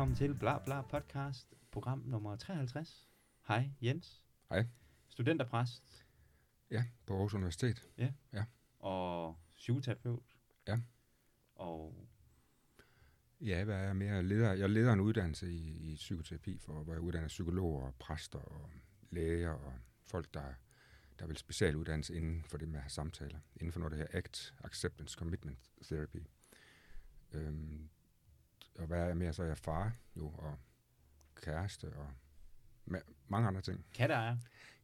Velkommen til Bla Bla Podcast, program nummer 53. Hej Jens. Hej. Studenterpræst Ja, på Aarhus Universitet. og psykoterapeut. Ja. Og Ja, hvad er jeg mere? Leder, jeg leder en uddannelse i, i psykoterapi, for, hvor jeg uddanner psykologer, og præster og læger og folk, der, der vil specialuddannelse inden for det med at have samtaler. Inden for noget, der hedder ACT, Acceptance Commitment Therapy. Øhm, og hvad er jeg mere? Så er jeg far jo, og kæreste og ma- mange andre ting. katteejer.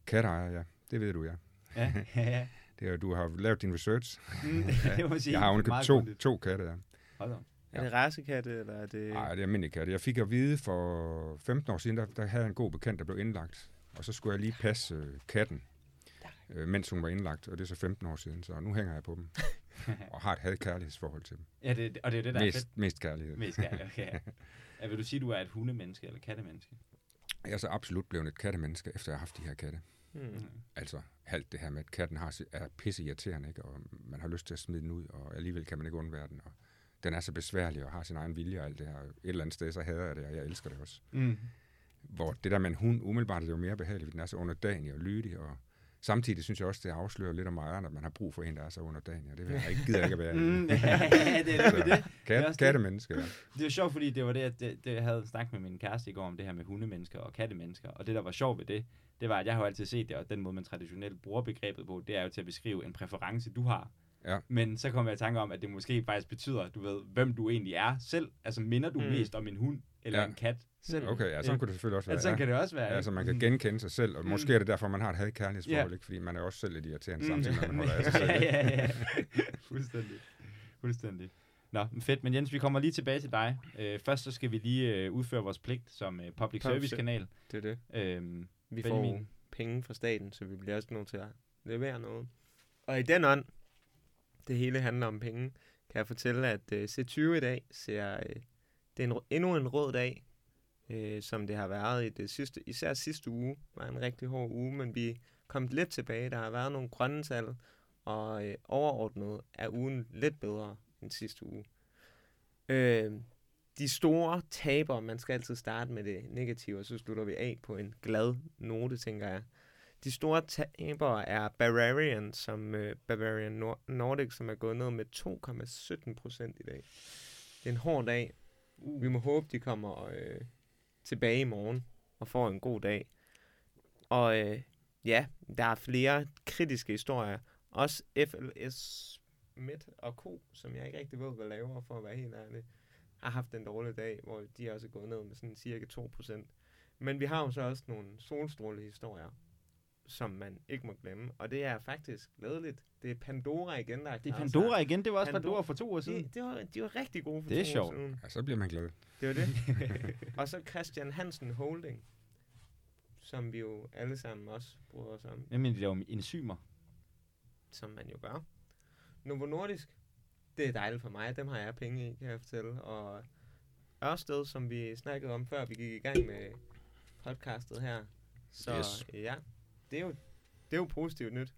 Katteejer, ja. Det ved du, ja. Ja, ja. Det er, du har lavet din research. Mm, det må sige. Jeg har jo meget to, grundigt. to katte, ja. Hold da. Er det racekatte, eller er det... Nej, det er almindelige katte. Jeg fik at vide for 15 år siden, der, der havde jeg en god bekendt, der blev indlagt. Og så skulle jeg lige passe øh, katten, øh, mens hun var indlagt. Og det er så 15 år siden, så nu hænger jeg på dem. og har et had-kærlighedsforhold til dem. Ja, det, og det er det, der er Mest, fedt. mest kærlighed. Mest kærligt, okay. Ja, vil du sige, du er et hundemenneske eller kattemenneske? Jeg er så absolut blevet et kattemenneske, efter jeg har haft de her katte. Hmm. Altså alt det her med, at katten har, er pisse irriterende, ikke? og man har lyst til at smide den ud, og alligevel kan man ikke undvære den. Og den er så besværlig og har sin egen vilje og alt det her. Et eller andet sted, så hader jeg det, og jeg elsker det også. Mm. hvor det der med en hund, umiddelbart er det jo mere behageligt, fordi den er så underdanig og lydig, og samtidig synes jeg også, det afslører lidt om ejeren, at man har brug for en, der er så underdanig, og det vil jeg ikke, gider ikke at være. Mm, ja, det er det. det. Kat, det. kattemenneske, ja. Det var sjovt, fordi det var det, at det, det, jeg havde snakket med min kæreste i går om det her med hundemennesker og kattemennesker. Og det, der var sjovt ved det, det var, at jeg har jo altid set det, og den måde, man traditionelt bruger begrebet på, det er jo til at beskrive en præference, du har. Ja. Men så kom jeg i tanke om, at det måske faktisk betyder, du ved, hvem du egentlig er selv. Altså, minder du. Mm. mest om en hund eller Ja. en kat selv? Okay, ja, sådan kunne det selvfølgelig også være. Altså, sådan ja. kan det også være. Ja, ikke? så man kan Mm. genkende sig selv, og Mm. måske er det derfor, man har et had-kærlighedsforhold, Ja. ikke? fordi man er også selv lidt irriterende Mm. samtidig, når man holder af sig selv. ja, ja, ja. Fuldstændig. Fuldstændig. Nå, fedt. Men Jens, vi kommer lige tilbage til dig. Øh, først så skal vi lige øh, udføre vores pligt som øh, public Public service kanal. Det er det. Øhm, Vi Benjamin. får penge fra staten, så vi bliver også nødt til at levere noget. Og i den ånd, det hele handler om penge, kan jeg fortælle, at øh, C20 i dag ser, øh, det er en, endnu en rød dag, øh, som det har været i det sidste, især sidste uge, var en rigtig hård uge, men vi kom lidt tilbage. Der har været nogle grønne tal, og øh, overordnet er ugen lidt bedre end sidste uge. Øh, de store taber, man skal altid starte med det negative, og så slutter vi af på en glad note, tænker jeg. De store taber er Bavarian, som øh, Bavarian Nordic, som er gået ned med 2,17 procent i dag. Det er en hård dag. uh, Vi må håbe, de kommer øh, tilbage i morgen og får en god dag. Og øh, ja, der er flere kritiske historier. Også FLS Midt og Co, som jeg ikke rigtig ved, hvad laver, for at være helt ærlig, har haft en dårlig dag, hvor de også er gået ned med sådan cirka 2%. Men vi har jo så også nogle solstrålehistorier, som man ikke må glemme. Og det er faktisk glædeligt. Det er Pandora igen, der har det er Pandora igen. Det var også Pandora. Pandora for to år sig. siden. De, det var, de var rigtig gode for Det er to år sjovt. siden. Ja, så bliver man glad. Det var det. og så Christian Hansen Holding, som vi jo alle sammen også bryder os om, Jamen, de laver enzymer. som man jo gør. Novo Nordisk, det er dejligt for mig. Dem har jeg penge i, kan jeg fortælle. Og Ørsted, som vi snakkede om før vi gik i gang med podcastet her. Så Yes. ja, det er, jo, det er jo positivt nyt.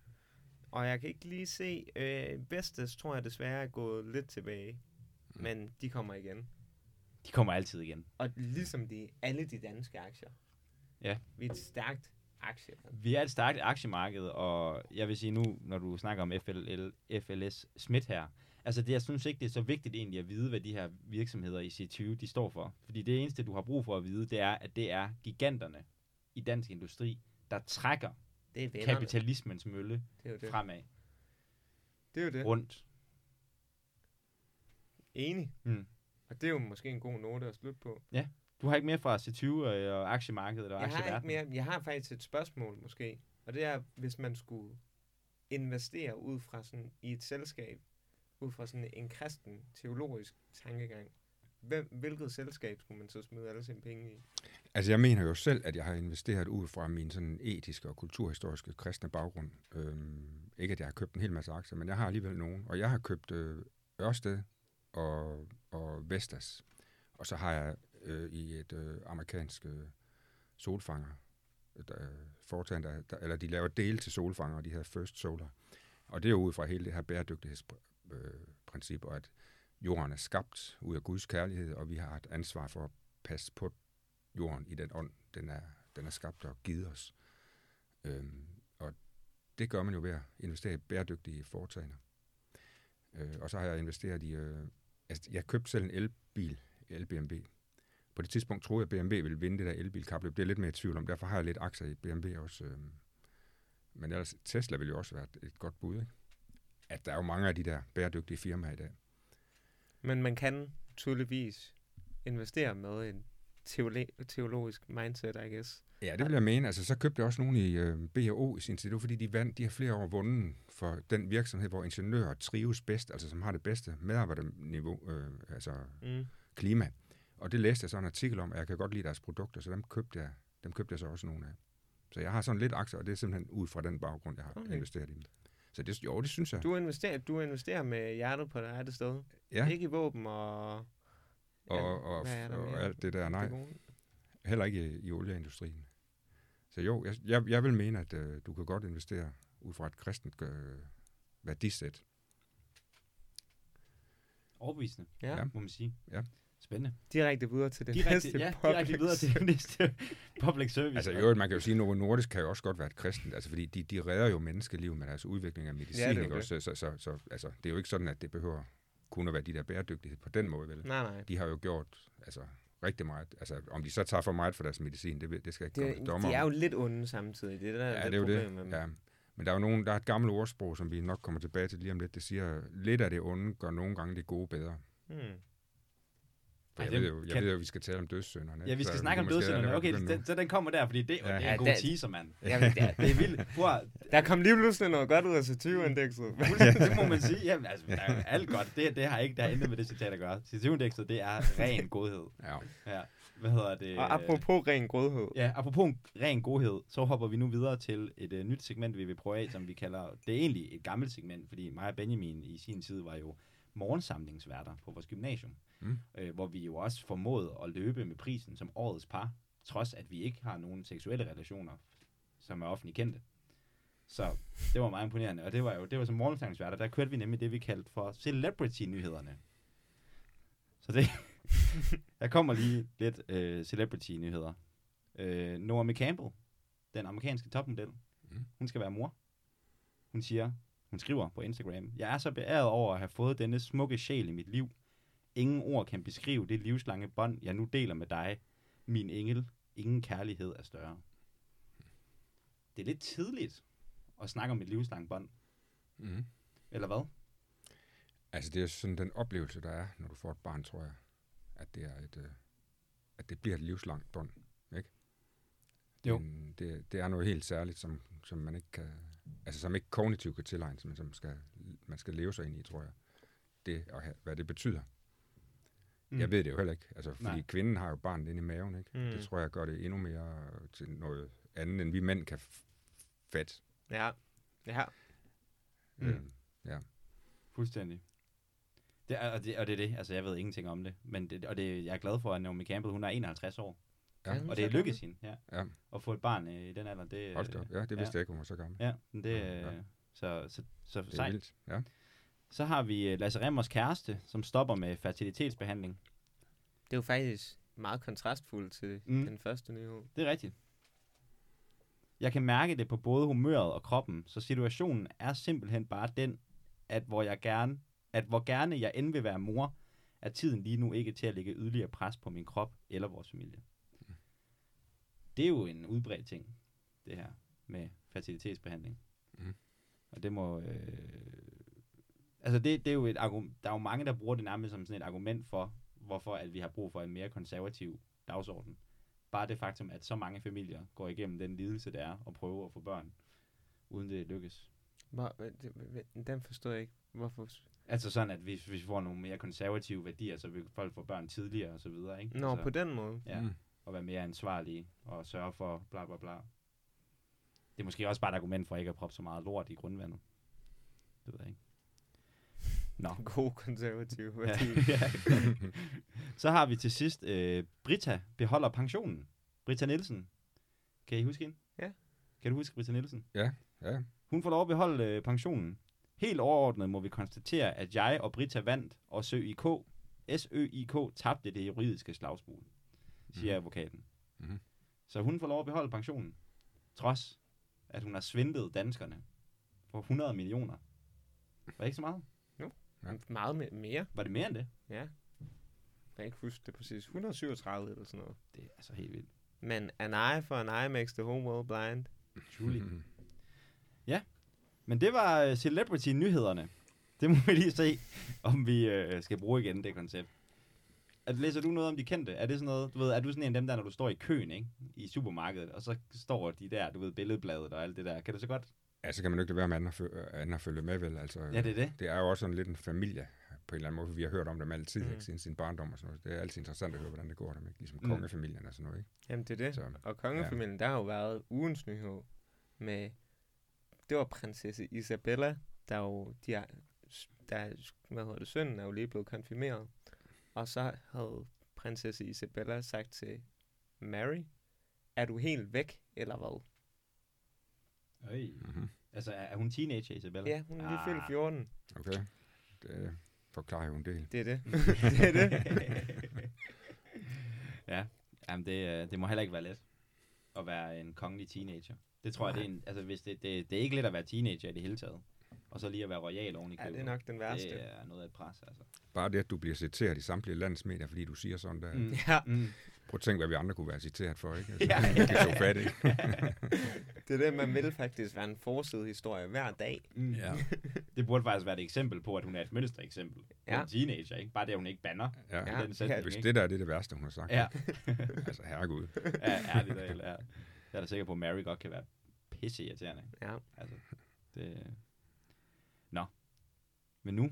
Og jeg kan ikke lige se, øh, Vestas tror jeg desværre er gået lidt tilbage. Mm. Men de kommer igen. De kommer altid igen. Og ligesom de, alle de danske aktier. Ja. Vi er et stærkt aktie. Vi er et stærkt aktiemarked, og jeg vil sige nu, når du snakker om FLL, FLS Schmidt her, altså det, jeg synes ikke, det er så vigtigt egentlig at vide, hvad de her virksomheder i C20, de står for. Fordi det eneste, du har brug for at vide, det er, at det er giganterne i dansk industri, der trækker Det er vennerne. kapitalismens mølle Det er jo det. fremad, Det er jo det. rundt. Enig. Mm. Og det er jo måske en god note at slutte på. Du har ikke mere fra C20 og aktiemarkedet og Jeg har, ikke aktieverdenen? mere, jeg har faktisk et spørgsmål måske. Og det er, hvis man skulle investere ud fra sådan, i et selskab, ud fra sådan en kristen teologisk tankegang, hvem, hvilket selskab skulle man så smide alle sine penge i? Altså, jeg mener jo selv, at jeg har investeret ud fra min sådan etiske og kulturhistoriske kristne baggrund. Øhm, ikke, at jeg har købt en hel masse aktier, men jeg har alligevel nogen. Og jeg har købt øh, Ørsted og, og Vestas. Og så har jeg øh, i et øh, amerikansk øh, solfanger, øh, der, foretagende, der, der, eller de laver del til solfanger, de her First Solar. Og det er jo ud fra hele det her bæredygtighedsprincip, og at jorden er skabt ud af Guds kærlighed, og vi har et ansvar for at passe på jorden i den ånd, den er, den er skabt og givet os. Øhm, og det gør man jo ved at investere i bæredygtige foretagender. Øh, og så har jeg investeret i... Øh, altså, jeg købte selv en elbil, el-BMW. På det tidspunkt troede jeg, at BMW ville vinde det der elbilkapløb. Det er lidt mere i tvivl om. Derfor har jeg lidt aktier i BMW også. Øh. Men ellers, Tesla ville jo også være et, et godt bud, ikke? At der er jo mange af de der bæredygtige firmaer i dag. Men man kan tydeligvis investere med en teolo- teologisk mindset, I guess. Ja, det vil jeg mene. Altså, så købte jeg også nogle i øh, B&O i sin tid. Det var, fordi de vandt, de har flere år vundet for den virksomhed, hvor ingeniører trives bedst, altså som har det bedste medarbejderniveau, øh, altså Mm. klima. Og det læste jeg så en artikel om, at jeg kan godt lide deres produkter, så dem købte jeg, dem købte jeg så også nogle af. Så jeg har sådan lidt aktier, og det er simpelthen ud fra den baggrund, jeg har okay. investeret i dem. Så det, jo, det synes jeg. Du investerer, du investerer med hjertet på det rette sted. ja, Ikke i våben og... og, og, der og, mere? og alt det der. Nej, Det heller ikke i, i olieindustrien. Så jo, jeg, jeg, jeg vil mene, at øh, du kan godt investere ud fra et kristent øh, værdisæt. Overbevisende, Ja. Ja. må man sige. Ja. Spændende. Direkte videre til det Direkte, næste ja, public direkte videre til det næste public service. Altså øvrigt, man kan jo sige, at Novo Nordisk kan jo også godt være et kristent, altså fordi de, de redder jo menneskeliv med deres udvikling af medicin, Ja, det ikke jo også? Så, så, så, så altså, det er jo ikke sådan, at det behøver kun at være de der bæredygtighed på den måde, vel? Nej, nej. De har jo gjort altså, rigtig meget. Altså, om de så tager for meget for deres medicin, det, det skal ikke komme Det, til dommer de er jo lidt onde samtidig. Det er der, Ja, det er jo problem det. Med. Ja. Men der er jo nogen, der er et gammelt ordsprog, som vi nok kommer tilbage til lige om lidt. Det siger, lidt af det onde gør nogle gange det gode bedre. Hmm. Ej, jeg, ved jo, jeg kan- ved at vi skal tale om dødssynderne. Ja, vi skal Så snakke om er dødssynderne. Okay, nu. den, så den kommer der, fordi det, ja. det er Ja, en god det- teaser, mand. Jamen, det, er, Det er vildt. Prøv der kom lige pludselig noget godt ud af C20-indekset. det må man sige. Jamen, altså, der er alt godt. Det, det har ikke der er intet med det citat at gøre. Citatindekset, det er ren godhed. Ja. Ja. Hvad hedder det? Og apropos ren grådhed. Ja, apropos en ren godhed, så hopper vi nu videre til et uh, nyt segment, vi vil prøve af, som vi kalder, det er egentlig et gammelt segment, fordi mig og Benjamin i sin tid var jo morgensamlingsværter på vores gymnasium, Mm. øh, hvor vi jo også formåede at løbe med prisen som årets par, trods at vi ikke har nogen seksuelle relationer, som er offentligt kendte. Så det var meget imponerende, og det var jo det var som morgensamlingsværter, der kørte vi nemlig det, vi kaldte for celebrity-nyhederne. Så det, der kommer lige lidt øh, celebrity-nyheder. Øh, Naomi Campbell, den amerikanske topmodel, Mm. hun skal være mor. Hun siger, hun skriver på Instagram, Jeg er så beæret over at have fået denne smukke sjæl i mit liv. Ingen ord kan beskrive det livslange bånd, jeg nu deler med dig. Min engel, ingen kærlighed er større. Det er lidt tidligt at snakke om et livslangt bånd, Mm. eller hvad? Altså, det er sådan den oplevelse, der er, når du får et barn, tror jeg. At det, er et, øh, at det bliver et livslangt bånd? Jo. Men det, det er noget helt særligt, som, som man ikke kan... Altså, som ikke kognitivt kan tilegne, men som skal, man skal leve sig ind i, tror jeg. Det, og have, hvad det betyder. Mm. Jeg ved det jo heller ikke. Altså, fordi Nej. Kvinden har jo barnet inde i maven, ikke? Mm. Det tror jeg gør det endnu mere til noget andet, end vi mænd kan fatte. Ja. Ja. Mm. Mm. Øh, Fuldstændig. Det og, det, og det er det, altså jeg ved ingenting om det, men det, og det, jeg er glad for, at Naomi Campbell, hun er 51 år, ja, Ja. og det er lykkedes hende, ja, ja. at få et barn øh, i den alder, det, Hold da op. Ja, det vidste jeg ikke, hun var så gammel. Ja, men det, Ja, ja. øh, så, så, så Det er sejt. vildt. Ja. Så har vi øh, Lasse Remmers kæreste, som stopper med fertilitetsbehandling. Det er jo faktisk meget kontrastfuldt til mm. den første nyhed. Det er rigtigt. Jeg kan mærke det på både humøret og kroppen, så situationen er simpelthen bare den, at hvor jeg gerne, at hvor gerne jeg end vil være mor, er tiden lige nu ikke til at lægge yderligere pres på min krop eller vores familie. Det er jo en udbredt ting, det her med fertilitetsbehandling. Mhm. Og det må... Øh, altså det, det er jo et argument, der er jo mange, der bruger det nærmest som sådan et argument for, hvorfor at vi har brug for en mere konservativ dagsorden. Bare det faktum, at så mange familier går igennem den lidelse, det er at prøve at få børn, uden det lykkes. Hvor, den forstår jeg ikke. Hvorfor? Altså sådan, at hvis, hvis vi får nogle mere konservative værdier, så vil folk få børn tidligere og så videre, ikke? Nå, altså, på den måde. Ja, Mm. Og være mere ansvarlige og sørge for bla bla bla. Det er måske også bare et argument for ikke at proppe så meget lort i grundvandet. Det ved jeg ikke. Nå. God konservativ Ja, værdi. ja. så har vi til sidst øh, Britta beholder pensionen. Britta Nielsen. Kan I huske hende? Ja. Kan du huske Britta Nielsen? Ja. Hun får lov at beholde øh, pensionen. Helt overordnet må vi konstatere, at jeg og Brita vandt, og SØIK, SØIK tabte det juridiske slagsmål, siger Mhm. advokaten. Mhm. Så hun får lov at beholde pensionen, trods at hun har svindlet danskerne for 100 millioner. Var det ikke så meget? Ja. Meget me- mere, Var det mere end det? ja. Jeg kan ikke huske det præcis. 137 eller sådan noget. Det er altså helt vildt. Men an eye for an eye makes the whole world blind. Truly. Mhm. Men det var øh, Celebrity-nyhederne. Det må vi lige se, om vi øh, skal bruge igen, det koncept. At, læser du noget om de kendte? Er det sådan noget, du ved, er du sådan en af dem der, når du står i køen, ikke? I supermarkedet, og så står de der, du ved, billedbladet og alt det der. Kan du så godt? Ja, så kan man jo ikke lade være med at, at følge med, vel? Altså, Ja, det er det. det er jo også sådan lidt en familie på en eller anden måde, for vi har hørt om dem altid, Mm. mm. ikke, siden sin barndom og sådan noget. Det er altid interessant at høre, hvordan det går dem, ikke? Ligesom Mm. kongefamilien og sådan noget, ikke? Jamen, det er det. Så, Og kongefamilien, ja. der har jo været ugens nyhed med... Det var prinsesse Isabella, der jo... De er, der, hvad hedder det, sønnen er jo lige blevet konfirmeret. Og så havde prinsesse Isabella sagt til Mary, er du helt væk, eller hvad? Øj. mm-hmm. Altså, er, hun teenager, Isabella? Ja, hun er lige fyldt 14. Okay. Det forklarer jo en del. Det er det. det er det. ja, jamen det, øh, det må heller ikke være let at være en kongelig teenager. Det tror jeg, det er en, altså hvis det, det, det er ikke let at være teenager i det hele taget. Og så lige at være royal oven i Ja, det er nok den værste. Det er noget af et pres, altså. Bare det, at du bliver citeret i samtlige landsmedier, fordi du siger sådan der. Mm. Ja, Mm. Prøv at tænke, hvad vi andre kunne være citeret for, ikke? Altså, Ja. ja. Det er så fat, ikke? det er det, man vil faktisk være en forside historie hver dag. Mm. Ja. Det burde faktisk være et eksempel på, at hun er et mønstereksempel. Ja. Ja. en teenager, ikke? Bare det, at hun ikke banner. Ja. Ja. Ja. Den sætning, Hvis ikke? det der er det, det værste, hun har sagt. Ja, Altså, herregud. ja ærligt talt, ja. Jeg er da sikker på, at Mary godt kan være pisse irriterende. Ja. Altså, det... Nå. Men nu,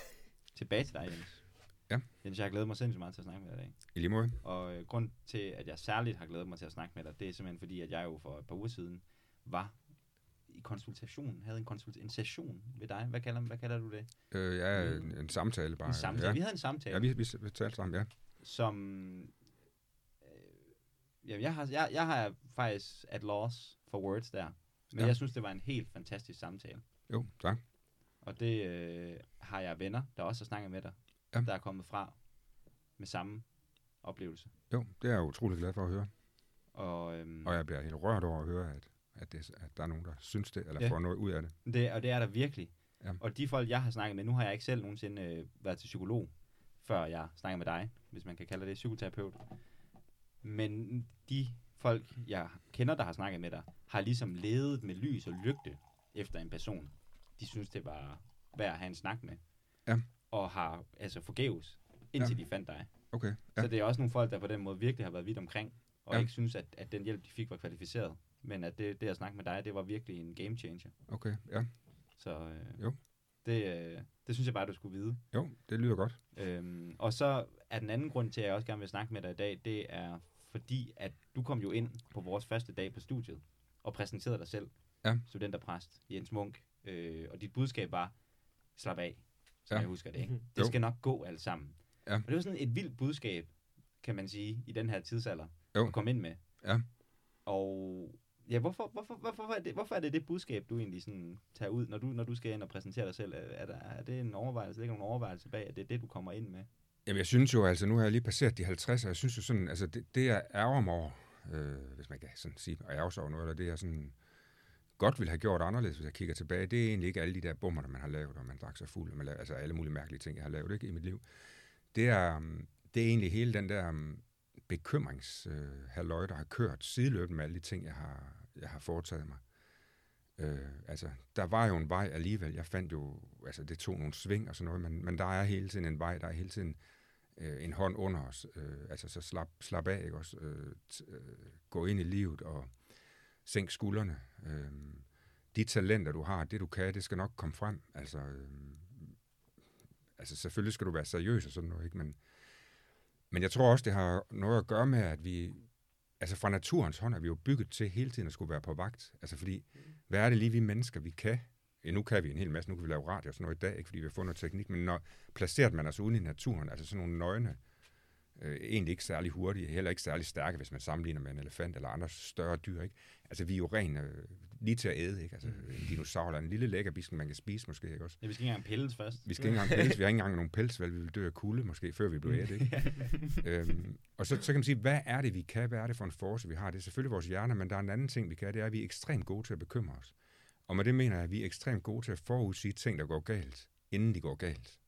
tilbage til dig, Jens. Ja. Jens, jeg har glædet mig sindssygt meget til at snakke med dig i dag. I lige måde. Og øh, grund til, at jeg særligt har glædet mig til at snakke med dig, det er simpelthen fordi, at jeg jo for et par uger siden var i konsultation, havde en, konsult en session ved dig. Hvad kalder, hvad kalder du det? Øh, ja, en, en samtale bare. En samtale. Ja, Vi havde en samtale, ja vi, vi, vi talte sammen, ja. som... Øh, jamen, jeg har, jeg, jeg har faktisk at loss for words der. Men Ja. jeg synes, det var en helt fantastisk samtale. Jo, tak. Og det øh, har jeg venner, der også har snakket med dig, Ja. der er kommet fra med samme oplevelse. Jo, det er jeg utrolig glad for at høre. Og, øhm, Og jeg bliver helt rørt over at høre, at, at, det, at der er nogen, der synes det, eller Ja. får noget ud af det. Det, og det er der virkelig. Ja. Og de folk, jeg har snakket med, nu har jeg ikke selv nogensinde øh, været til psykolog, før jeg snakker med dig, hvis man kan kalde det psykoterapeut. Men de folk, jeg kender, der har snakket med dig, har ligesom levet med lys og lygte efter en person. De synes, det var værd at have en snak med. Ja. Og har altså forgæves, indtil ja. de fandt dig. Okay, Ja. Så det er også nogle folk, der på den måde virkelig har været vidt omkring, og. Ja. ikke synes, at, at den hjælp, de fik, var kvalificeret. Men at det, det at snakke med dig, det var virkelig en game changer. Okay, ja. Så øh, Jo. Det, øh, det synes jeg bare, du skulle vide. Jo, det lyder godt. Øhm, og så er den anden grund til, at jeg også gerne vil snakke med dig i dag, det er fordi, at du kom jo ind på vores første dag på studiet og præsenterede dig selv, Ja. studenterpræst Jens Munk, øh, og dit budskab var, slap af, som ja. Jeg husker det, ikke? Det Jo. skal nok gå alt sammen. Ja. Og det var sådan et vildt budskab, kan man sige, i den her tidsalder, Jo. at komme ind med. Ja. Og ja, hvorfor, hvorfor, hvorfor, hvorfor, er det, hvorfor er det det budskab, du egentlig sådan tager ud, når du, når du skal ind og præsentere dig selv? Er, er, der, er det en overvejelse, ligger nogle overvejelser bag, at det er det, du kommer ind med? Jamen, jeg synes jo, altså, nu har jeg lige passeret de 50, og jeg synes jo sådan, altså, det, det jeg ærger mig over, øh, hvis man kan sådan sige, og ærger sig over noget, eller det jeg sådan godt ville have gjort anderledes, hvis jeg kigger tilbage, det er egentlig ikke alle de der bummer, der man har lavet, og man drak sig fuld, og man lavede, altså alle mulige mærkelige ting, jeg har lavet ikke, i mit liv. Det er, um, det er egentlig hele den der um, bekymrings øh, der har kørt sideløbende med alle de ting, jeg har, jeg har foretaget mig. Øh, altså, der var jo en vej alligevel. Jeg fandt jo, altså det tog nogle sving og sådan noget, men, men der er hele tiden en vej, der er hele tiden øh, en hånd under os. Øh, altså så slap, slap af, ikke også? Øh, t- øh, gå ind i livet og sænk skuldrene. Øh, de talenter, du har, det du kan, det skal nok komme frem. Altså, øh, altså selvfølgelig skal du være seriøs og sådan noget, ikke? Men, men jeg tror også, det har noget at gøre med, at vi, altså fra naturens hånd er vi jo bygget til hele tiden at skulle være på vagt. Altså fordi, hvad er det lige vi mennesker, vi kan? Ja, nu kan vi en hel masse, nu kan vi lave radio og sådan noget i dag, ikke fordi vi har fundet noget teknik, men når placeret man os ude i naturen, altså sådan nogle nøgne Øh, egentlig ikke særlig hurtige, heller ikke særlig stærke, hvis man sammenligner med en elefant eller andre større dyr. Ikke? Altså, vi er jo ren øh, lige til at æde. Ikke? Altså, en dinosaur eller en lille lækkerbisken, man kan spise måske. Ikke også? Ja, vi skal ikke engang pilles først. Vi skal ikke engang pels. Vi har ikke engang nogen pels, vel? Vi vil dø af kulde måske, før vi bliver ædt. Ikke? øhm, og så, så kan man sige, hvad er det, vi kan? Hvad er det for en force, vi har? Det er selvfølgelig vores hjerner, men der er en anden ting, vi kan. Det er, at vi er ekstremt gode til at bekymre os. Og med det mener jeg, at vi er ekstremt gode til at forudsige ting, der går galt, inden de går galt.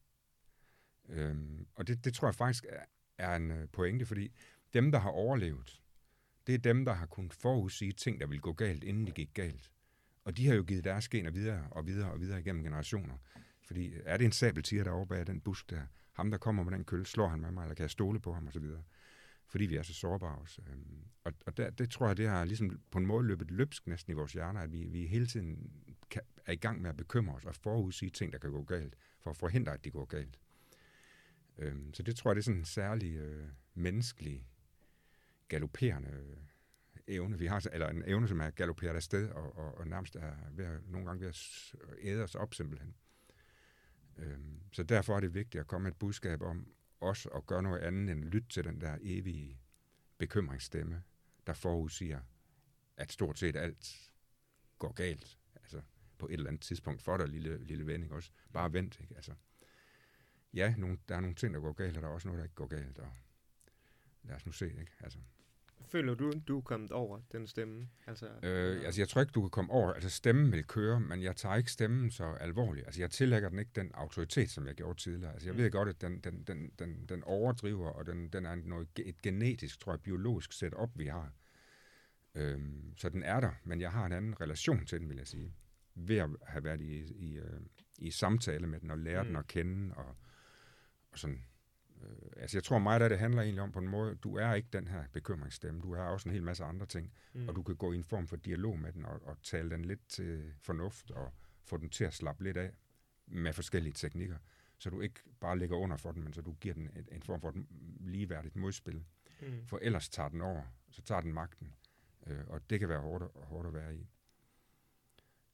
Øhm, og det, det tror jeg faktisk er, en øh, pointe, fordi dem, der har overlevet, det er dem, der har kunnet forudsige ting, der vil gå galt, inden det gik galt. Og de har jo givet deres gener videre og videre og videre igennem generationer. Fordi øh, er det en sabeltiger derovre bag den busk der, ham der kommer med den køl, slår han med mig, eller kan jeg stole på ham osv. Fordi vi er så sårbare også. Øhm, og, og der, det tror jeg, det har ligesom på en måde løbet løbsk næsten i vores hjerner, at vi, vi hele tiden kan, er i gang med at bekymre os og forudsige ting, der kan gå galt, for at forhindre, at de går galt. Øhm, så det tror jeg, det er sådan en særlig øh, menneskelig, galopperende øh, evne, vi har, eller en evne, som er galopperet afsted, og, og, og nærmest er ved at, nogle gange ved at æde os op simpelthen. Øhm, så derfor er det vigtigt at komme med et budskab om os at gøre noget andet end at lytte til den der evige bekymringsstemme, der forudsiger, at stort set alt går galt. Altså på et eller andet tidspunkt for dig, lille, lille vending også. Bare vent, ikke? Altså, ja, nogle, der er nogle ting, der går galt, og der er også noget, der ikke går galt. Og lad os nu se, ikke? Altså, Føler du, du er kommet over den stemme? Altså, Øh, altså, jeg tror ikke, du kan komme over. Altså, stemmen vil køre, men jeg tager ikke stemmen så alvorligt. Altså, jeg tillægger den ikke den autoritet, som jeg gjorde tidligere. Altså, jeg Mm. ved godt, at den, den, den, den, den overdriver, og den, den er noget, ge- et genetisk, tror jeg, biologisk setup, vi har. Øhm, så den er der, men jeg har en anden relation til den, vil jeg sige. Ved at have været i, i, øh, i samtale med den, og lære. Mm. den at kende, og, og sådan. Øh, altså, jeg tror meget af det handler egentlig om på en måde, du er ikke den her bekymringsstemme, du er også en hel masse andre ting mm. og du kan gå i en form for dialog med den og, og tale den lidt til fornuft og få den til at slappe lidt af med forskellige teknikker, så du ikke bare ligger under for den, men så du giver den et, en form for et ligeværdigt modspil. Mm. For ellers tager den over, så tager den magten, øh, og det kan være hårdt, hårdt at være i.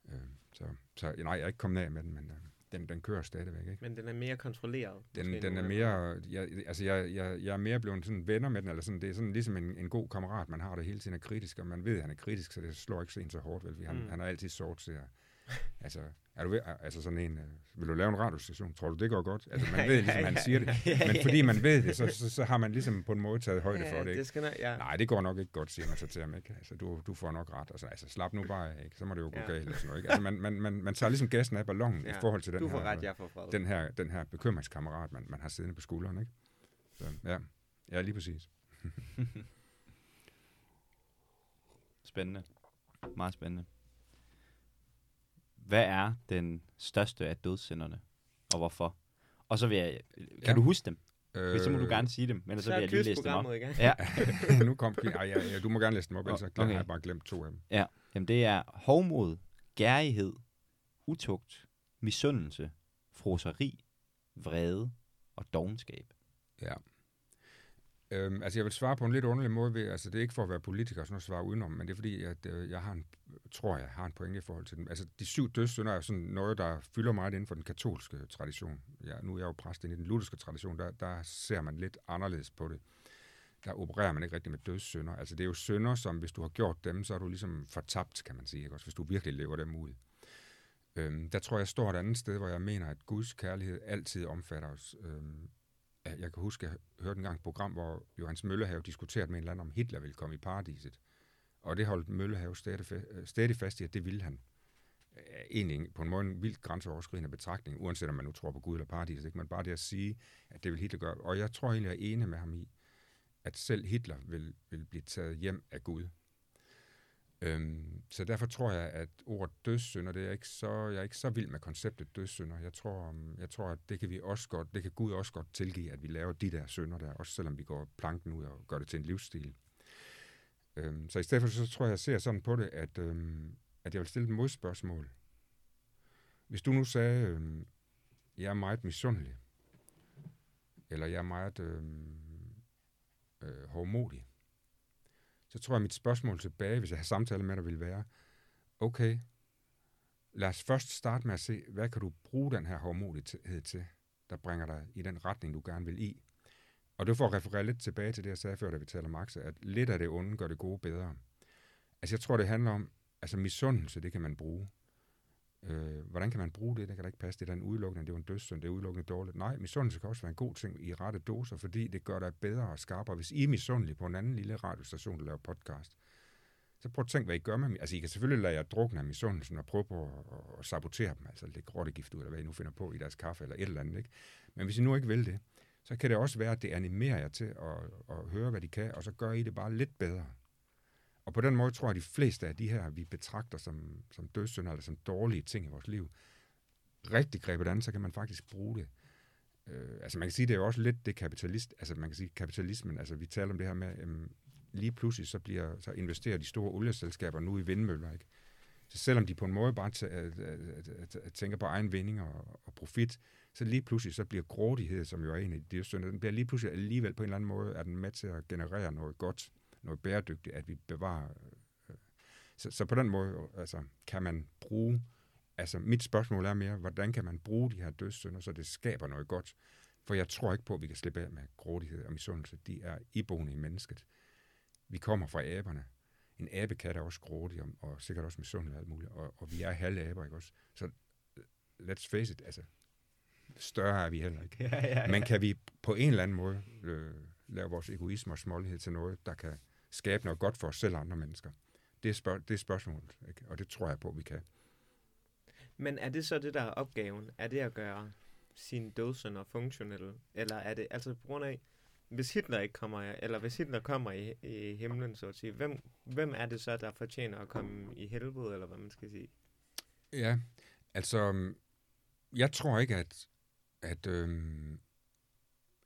Øh, så, så nej, jeg er ikke kommet af med den, men øh, den, den kører stadigvæk. Ikke? Men den er mere kontrolleret. Den, den er mere, jeg, altså jeg, jeg, jeg er mere blevet sådan venner med den, eller sådan, det er sådan ligesom en, en god kammerat, man har, der hele tiden er kritisk, og man ved, at han er kritisk, så det slår ikke en så hårdt, vel? Han, Mm. han er altid sort at, altså, er du ved, altså sådan en, øh, vil du lave en radiostation? Tror du, det går godt? Altså, man ved ligesom, han siger det. Men fordi man ved det, så, så, så har man ligesom på en måde taget højde for det, ikke? det skal nok, ja. Nej, det går nok ikke godt, siger man så til ham, ikke? Altså, du, du får nok ret. Altså, altså slap nu bare ikke? Så må det jo gå Ja. galt, og sådan noget, ikke? Altså, man, man, man, man tager ligesom gassen af ballonen Ja, i forhold til den Du får her, ret, jeg den her, den her bekymringskammerat, man, man har siddende på skulderen, ikke? Så, ja. Ja, lige præcis. Spændende. Meget spændende. Hvad er den største af dødssynderne, og hvorfor? Og så vil jeg... Kan Ja. du huske dem? Øh, Hvis så må du gerne sige dem, men ellers så, så vil jeg lige læse dem op. Ja, nu kom Ej, ja, ja, du må gerne læse dem op, ellers Okay. har jeg bare glemt to af dem. jamen det er hovmod, gærighed, utugt, misundelse, froseri, vrede og dogenskab. Ja. Øhm, altså, jeg vil svare på en lidt underlig måde. Ved, altså, det er ikke for at være politiker sådan at svare udenom, men det er fordi, at øh, jeg har en, tror jeg, har en pointe i forhold til dem. Altså, de syv dødssynder er sådan noget, der fylder meget inden for den katolske tradition. Ja, nu er jeg jo præst inde i den lutherske tradition, der, der ser man lidt anderledes på det. Der opererer man ikke rigtig med dødssynder. Altså, det er jo synder, som hvis du har gjort dem, så er du ligesom fortabt, kan man sige, ikke? Også hvis du virkelig lever dem ud. Øhm, der tror jeg, jeg står et andet sted, hvor jeg mener, at Guds kærlighed altid omfatter os. Øhm, jeg kan huske, jeg hørte engang et program, hvor Johannes Møllehave diskuterede med en eller anden, om Hitler ville komme i paradiset. Og det holdt Møllehave stadig, øh, fast i, at det ville han. Øh, egentlig på en måde en vildt grænseoverskridende betragtning, uanset om man nu tror på Gud eller paradiset, ikke? men bare det at sige, at det vil Hitler gøre. Og jeg tror egentlig, jeg er enig med ham i, at selv Hitler vil, vil blive taget hjem af Gud. Øhm, så derfor tror jeg, at ordet dødssynder, det er ikke så, jeg er ikke så vild med konceptet dødssynder. Jeg tror, jeg tror, at det kan vi også godt, det kan Gud også godt tilgive, at vi laver de der synder der, også selvom vi går planken ud og gør det til en livsstil. Øhm, så i stedet for, så tror jeg, jeg ser sådan på det, at, øhm, at jeg vil stille et modspørgsmål. Hvis du nu sagde, øhm, jeg er meget misundelig, eller jeg er meget øhm, øh, hårdmodig, så tror jeg, mit spørgsmål tilbage, hvis jeg har samtale med dig, vil være, okay, lad os først starte med at se, hvad kan du bruge den her hårdmodighed til, der bringer dig i den retning, du gerne vil i. Og det får at referere lidt tilbage til det, jeg sagde før, da vi taler Max, at lidt af det onde gør det gode bedre. Altså jeg tror, det handler om, altså misundelse, det kan man bruge. Øh, hvordan kan man bruge det? Det kan da ikke passe. Det er en udelukkende, det er en dødssynd, det er udelukkende dårligt. Nej, misundelse kan også være en god ting i rette doser, fordi det gør dig bedre og skarpere. Hvis I er misundelige på en anden lille radiostation, der laver podcast, så prøv at tænke, hvad I gør med mig. Altså, I kan selvfølgelig lade jer drukne af misundelsen og prøve på at, at sabotere dem, altså lægge rottegift ud, eller hvad I nu finder på i deres kaffe, eller et eller andet, ikke? Men hvis I nu ikke vil det, så kan det også være, at det animerer jer til at, at høre, hvad de kan, og så gør I det bare lidt bedre. Og på den måde tror jeg, at de fleste af de her, vi betragter som, som dødssynder, eller som dårlige ting i vores liv, rigtig grebet an, så kan man faktisk bruge det. Øh, altså man kan sige, det er jo også lidt det kapitalist, altså man kan sige kapitalismen, altså vi taler om det her med, øhm, lige pludselig så, bliver, så investerer de store olieselskaber nu i vindmøller, ikke? Så selvom de på en måde bare øh, øh, øh, tænker på egen vinding og, og profit, så lige pludselig så bliver grådighed, som jo er en af de synder, den bliver lige pludselig alligevel på en eller anden måde, er den med til at generere noget godt, noget bæredygtigt, at vi bevarer. Øh, så, så på den måde altså, kan man bruge, altså mit spørgsmål er mere, hvordan kan man bruge de her dødssynder, så det skaber noget godt? For jeg tror ikke på, at vi kan slippe af med grådighed og misundelse. De er iboende i mennesket. Vi kommer fra aberne. En abekat er også grådig og, og sikkert også misundelig og alt muligt. Og, og vi er halve aber, ikke også? Så let's face it, altså, større er vi heller ikke. Ja, ja, ja. Men kan vi på en eller anden måde øh, lave vores egoisme og smålighed til noget, der kan skabe noget godt for os selv og andre mennesker? Det er, spørg- det er spørgsmålet, ikke? og det tror jeg på, vi kan. Men er det så det, der er opgaven? Er det at gøre sine dødssynder funktionelle? Eller er det altså på grund af, hvis Hitler ikke kommer, eller hvis Hitler kommer i, i himlen, så at sige, hvem, hvem er det så, der fortjener at komme i helvede, eller hvad man skal sige? Ja, altså, jeg tror ikke, at, at, øhm,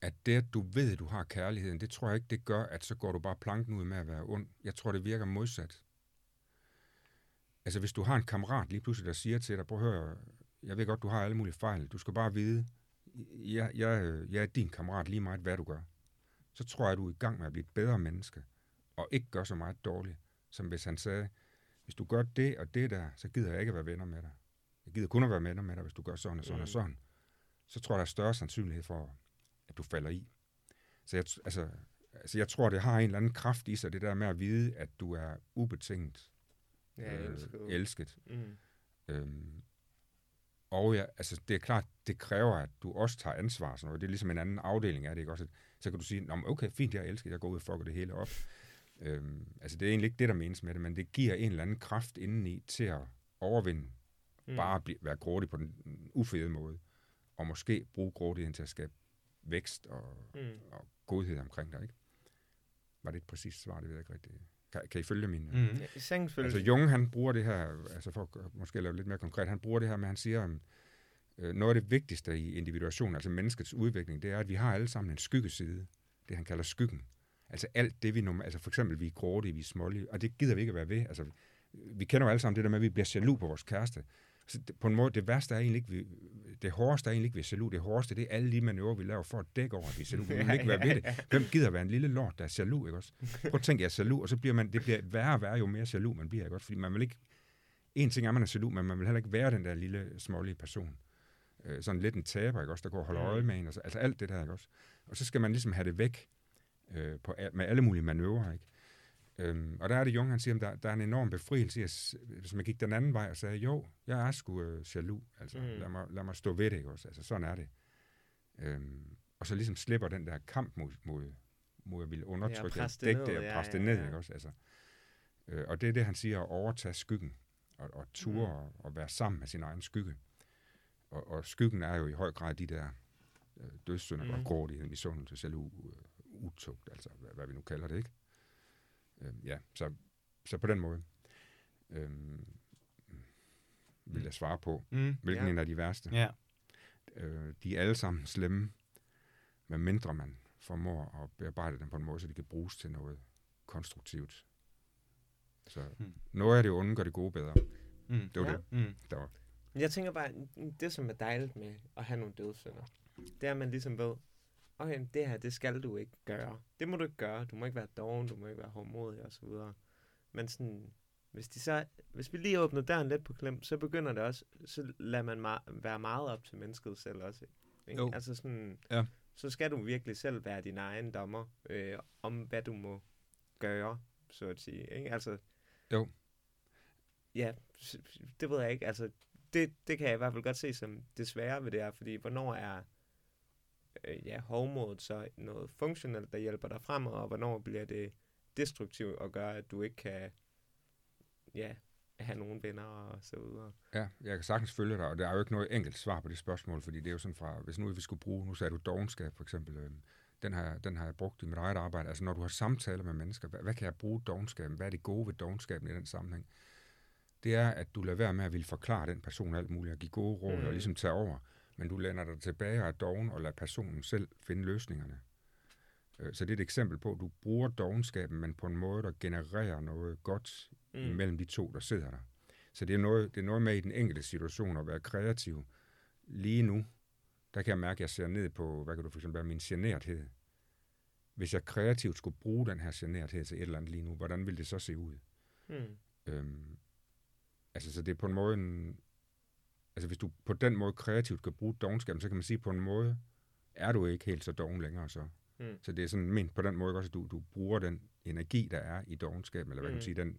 at det, at du ved, at du har kærligheden, det tror jeg ikke, det gør, at så går du bare planken ud med at være ond. Jeg tror, det virker modsat. Altså, hvis du har en kammerat lige pludselig, der siger til dig, prøv at høre, jeg ved godt, du har alle mulige fejl, du skal bare vide, jeg, jeg, jeg er din kammerat lige meget, hvad du gør. Så tror jeg, du er i gang med at blive et bedre menneske, og ikke gør så meget dårligt, som hvis han sagde, hvis du gør det og det der, så gider jeg ikke at være venner med dig. Jeg gider kun at være venner med dig, hvis du gør sådan og sådan mm. og sådan. Så tror jeg, der er større sandsynlighed for, du falder i. Så jeg, altså, altså jeg tror, det har en eller anden kraft i sig, det der med at vide, at du er ubetinget Ja, øh, elsket. elsket. Mm. Øhm, og ja, altså det er klart, det kræver, at du også tager ansvar. Sådan noget. Det er ligesom en anden afdeling af det, ikke også? Så kan du sige, Nå, okay, fint, jeg elsker, jeg går ud og fucker det hele op. Øhm, altså det er egentlig ikke det, der menes med det, men det giver en eller anden kraft indeni til at overvinde, mm. bare at blive, være grådig på den ufede måde, og måske bruge grådigheden til at skabe vækst og, Mm. og godhed omkring dig, ikke? Var det et præcist svar, det ved jeg ikke rigtigt. Kan, kan I følge min? Mm. Ja, sagtens Altså Jung, han bruger det her, altså for at måske lave lidt mere konkret, han bruger det her med, han siger, um, øh, noget af det vigtigste i individuation, altså menneskets udvikling, det er, at vi har alle sammen en skyggeside, det han kalder skyggen. Altså alt det, vi normalt, altså for eksempel, vi er grådige, vi er smålige, og det gider vi ikke at være ved. Altså, vi kender jo alle sammen det der med, at vi bliver jaloux på vores kæreste. Så det, på en måde, det værste er egentlig ikke, vi, det hårdeste er egentlig ikke, vi er. Det hårdeste, det er alle de manøvrer, vi laver for at dække over, at vi er jaloux. Vi vil ikke være ved det. Hvem gider være en lille lort, der er jaloux, ikke også? Prøv at tænke, jeg er jaloux, og så bliver man, det bliver værre og værre, jo mere jaloux man bliver, ikke også? Fordi man vil ikke, en ting er, man er jaloux, men man vil heller ikke være den der lille, smålige person. Øh, sådan lidt en taber, ikke også, der går og holder øje med en, og så, altså alt det der, ikke også? Og så skal man ligesom have det væk øh, på, med alle mulige manøvrer, ikke? Øhm, og der er det Jung, han siger, at der, der er en enorm befrielse at hvis man gik den anden vej og sagde, jo, jeg er sgu øh, jaloux, altså Mm. mm. lad, mig, lad mig stå ved det, ikke også? Altså sådan er det. Øhm, og så ligesom slipper den der kamp mod, mod, mod at ville undertrykke, det dække ned, det og ja, presse ja, det ned, ja. ikke også? Altså, øh, og det er det, han siger, at overtage skyggen, og, og ture Mm. mm. og, og være sammen med sin egen skygge. Og, og skyggen er jo i høj grad de der øh, dødssynder, mm. Mm. og grådighed, misundelse, jaloux, øh, utugt, altså hvad, hvad vi nu kalder det, ikke? Øhm, ja, så, så på den måde øhm, vil jeg svare på, Mm. hvilken Ja. ja. en af de værste. Ja. Øh, de er alle sammen slemme, med mindre man formår at bearbejde dem på en måde, så de kan bruges til noget konstruktivt. Så Hmm. noget af det onde gør det gode bedre. Mm. Det var Ja. det, Mm. der var. Men Jeg tænker bare, det som er dejligt med at have nogle dødssynder, det er, at man ligesom ved, okay, det her, det skal du ikke gøre. Det må du ikke gøre. Du må ikke være doven, du må ikke være hårdmodig og så videre. Men sådan, hvis, de så, hvis vi lige åbner døren lidt på klem, så begynder det også, så lader man ma- være meget op til mennesket selv også. Ikke? Jo. Altså sådan, Ja. så skal du virkelig selv være din egen dommer øh, om, hvad du må gøre, så at sige. Ikke? Altså, Jo. Ja, det ved jeg ikke. Altså, det, det kan jeg i hvert fald godt se som det svære ved det her, fordi hvornår er øh, ja, hovmodet så noget funktionelt, der hjælper dig frem, og hvornår bliver det destruktivt og gør, at du ikke kan ja, have nogen venner og så videre. Ja, jeg kan sagtens følge dig, og der er jo ikke noget enkelt svar på det spørgsmål, fordi det er jo sådan fra, hvis nu vi skulle bruge, nu sagde du dogenskab for eksempel, øh, den, har, den har jeg brugt i mit eget arbejde. Altså når du har samtaler med mennesker, hvad, hvad kan jeg bruge dogenskaben? Hvad er det gode ved dogenskaben i den sammenhæng? Det er, at du lader være med at ville forklare den person alt muligt, og give gode råd. Mm. og ligesom tage over, men du lænder dig tilbage og er doven, og lader personen selv finde løsningerne. Øh, Så det er et eksempel på, at du bruger dogenskaben, men på en måde, der genererer noget godt mm. imellem de to, der sidder der. Så det er, noget, det er noget med i den enkelte situation at være kreativ. Lige nu, der kan jeg mærke, at jeg ser ned på, hvad kan du for eksempel være, min generthed. Hvis jeg kreativt skulle bruge den her generthed til et eller andet lige nu, hvordan ville det så se ud? Mm. Øhm, altså, så det er på en måde en... Altså, hvis du på den måde kreativt kan bruge dogenskaben, så kan man sige, på en måde er du ikke helt så doven længere så. Mm. Så det er sådan ment på den måde også, at du, du bruger den energi, der er i dogenskaben, eller hvad kan man Mm. sige, den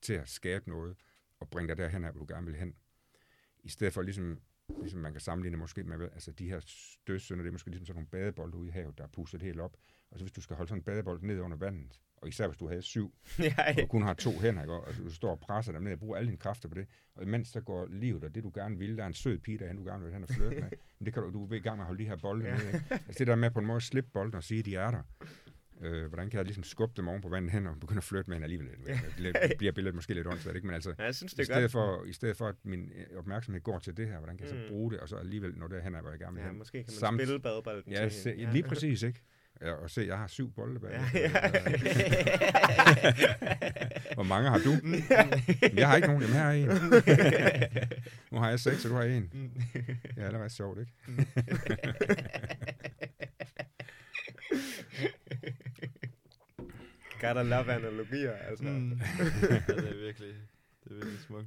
til at skabe noget, og bringe dig derhen, hvor du gerne vil hen. I stedet for ligesom, ligesom man kan sammenligne måske med, altså de her stødsønder, det er måske ligesom sådan nogle badebolde ude i havet, der er pusset helt op. Og så hvis du skal holde sådan en badebold ned under vandet, og især hvis du havde syv, ja, og ja. du kun har to hænder, ikke? og du står og presser dem ned og bruger alle dine kræfter på det, og imens så går livet, og det du gerne vil, der er en sød pige derhen, du gerne vil og flytte med, men det kan du, du er i gang med at holde de her bolde Ja. nede. Ikke? Altså det der med på en måde at slippe bolden og sige, at de er der. Øh, hvordan kan jeg ligesom skubbe dem oven på vandet hen og begynde at flytte med hende alligevel? Det bliver billedet måske lidt åndssvagt, ikke? Men altså, ja, jeg synes, i det er stedet, godt. for, I stedet for, at min øh, opmærksomhed går til det her, hvordan kan jeg så Mm. bruge det, og så alligevel nå derhen, hvor jeg gerne vil Ja, hen. måske kan man Samt- spille badebolden Ja, til hende. lige præcis, ikke? Ja, og se, jeg har syv bolde bag. Ja, ja. Hvor mange har du? jeg har ikke nogen, jamen her er en. nu har jeg seks, og du har en. Det er allerede sjovt, ikke? Gotta love analogier, altså. Mm. ja, det er virkelig, det er virkelig smukt.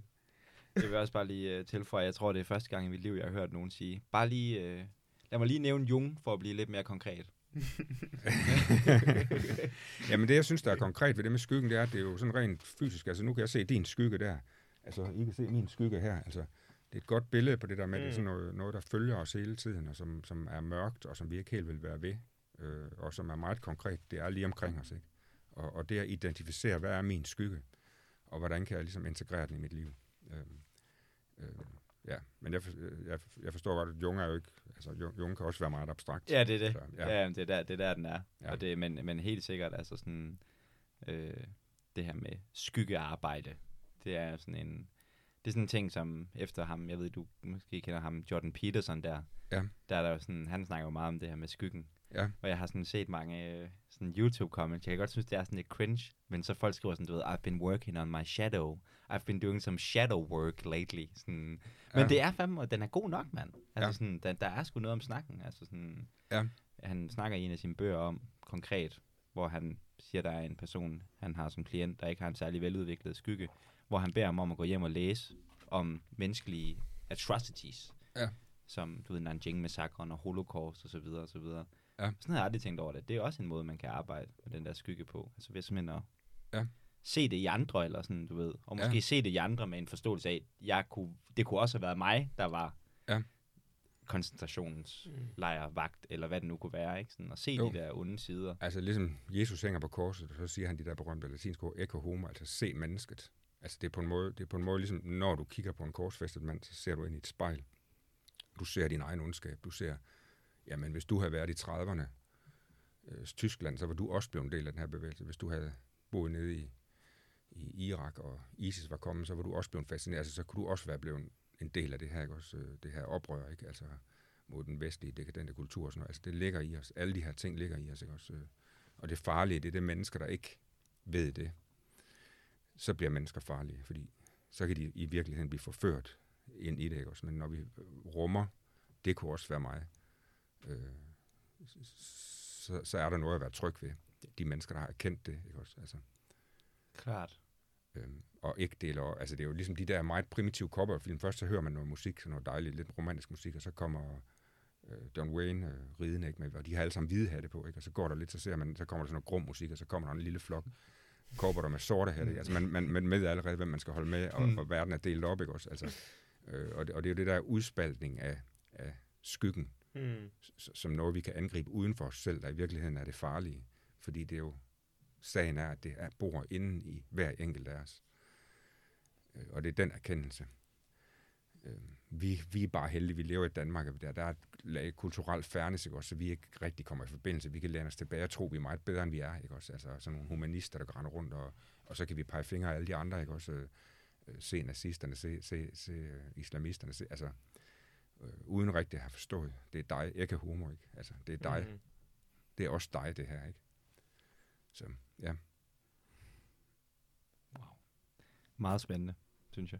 Jeg vil også bare lige uh, tilføje, jeg tror, det er første gang i mit liv, jeg har hørt nogen sige. Bare lige, uh, lad mig lige nævne Jung, for at blive lidt mere konkret. Jamen det, jeg synes, der er konkret ved det med skyggen, det er, at det er jo sådan rent fysisk. Altså nu kan jeg se din skygge der. Altså, I kan se min skygge her. Altså, det er et godt billede på det der med, mm. det er sådan noget, noget, der følger os hele tiden, og som, som er mørkt, og som vi ikke helt vil være ved, øh, og som er meget konkret. Det er lige omkring os, ikke? Og, og det at identificere, hvad er min skygge, og hvordan kan jeg ligesom integrere den i mit liv. Øh, øh, ja, men jeg, for- jeg, jeg forstår godt, at Jung er jo ikke, altså Jung, Jung kan også være meget abstrakt. Ja, det er det. Så, ja. ja det, er der, det er der, den er. Ja. Ja. Og det, men, men helt sikkert, altså sådan, øh, det her med skyggearbejde, det er sådan en, det er sådan en ting, som efter ham, jeg ved, du måske kender ham, Jordan Peterson der, Ja. der er der jo sådan, han snakker jo meget om det her med skyggen. Ja. Og jeg har sådan set mange øh, sådan YouTube-comments. Jeg kan godt synes, det er sådan lidt cringe, men så folk skriver sådan, du ved, I've been working on my shadow. I've been doing some shadow work lately. Sådan, men Ja. det er fandme, og den er god nok, mand. Altså Ja. sådan, der, der er sgu noget om snakken. Altså sådan, Ja. Han snakker i en af sine bøger om, konkret, hvor han siger, der er en person, han har som klient, der ikke har en særlig veludviklet skygge, hvor han beder ham om at gå hjem og læse om menneskelige atrocities. Ja. Som, du ved, Nanjing-massakren og Holocaust og så videre og så videre. Ja. Sådan har jeg aldrig tænkt over det. Det er også en måde, man kan arbejde med den der skygge på. Altså ved simpelthen at Ja. se det i andre, eller sådan, du ved. Og Ja. måske se det i andre med en forståelse af, jeg kunne, det kunne også have været mig, der var Ja. koncentrationslejr, vagt, eller hvad det nu kunne være, ikke? Sådan, at se Jo. de der onde sider. Altså ligesom Jesus hænger på korset, så siger han de der berømte latinske ord, eko homo, altså se mennesket. Altså det er på en måde, det er på en måde ligesom, når du kigger på en korsfæstet mand, så ser du ind i et spejl. Du ser din egen ondskab. Du ser, jamen hvis du havde været i 30'erne, øh, Tyskland, så var du også blevet en del af den her bevægelse. Hvis du havde boet nede i, i Irak, og ISIS var kommet, så var du også blevet fascineret. Altså så kunne du også være blevet en del af det her, ikke? Også, øh, det her oprør, ikke? Altså mod den vestlige dekadente kultur og sådan noget. Altså det ligger i os. Alle de her ting ligger i os, ikke? Også, øh, og det farlige, det er det mennesker, der ikke ved det. Så bliver mennesker farlige, fordi så kan de i virkeligheden blive forført ind i det, ikke også? Men når vi rummer, det kunne også være mig, øh, så, så er der noget at være tryg ved. De mennesker, der har erkendt det, ikke også? Altså, Klart. øhm, og ikke deler, altså det er jo ligesom de der meget primitive cowboyfilm. Først så hører man noget musik, sådan noget dejligt, lidt romantisk musik, og så kommer øh, John Wayne øh, ridende, ikke? Med, og de har alle sammen hvide hatte på, ikke? Og så går der lidt, så ser man, så kommer der sådan noget grum musik, og så kommer der en lille flok der med sorte hatte. Altså man, man, man ved allerede, hvem man skal holde med, og, Mm. og verden er delt op, ikke også? Altså, øh, og, det, og det er jo det der udspaltning af, af skyggen, Mm. som noget, vi kan angribe uden for os selv, der i virkeligheden er det farlige. Fordi det er jo, sagen er, at det er, bor inden i hver enkelt af os. Øh, og det er den erkendelse. Øh, vi, vi er bare heldige, vi lever i Danmark, og der, der er et lag kulturelt fairness, ikke også, så vi ikke rigtig kommer i forbindelse. Vi kan lære os tilbage og tro, vi er meget bedre, end vi er. Ikke også? Altså sådan nogle humanister, der går rundt, og, og så kan vi pege fingre af alle de andre, ikke også? Øh, se nazisterne, se, se, se islamisterne, se, altså, øh, uden rigtig at have forstået. Det er dig, ikke humor, ikke? Altså, det er dig. Mm. Det er også dig, det her, ikke? Så, ja. Meget spændende, synes jeg.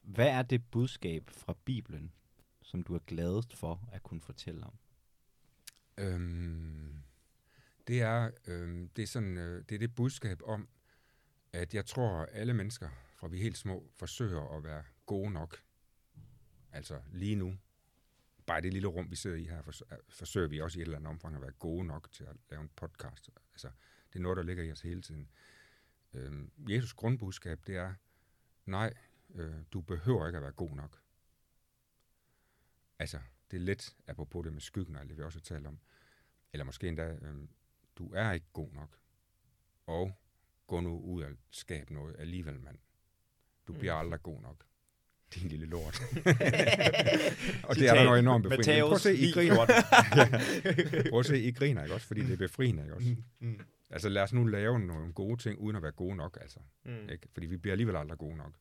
Hvad er det budskab fra Bibelen, som du er gladest for at kunne fortælle om? Øhm, det er øhm, det er sådan øh, det er det budskab om at jeg tror at alle mennesker fra vi er helt små forsøger at være gode nok. Altså lige nu bare det lille rum vi sidder i her er- forsøger vi også i et eller andet omfang at være gode nok til at lave en podcast. Altså det er noget der ligger i os hele tiden. Øhm, Jesus grundbudskab det er nej, øh, du behøver ikke at være god nok. Altså det er let, apropos det med skyggen det, vi også har talt om. Eller måske endda, øhm, du er ikke god nok. Og gå nu ud og skab noget alligevel, mand. Du bliver Mm. aldrig god nok. Din lille lort. og det er der noget enormt befriende. Prøv at se, I griner. ja. Prøv at se, I griner, ikke også? Fordi det er befriende, ikke også? Mm. Altså lad os nu lave nogle gode ting, uden at være gode nok, altså. Mm. Ikke? Fordi vi bliver alligevel aldrig gode nok.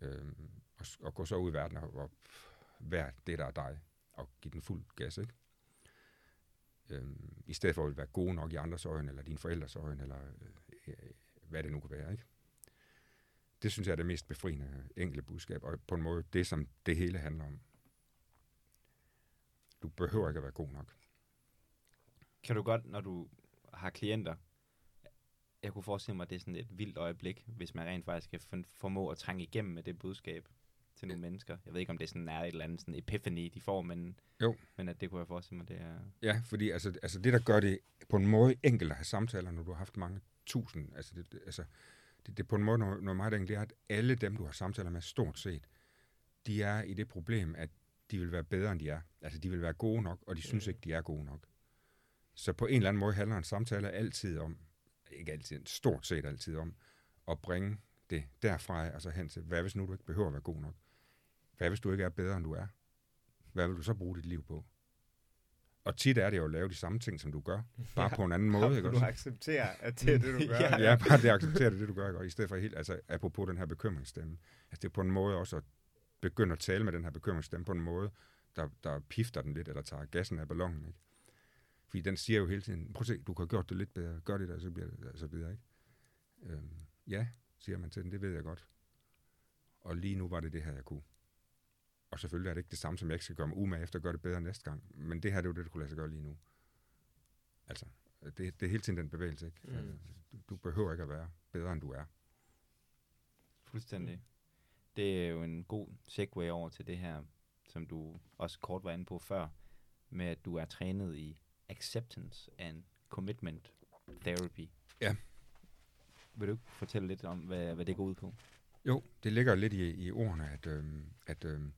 Øhm, og, og gå så ud i verden og, og være det, der er dig, og give den fuld gas, ikke? Øhm, I stedet for at være gode nok i andres øjne, eller dine forældres øjne, eller øh, øh, hvad det nu kan være, ikke? Det synes jeg er det mest befriende enkle budskab, og på en måde det, som det hele handler om. Du behøver ikke at være god nok. Kan du godt, når du har klienter, jeg kunne forestille mig, at det er sådan et vildt øjeblik, hvis man rent faktisk kan for- formå at trænge igennem med det budskab til nogle mennesker. Jeg ved ikke, om det sådan er et eller andet sådan epiphany, de får, men, Jo. men at det kunne jeg forestille mig, det er... Ja, fordi altså, altså det, der gør det på en måde enkelt at have samtaler, når du har haft mange tusind, altså det, altså, det, det er på en måde noget, noget meget enkelt, det er, at alle dem, du har samtaler med stort set, de er i det problem, at de vil være bedre, end de er. Altså, de vil være gode nok, og de synes Mm. ikke, de er gode nok. Så på en eller anden måde handler en samtale altid om, ikke altid, stort set altid om, at bringe det derfra, altså hen til, hvad hvis nu du ikke behøver at være god nok? Hvad hvis du ikke er bedre, end du er? Hvad vil du så bruge dit liv på? Og tit er det jo at lave de samme ting, som du gør, bare på en anden måde, ikke du også? accepterer, at det er det, du gør. Ja. Ja, bare det accepterer det, det du gør, ikke? Og i stedet for helt, altså apropos den her bekymringsstemme. Altså det er på en måde også at begynde at tale med den her bekymringsstemme på en måde, der, der pifter den lidt, eller tager gassen af ballonen, ikke? Fordi den siger jo hele tiden, prøv at se, du kan have gjort det lidt bedre, gør det der, så bliver det, og så videre, ikke? Øhm, ja, siger man til den, det ved jeg godt. Og lige nu var det det her, jeg kunne. Og selvfølgelig er det ikke det samme, som jeg ikke skal gøre mig umage efter at gøre det bedre næste gang. Men det her, det er jo det, du kunne lade sig gøre lige nu. Altså, det, det er hele tiden den bevægelse, ikke? Mm. Mm. Du, du behøver ikke at være bedre, end du er. Fuldstændig. Det er jo en god segue over til det her, som du også kort var inde på før, med at du er trænet i acceptance and commitment therapy. Ja. Vil du ikke fortælle lidt om, hvad, hvad det går ud på? Jo, det ligger lidt i, i ordene, at, øhm, at øhm,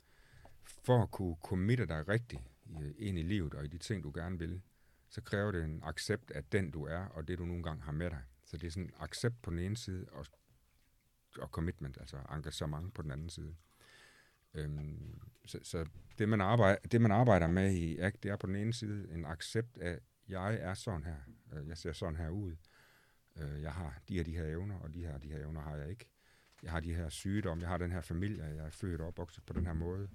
for at kunne committe dig rigtigt i, ind i livet og i de ting, du gerne vil, så kræver det en accept af den, du er, og det, du nogle gange har med dig. Så det er sådan en accept på den ene side, og, og commitment, altså engagement på den anden side. Øhm, så så det, man arbejder, det, man arbejder med i ACT, det er på den ene side en accept af, jeg er sådan her, øh, jeg ser sådan her ud, øh, jeg har de her, de her evner, og de her, de her evner har jeg ikke jeg har de her sygdomme, jeg har den her familie, jeg er født og opvokset på den her måde.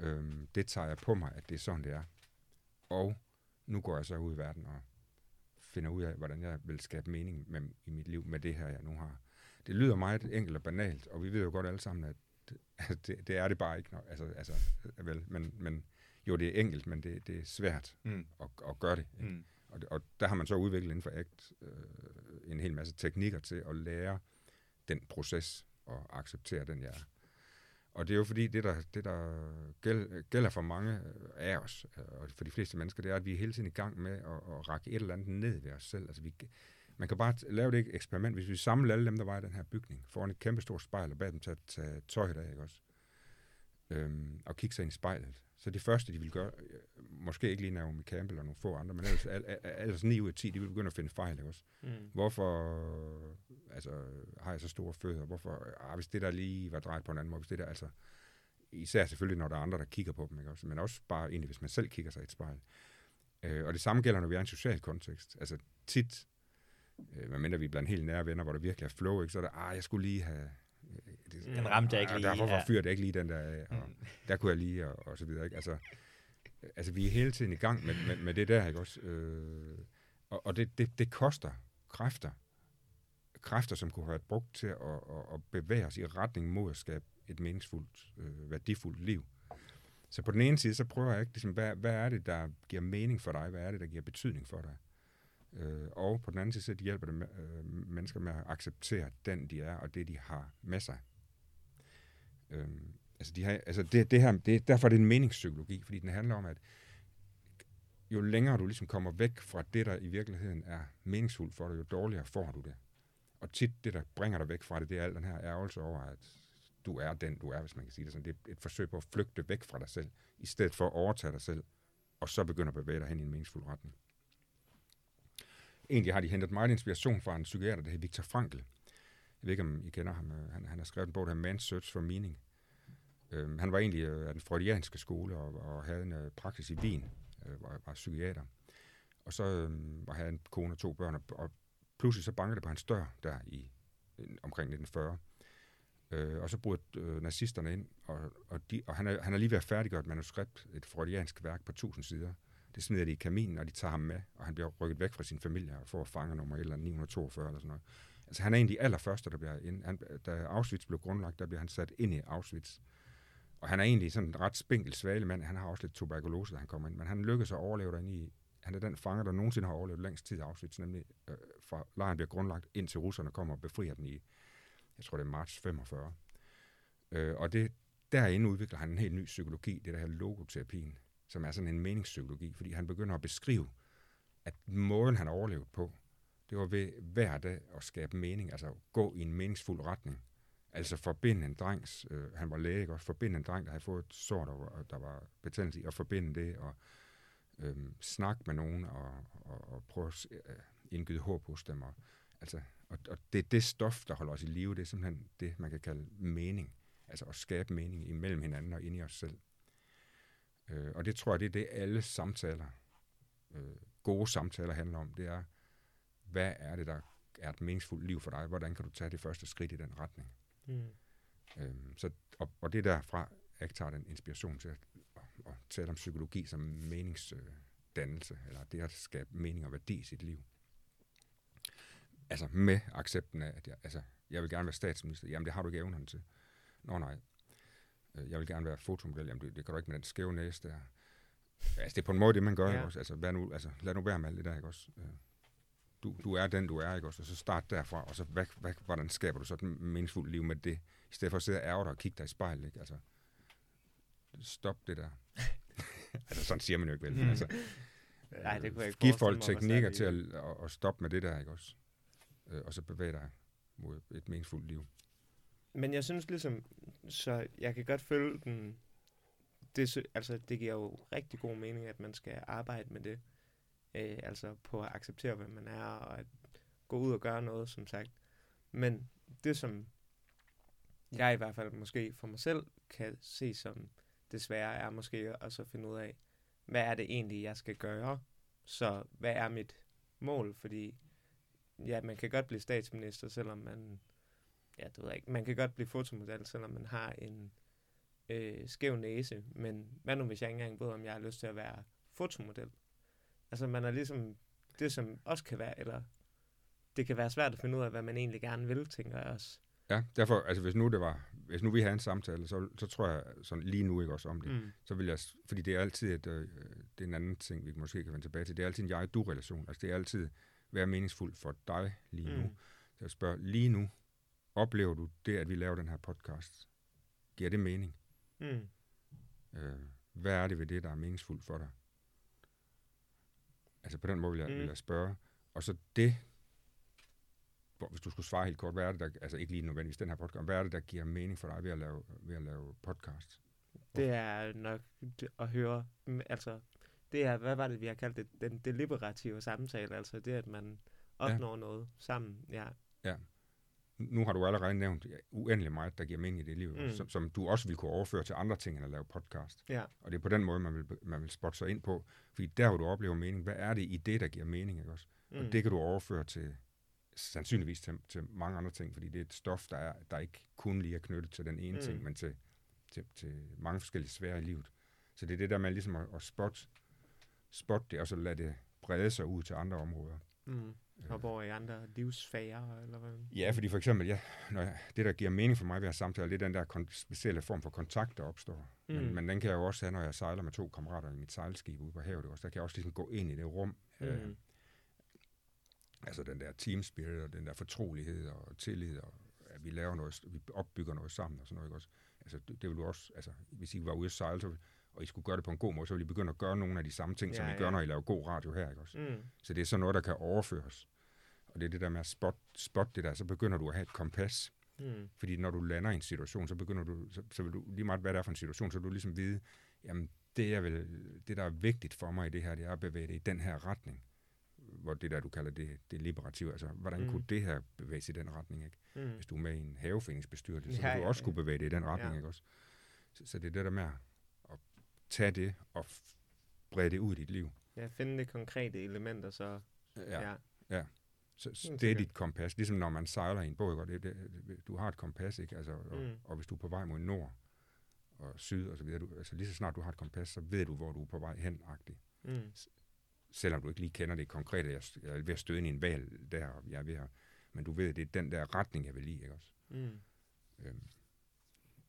Øhm, det tager jeg på mig, at det er sådan, det er. Og nu går jeg så ud i verden og finder ud af, hvordan jeg vil skabe mening med, i mit liv med det her, jeg nu har. Det lyder meget enkelt og banalt, og vi ved jo godt alle sammen, at det, det, det er det bare ikke. Nok. Altså, altså, vel, men, men jo, det er enkelt, men det, det er svært Mm. at, at gøre det. Ikke? Mm. Og, og der har man så udviklet inden for ACT øh, en hel masse teknikker til at lære den proces og acceptere den, jeg er. Og det er jo fordi, det der, det der gælder for mange af os, øh, og for de fleste mennesker, det er, at vi er hele tiden i gang med at, at række et eller andet ned ved os selv. Altså vi, man kan bare lave det eksperiment, hvis vi samler alle dem, der var i den her bygning, foran et kæmpe stort spejl og bad dem til at tage tøjet af, ikke også? Øhm, og kigge sig ind i spejlet. Så det første, de vil gøre, øh, måske ikke lige Naomi Campbell og nogle få andre, men ellers, al, al, ellers 9 ud af 10, de vil begynde at finde fejl, ikke også? Mm. Hvorfor altså, har jeg så store fødder? Hvorfor, ah, hvis det der lige var drejet på en anden måde, hvis det der, altså, især selvfølgelig, når der er andre, der kigger på dem, ikke også? men også bare egentlig, hvis man selv kigger sig i et spejl. Øh, og det samme gælder, når vi er i en social kontekst. Altså tit, øh, medmindre vi er blandt helt nære venner, hvor der virkelig er flow, ikke? så er det, ah, jeg skulle lige have... Det, Den ramte jeg ikke lige, Derfor ja. fyrede jeg ikke lige den der af, og Mm. der kunne jeg lige, og, og så videre. Ikke? Altså, altså, vi er hele tiden i gang med, med, med det der, ikke også? Øh, og og det, det, det koster kræfter. Kræfter, som kunne have været brugt til at, at, at bevæge os i retning mod at skabe et meningsfuldt, øh, værdifuldt liv. Så på den ene side, så prøver jeg ikke, ligesom, hvad, hvad er det, der giver mening for dig? Hvad er det, der giver betydning for dig? Øh, og på den anden side, så hjælper det øh, mennesker med at acceptere den, de er, og det, de har med sig. Øh, altså, de har, altså det, det her, det, derfor er det en meningspsykologi, fordi den handler om, at jo længere du ligesom kommer væk fra det, der i virkeligheden er meningsfuldt for dig, jo dårligere får du det. Og tit det, der bringer dig væk fra det, det er al den her ærgelse over, at du er den, du er, hvis man kan sige det sådan. Det er et forsøg på at flygte væk fra dig selv, i stedet for at overtage dig selv, og så begynde at bevæge dig hen i en meningsfuld retning. Egentlig har de hentet meget inspiration fra en psykiater, der hedder Viktor Frankl. Jeg ved ikke, om I kender ham. Øh, han, han har skrevet en bog, der hedder Man's Search for Meaning. Øhm, han var egentlig øh, af den freudianske skole og, og havde en øh, praksis i Wien, øh, var, var psykiater. Og så øh, var han en kone og to børn, og, og pludselig så bankede det på hans dør der i øh, omkring 1940. Øh, og så brød øh, nazisterne ind, og, og, de, og han, er, han er lige ved at færdiggøre et manuskript, et freudiansk værk på 1000 sider. Det smider de i kaminen, og de tager ham med, og han bliver rykket væk fra sin familie og får fange nummer et eller 942 eller sådan noget. Altså han er en af de allerførste, der bliver ind. Han, da Auschwitz blev grundlagt, der bliver han sat ind i Auschwitz. Og han er egentlig sådan en ret spinkel svale mand. Han har også lidt tuberkulose, da han kommer ind, men han lykkes at overleve derinde i... Han er den fanger, der nogensinde har overlevet længst tid i Auschwitz, nemlig øh, fra lejren bliver grundlagt, indtil russerne kommer og befrier den i, jeg tror det er marts 45. Øh, og det, derinde udvikler han en helt ny psykologi, det der her logoterapien, som er sådan en meningspsykologi, fordi han begynder at beskrive, at måden han overlevede på, det var ved hver dag at skabe mening, altså gå i en meningsfuld retning. Altså forbinde en drengs, øh, han var læge, ikke? også forbinde en dreng, der havde fået et sår, der var, der var betændelse i, og forbinde det, og øh, snakke med nogen, og, og, og prøve at øh, indgyde håb hos dem. Og, altså, og, og det er det stof, der holder os i live, det er simpelthen det, man kan kalde mening. Altså at skabe mening imellem hinanden og inde i os selv. Øh, og det tror jeg, det er det, alle samtaler, øh, gode samtaler handler om. Det er, hvad er det, der er et meningsfuldt liv for dig? Hvordan kan du tage det første skridt i den retning? Mm. Øhm, så, og, og det er derfra, jeg tager den inspiration til at, at, at tale om psykologi som meningsdannelse, eller det at skabe mening og værdi i sit liv. Altså med accepten af, at jeg, altså, jeg vil gerne være statsminister. Jamen, det har du ikke evnerne til. Nå nej. Øh, Jeg vil gerne være fotomodel. Jamen, det, det kan du ikke med den skæve næse der. Altså, det er på en måde det, man gør, Ja. ikke også? Altså, vær nu, altså, lad nu være med alt det der, ikke også? Øh, Du, du er den, du er, ikke også? Og så start derfra, og så hvad, hvad, hvordan skaber du så et meningsfuldt liv med det? I stedet for at sidde og ærge dig og kigge dig i spejlet, ikke? Altså, stop det der. altså, sådan siger man jo ikke vel. men Altså, Nej, det kunne jeg ikke Giv folk teknikker til at, at, at stoppe med det der, ikke også? Øh, og så bevæge dig mod et meningsfuldt liv. Men jeg synes ligesom, så jeg kan godt følge den, det, altså det giver jo rigtig god mening, at man skal arbejde med det. Øh, altså på at acceptere, hvem man er, og at gå ud og gøre noget, som sagt. Men det, som jeg i hvert fald måske for mig selv kan se som det svære, er måske at så finde ud af, hvad er det egentlig, jeg skal gøre? Så hvad er mit mål? Fordi ja, man kan godt blive statsminister, selvom man ja, det ved jeg ikke. Man kan godt blive fotomodel, selvom man har en øh, skæv næse. Men hvad nu, hvis jeg ikke engang ved, om jeg har lyst til at være fotomodel? Altså, man er ligesom det, som også kan være, eller det kan være svært at finde ud af, hvad man egentlig gerne vil, tænker jeg også. Ja, derfor, altså hvis nu det var, hvis nu vi havde en samtale, så, så tror jeg sådan lige nu ikke også om det. Mm. Så vil jeg, fordi det er altid et, øh, det er en anden ting, vi måske kan vende tilbage til. Det er altid en jeg-du-relation. Altså det er altid, hvad er meningsfuldt for dig lige nu? Mm. Så jeg spørger, lige nu, oplever du det, at vi laver den her podcast? giver det mening? Mm. Øh, hvad er det ved det, der er meningsfuldt for dig? Altså på den måde vil jeg, mm. vil jeg spørge. Og så det, hvor, hvis du skulle svare helt kort, hvad er det, der, altså ikke lige nødvendigvis den her podcast, hvad er det, der giver mening for dig ved at lave, ved at lave podcast? Det er nok at høre, altså, det er, hvad var det, vi har kaldt det, den deliberative samtale, altså det, at man opnår ja. noget sammen, ja. Nu har du allerede nævnt uendelig meget, der giver mening i dit liv, Mm. som, som du også vil kunne overføre til andre ting end at lave podcast. Ja. Og det er på den måde, man vil, man vil spotte sig ind på. Fordi der, hvor du oplever mening, hvad er det i det, der giver mening? Ikke også? Mm. Og det kan du overføre til sandsynligvis til, til mange andre ting, fordi det er et stof, der, er, der ikke kun lige er knyttet til den ene Mm. ting, men til, til, til mange forskellige sfærer i livet. Så det er det der med ligesom at, at spotte, spotte det, og så lade det brede sig ud til andre områder. Mm. Hoppe over i andre livsfager, eller hvad? Ja, fordi for eksempel, ja, når jeg, det, der giver mening for mig ved at samtale, det er den der specielle form for kontakt, der opstår. Mm. Men, men den kan jeg jo også have, når jeg sejler med to kammerater i mit sejlskib ude på havet. Også. Der kan jeg også ligesom gå ind i det rum. Mm. Øh, Mm. altså den der team spirit og den der fortrolighed og tillid, og at vi laver noget, vi opbygger noget sammen og sådan noget. Ikke også? Altså, det, det vil du også, altså, hvis I var ude at sejle, så, og I skulle gøre det på en god måde, så ville I begynde at gøre nogle af de samme ting, ja, som I Ja, gør, når I laver god radio her. Ikke også? Mm. Så det er sådan noget, der kan overføres. Og det er det der med at spot, spot det der, så begynder du at have et kompas. Mm. Fordi når du lander i en situation, så begynder du, så, så vil du lige meget, hvad det er for en situation, så vil du ligesom vide, jamen det, er vel, det, der er vigtigt for mig i det her, det er at bevæge det i den her retning. Hvor det der, du kalder det, det liberative, altså hvordan Mm. kunne det her bevæge sig i den retning, ikke? Mm. Hvis du er med i en haveforeningsbestyrelse, så Ja, vil du ja, også ja. kunne bevæge det i den retning, Ja. ikke også? Så, så det er det der med at tage det og brede det ud i dit liv. Ja, finde det konkrete elementer, så ja. ja. Så, så Helt det er dit kompas. Ligesom når man sejler i en båd, det, det, du har et kompas, ikke? Altså, og, Mm. og hvis du er på vej mod nord og syd og så videre, du, altså lige så snart du har et kompas, så ved du, hvor du er på vej hen -agtigt. Mm. Selvom du ikke lige kender det konkrete, jeg, jeg er ved at støde ind i en valg der, og jeg er ved at, men du ved, at det er den der retning, jeg vil lide, ikke også? Mm. Øhm,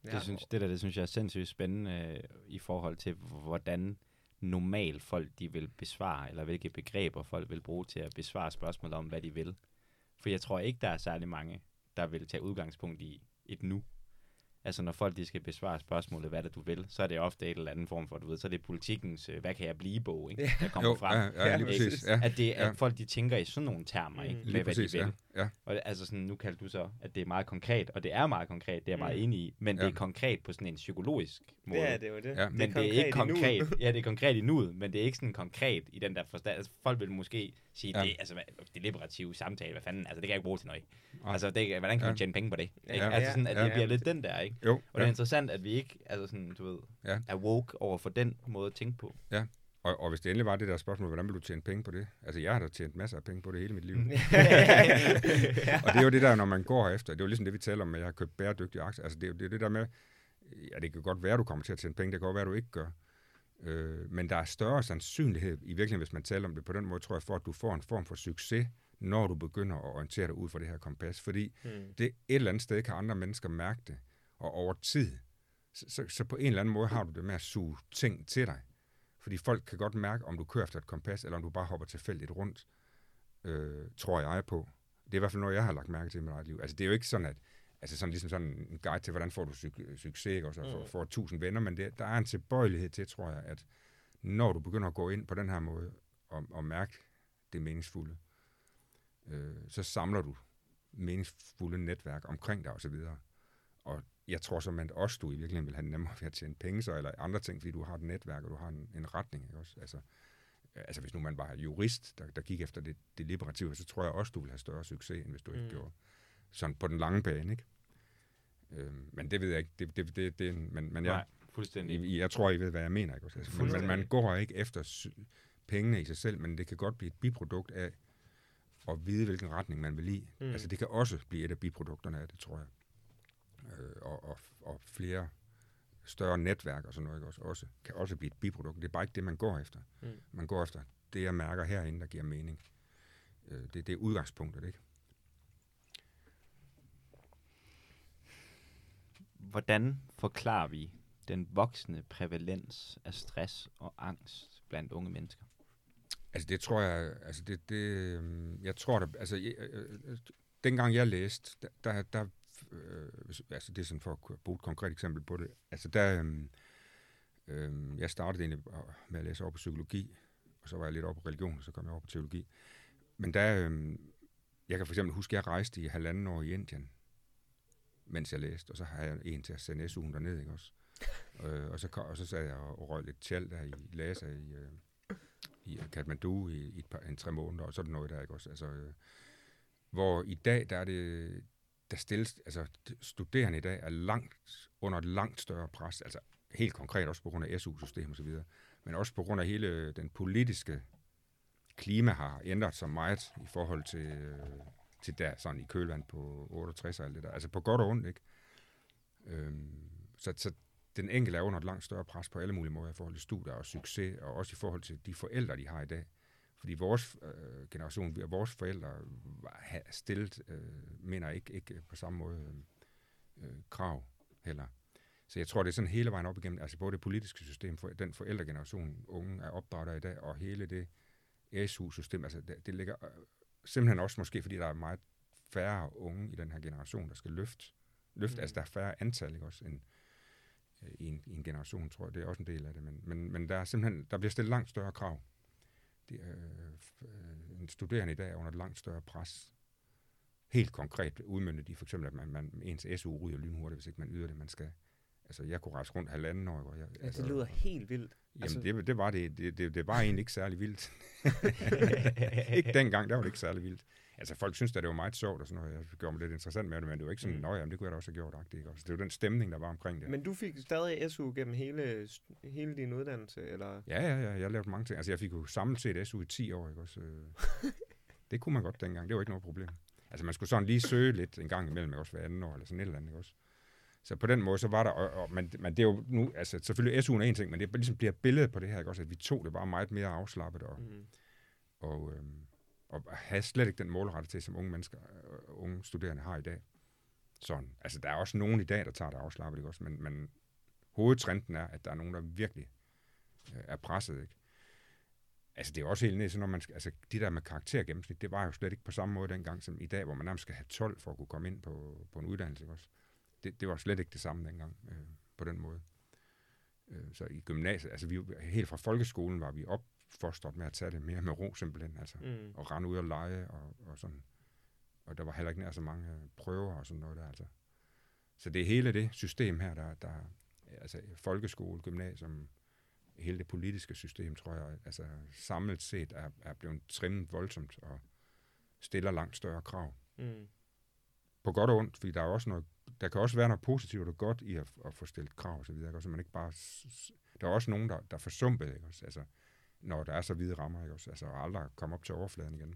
Ja. Det, synes, det der, det synes jeg er sindssygt spændende øh, i forhold til, hvordan normalt folk de vil besvare, eller hvilke begreber folk vil bruge til at besvare spørgsmålet om, hvad de vil. For jeg tror ikke, der er særlig mange, der vil tage udgangspunkt i et nu. Altså når folk de skal besvare spørgsmålet, hvad er det du vil, så er det ofte et eller andet form for, du ved, så er det politikens, øh, hvad kan jeg blive bog, ikke? der kommer jo, frem. ja, ja, lige Ja, præcis. Ja, At, det, ja. at folk de tænker i sådan nogle termer, ikke? Mm. Med lige hvad præcis, de vil. ja. ja. Og det, altså sådan, nu kaldte du så, at det er meget konkret, og det er meget konkret, det er jeg meget Mm. enig i, men det Ja. er konkret på sådan en psykologisk måde. Det er det jo det. Ja. men det er, ikke i nuet. konkret. ja, det er konkret i nuet, men det er ikke sådan konkret i den der forstand. Altså, folk vil måske sige, Ja. det, altså, hvad- det liberative samtale, hvad fanden, altså det kan jeg ikke bruge til noget. Nej. Altså, det, hvordan kan man Ja. tjene penge på det? Ja. Ikke? Ja. Altså sådan, at Ja. det bliver lidt den der, ikke? Jo, Og det er ja. interessant, at vi ikke, altså sådan, du ved, Ja. er woke over for den måde at tænke på. Og, og hvis det endelig var det der spørgsmål, hvordan vil du tjene penge på det? Altså, jeg har da tjent masser af penge på det hele mit liv. ja. Og det er jo det der, når man går efter, det er jo ligesom det, vi taler om, med at jeg har købt bæredygtige aktier. Altså, det er jo det, er det der med, ja, det kan godt være, du kommer til at tjene penge, det kan godt være, du ikke gør. Øh, men der er større sandsynlighed, i virkeligheden, hvis man taler om det på den måde, tror jeg, for at du får en form for succes, når du begynder at orientere dig ud fra det her kompas. Fordi Mm. det et eller andet sted kan andre mennesker mærke det, og over tid, så, så, så på en eller anden måde har du det med at suge ting til dig. Fordi folk kan godt mærke, om du kører efter et kompas, eller om du bare hopper tilfældigt rundt, øh, tror jeg på. Det er i hvert fald noget, jeg har lagt mærke til i mit eget liv. Altså, det er jo ikke sådan, at altså sådan, ligesom sådan en guide til, hvordan får du suc- succes, og så får, Mm. får tusind venner, men det, der er en tilbøjelighed til, tror jeg, at når du begynder at gå ind på den her måde, og, og mærke det meningsfulde, øh, så samler du meningsfulde netværk omkring dig osv. Og jeg tror som at også du i virkeligheden vil have nemmere ved at tjene penge så, eller andre ting, fordi du har et netværk, og du har en, en retning. Ikke også? Altså, altså hvis nu man var jurist, der, der gik efter det, det liberative, så tror jeg også, du vil have større succes, end hvis du ikke Mm. gjorde. Sådan på den lange bane, ikke? Øhm, men det ved jeg ikke. Det, det, det, det, men, men jeg, Nej, fuldstændig. jeg, jeg tror, I ved, hvad jeg mener. Ikke? også? Altså, men, man går ikke efter pengene i sig selv, men det kan godt blive et biprodukt af at vide, hvilken retning man vil i. Mm. Altså det kan også blive et af biprodukterne af det, tror jeg. Øh, og, og, og flere større netværk og sådan noget ikke? Også, også, kan også blive et biprodukt. Det er bare ikke det, man går efter. Mm. Man går efter det, jeg mærker herinde, der giver mening. Øh, det, det er udgangspunktet, ikke? Hvordan forklarer vi den voksende prævalens af stress og angst blandt unge mennesker? Altså det tror jeg, altså det, det øhm, jeg tror der, altså jeg, øh, øh, dengang jeg læste, der, der øh, altså det er sådan for at bruge et konkret eksempel på det. Altså der, øh, jeg startede egentlig med at læse over på psykologi, og så var jeg lidt over på religion, og så kom jeg over på teologi. Men der, øh, jeg kan for eksempel huske, at jeg rejste i halvanden år i Indien, mens jeg læste, og så har jeg en til at sende SU'en derned, ikke også? øh, og, så, og så sad jeg og røg lidt tjal der i Lhasa i, øh, i Kathmandu i, i et par, en tre måneder, og sådan noget der, ikke også? Altså, øh, hvor i dag, der er det, der stilles, altså studerende i dag er langt under et langt større pres, altså helt konkret også på grund af SU-system og så videre, men også på grund af hele den politiske klima har ændret sig meget i forhold til, øh, til der, sådan i kølvand på 68 og alt det der. Altså på godt og ondt, ikke? Øhm, så, så den enkelte er under et langt større pres på alle mulige måder i forhold til studier og succes, og også i forhold til de forældre, de har i dag. Fordi vores øh, generation, vores forældre har stillet, øh, mener ikke, ikke på samme måde øh, krav heller. Så jeg tror, det er sådan hele vejen op igennem, altså både det politiske system, for den forældregeneration, unge er opdraget i dag, og hele det SU-system, altså det, det ligger øh, simpelthen også måske, fordi der er meget færre unge i den her generation, der skal løfte. løfte. Mm. Altså der er færre antal, ikke også, end, øh, i, en, i en generation, tror jeg. Det er også en del af det. Men, men, men der er simpelthen, der bliver stillet langt større krav de, øh, øh, en studerende i dag er under et langt større pres. Helt konkret udmyndet i for eksempel, at man, man ens SU ryger lynhurtigt, hvis ikke man yder det, man skal. Altså, jeg kunne rejse rundt halvanden år. Hvor jeg, ja, altså, det lyder helt vildt. Jamen, altså... det, det, var det. Det, det, det var egentlig ikke særlig vildt. ikke dengang, der var det ikke særlig vildt. Altså, folk synes at det var meget sjovt og sådan noget. Jeg gjorde mig lidt interessant med det, men det var ikke sådan, mm. nej, det kunne jeg da også have gjort. Ikke? Altså, det var den stemning, der var omkring det. Men du fik stadig SU gennem hele, hele din uddannelse, eller? Ja, ja, ja. Jeg lavede mange ting. Altså, jeg fik jo samlet set SU i 10 år, ikke også? det kunne man godt dengang. Det var ikke noget problem. Altså, man skulle sådan lige søge lidt en gang imellem, også hver anden år, eller sådan et eller andet, ikke også? Så på den måde, så var der, og, og, men, men det er jo nu, altså selvfølgelig SU'en er en ting, men det ligesom bliver billedet på det her, ikke også, at vi tog det bare meget mere afslappet, og, mm. og, øhm, og have slet ikke den målrette til, som unge mennesker, øh, unge studerende har i dag. Sådan. Altså, der er også nogen i dag, der tager det afslappet, ikke også, men, men hovedtrenden er, at der er nogen, der virkelig øh, er presset, ikke? Altså, det er også helt ned, så når man skal, altså, de der med karaktergennemsnit, det var jo slet ikke på samme måde dengang som i dag, hvor man nærmest skal have 12 for at kunne komme ind på, på en uddannelse, ikke også? Det, det var slet ikke det samme dengang øh, på den måde. Øh, så i gymnasiet, altså vi, helt fra folkeskolen var vi opfostret med at tage det mere med ro simpelthen, altså, mm. og rende ud og lege og, og sådan. Og der var heller ikke nær så mange prøver og sådan noget der, altså. Så det er hele det system her, der, der altså folkeskole, gymnasium, hele det politiske system, tror jeg, altså samlet set er, er blevet trimmet voldsomt og stiller langt større krav. Mm. På godt og ondt, fordi der er også noget der kan også være noget positivt og godt i at, at få stillet krav og så videre, ikke? så man ikke bare... Der er også nogen, der, der er forsumpet, ikke? Også, altså, når der er så hvide rammer, ikke? Også, altså aldrig komme op til overfladen igen.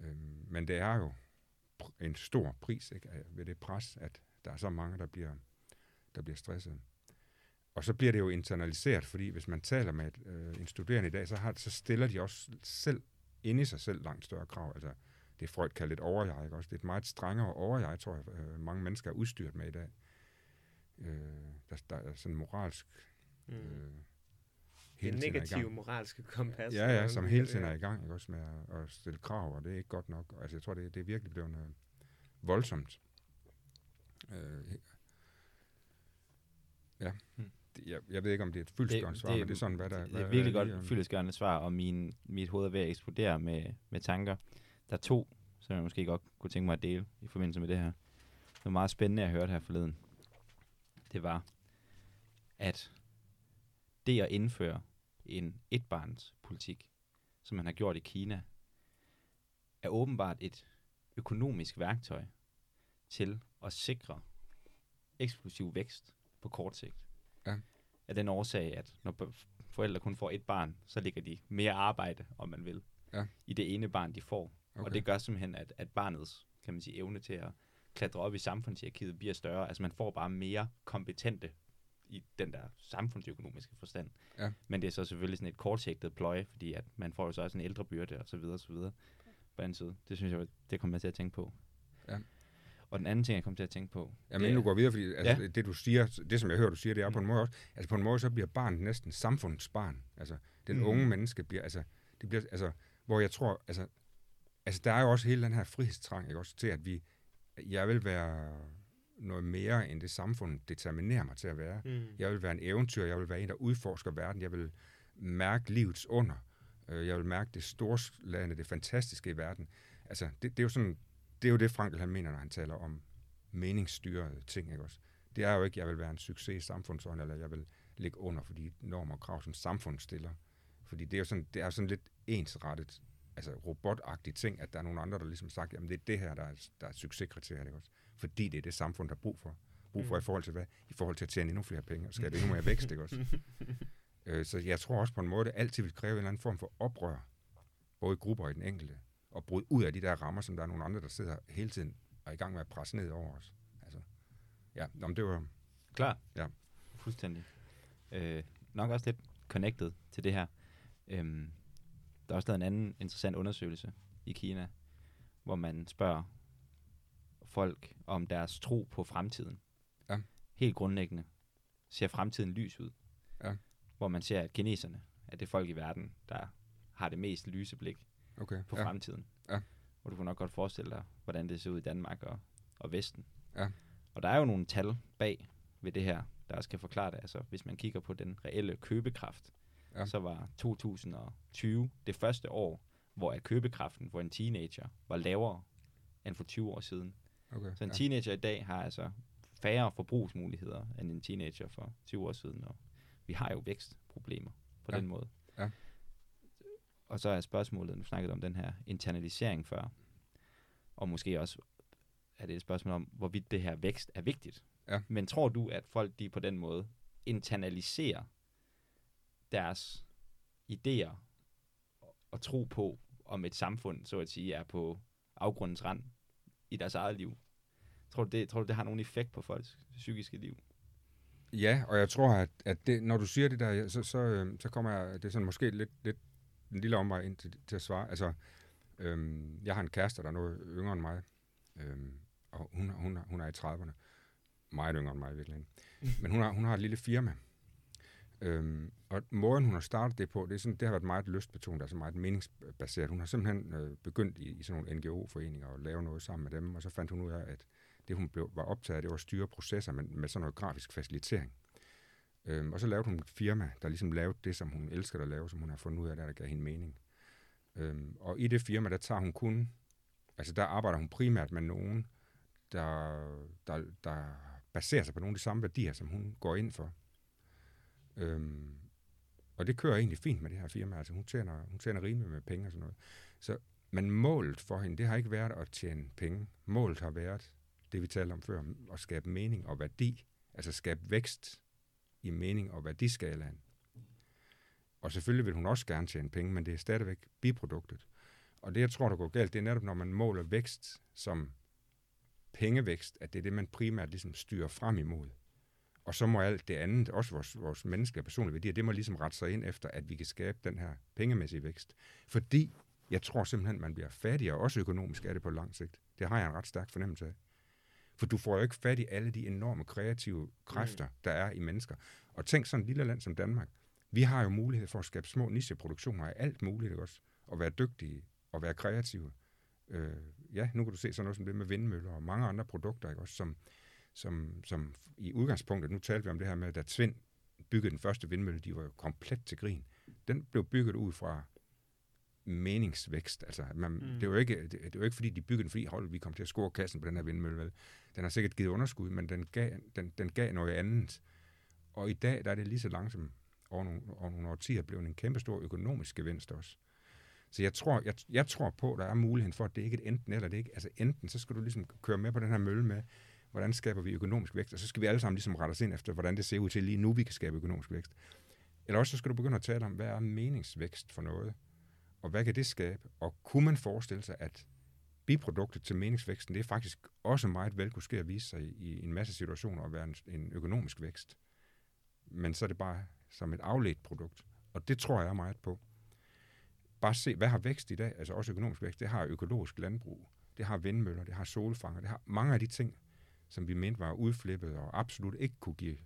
Øhm, men det er jo en stor pris ikke? ved det pres, at der er så mange, der bliver, der bliver stresset. Og så bliver det jo internaliseret, fordi hvis man taler med et, øh, en studerende i dag, så, har, så stiller de også selv, inde i sig selv, langt større krav. Altså, det Freud kalder et overjeg, ikke også? Det er et meget strengere overjeg, tror jeg, øh, mange mennesker er udstyret med i dag. Øh, der, der er sådan moralsk... Mm. Øh, det negative moralske kompas. Ja, ja, som hele tiden er i gang, ikke også, med at, at stille krav, og det er ikke godt nok. Altså, jeg tror, det, det er virkelig blevet noget voldsomt. Øh, ja. Hmm. Jeg, jeg ved ikke, om det er et fyldestgørende svar, det, men det er sådan, hvad der... Det er virkelig godt fyldestgørende svar, og min, mit hoved er ved at eksplodere med, med tanker. Der er to, som jeg måske godt kunne tænke mig at dele i forbindelse med det her. Det var meget spændende, at høre her forleden. Det var, at det at indføre en etbarnspolitik, som man har gjort i Kina, er åbenbart et økonomisk værktøj til at sikre eksplosiv vækst på kort sigt. Ja. Af den årsag, at når forældre kun får et barn, så ligger de mere arbejde, om man vil, ja. i det ene barn, de får. Okay. Og det gør simpelthen, at, at barnets kan man sige, evne til at klatre op i samfundshierarkiet bliver større. Altså man får bare mere kompetente i den der samfundsøkonomiske forstand. Ja. Men det er så selvfølgelig sådan et kortsigtet pløje, fordi at man får jo så også en ældre byrde og så videre og så videre på anden side. Det synes jeg, det kommer jeg til at tænke på. Ja. Og den anden ting, jeg kommer til at tænke på... Ja, men nu går videre, fordi altså, ja. det du siger, det som jeg hører, du siger, det er på en måde også, altså på en måde, så bliver barnet næsten samfundsbarn. Altså, den mm. unge menneske bliver, altså, det bliver, altså, hvor jeg tror, altså, altså der er jo også hele den her frihedstrang, ikke også, til at vi jeg vil være noget mere end det samfund determinerer mig til at være. Mm. Jeg vil være en eventyr, jeg vil være en, der udforsker verden, jeg vil mærke livets under, øh, jeg vil mærke det storslagende, det fantastiske i verden. Altså, det, det er jo sådan, det er jo det, Frankl han mener, når han taler om meningsstyrede ting, ikke også? Det er jo ikke, jeg vil være en succes i samfundsånd, eller jeg vil ligge under for de normer og krav, som samfundet stiller. Fordi det er jo sådan, det er sådan lidt ensrettet, altså robotagtige ting, at der er nogle andre, der ligesom sagt, jamen det er det her, der er, der er succeskriteriet, ikke også? Fordi det er det samfund, der er brug for. Brug for Mm. i forhold til hvad? I forhold til at tjene endnu flere penge og skabe endnu mere vækst, ikke også? Øh, så jeg tror også på en måde, det altid vil kræve en eller anden form for oprør, både i grupper og i den enkelte, og bryde ud af de der rammer, som der er nogle andre, der sidder hele tiden og er i gang med at presse ned over os. Altså, ja, nå, men det var, Klar? Ja. Fuldstændig. Øh, nok også lidt connected til det her. Øhm, der er også lavet en anden interessant undersøgelse i Kina, hvor man spørger folk om deres tro på fremtiden. Ja. Helt grundlæggende ser fremtiden lys ud. Ja. Hvor man ser, at kineserne er det folk i verden, der har det mest lyse blik okay. på ja, fremtiden. Ja. Og du kan nok godt forestille dig, hvordan det ser ud i Danmark og, og Vesten. Ja. Og der er jo nogle tal bag ved det her, der kan forklare det. Altså, hvis man kigger på den reelle købekraft, Ja. så var 2020 det første år, hvor at købekraften for en teenager var lavere end for 20 år siden. okay, Så en ja. teenager i dag har altså færre forbrugsmuligheder end en teenager for 20 år siden. Og vi har jo vækstproblemer på Ja. den måde. Ja. Og så er spørgsmålet, nu snakkede om den her internalisering før, og måske også er det et spørgsmål om, hvorvidt det her vækst er vigtigt. Ja. Men tror du, at folk de på den måde internaliserer deres idéer og tro på, om et samfund, så at sige, er på afgrundens rand i deres eget liv? Tror du, det, tror du, det har nogen effekt på folks psykiske liv? Ja, og jeg tror, at, at det, når du siger det der, så, så, øh, så kommer jeg, det er sådan måske lidt, lidt en lille omvej ind til, til at svare. Altså, øhm, jeg har en kæreste, der er noget yngre end mig, øhm, og hun, hun, hun er i 30'erne. Meget yngre end mig i virkeligheden. Men hun har, hun har et lille firma. Øhm, og måden, hun har startet det på, det, er sådan, det har været meget lystbetonet, altså meget meningsbaseret. Hun har simpelthen øh, begyndt i, i sådan nogle NGO-foreninger at lave noget sammen med dem, og så fandt hun ud af, at det, hun blev, var optaget af, det var at styre processer med, med sådan noget grafisk facilitering. Øhm, og så lavede hun et firma, der ligesom lavede det, som hun elsker at lave, som hun har fundet ud af, der, der gav hende mening. Øhm, og i det firma, der tager hun kun, altså der arbejder hun primært med nogen, der, der, der baserer sig på nogle af de samme værdier, som hun går ind for. Øhm, og det kører egentlig fint med det her firma, altså hun tjener, hun tjener rimeligt med penge og sådan noget. Så, men målet for hende, det har ikke været at tjene penge. Målet har været det, vi talte om før, at skabe mening og værdi, altså skabe vækst i mening og værdiskalaen. Og selvfølgelig vil hun også gerne tjene penge, men det er stadigvæk biproduktet. Og det, jeg tror, der går galt, det er netop, når man måler vækst som pengevækst, at det er det, man primært ligesom styrer frem imod. Og så må alt det andet, også vores, vores menneskelige og personlige værdier, det må ligesom rette sig ind efter, at vi kan skabe den her pengemæssige vækst. Fordi jeg tror simpelthen, man bliver fattigere, også økonomisk er det på lang sigt. Det har jeg en ret stærk fornemmelse af. For du får jo ikke fat i alle de enorme kreative kræfter, der er i mennesker. Og tænk sådan et lille land som Danmark. Vi har jo mulighed for at skabe små nicheproduktioner af alt muligt ikke også. Og være dygtige og være kreative. Øh, ja, nu kan du se sådan noget som det med vindmøller og mange andre produkter, ikke også, som, som, som i udgangspunktet, nu talte vi om det her med, at da Tvind byggede den første vindmølle, de var jo komplet til grin. Den blev bygget ud fra meningsvækst. Altså, man, mm. det, var ikke, det, det var ikke, fordi de byggede den, fordi hold, vi kom til at score kassen på den her vindmølle. Vel? Den har sikkert givet underskud, men den gav, den, den gav noget andet. Og i dag der er det lige så langsomt over nogle, over nogle årtier blevet en kæmpe stor økonomisk gevinst også. Så jeg tror, jeg, jeg tror på, at der er muligheden for, at det ikke er et enten eller det ikke. Altså enten, så skal du ligesom køre med på den her mølle med, hvordan skaber vi økonomisk vækst, og så skal vi alle sammen ligesom rette os ind efter, hvordan det ser ud til lige nu, vi kan skabe økonomisk vækst. Eller også så skal du begynde at tale om, hvad er meningsvækst for noget, og hvad kan det skabe, og kunne man forestille sig, at biproduktet til meningsvæksten, det er faktisk også meget vel kunne ske at vise sig i, en masse situationer at være en, en økonomisk vækst. Men så er det bare som et afledt produkt. Og det tror jeg meget på. Bare se, hvad har vækst i dag, altså også økonomisk vækst, det har økologisk landbrug, det har vindmøller, det har solfanger, det har mange af de ting, som vi mente var udflippet og absolut ikke kunne give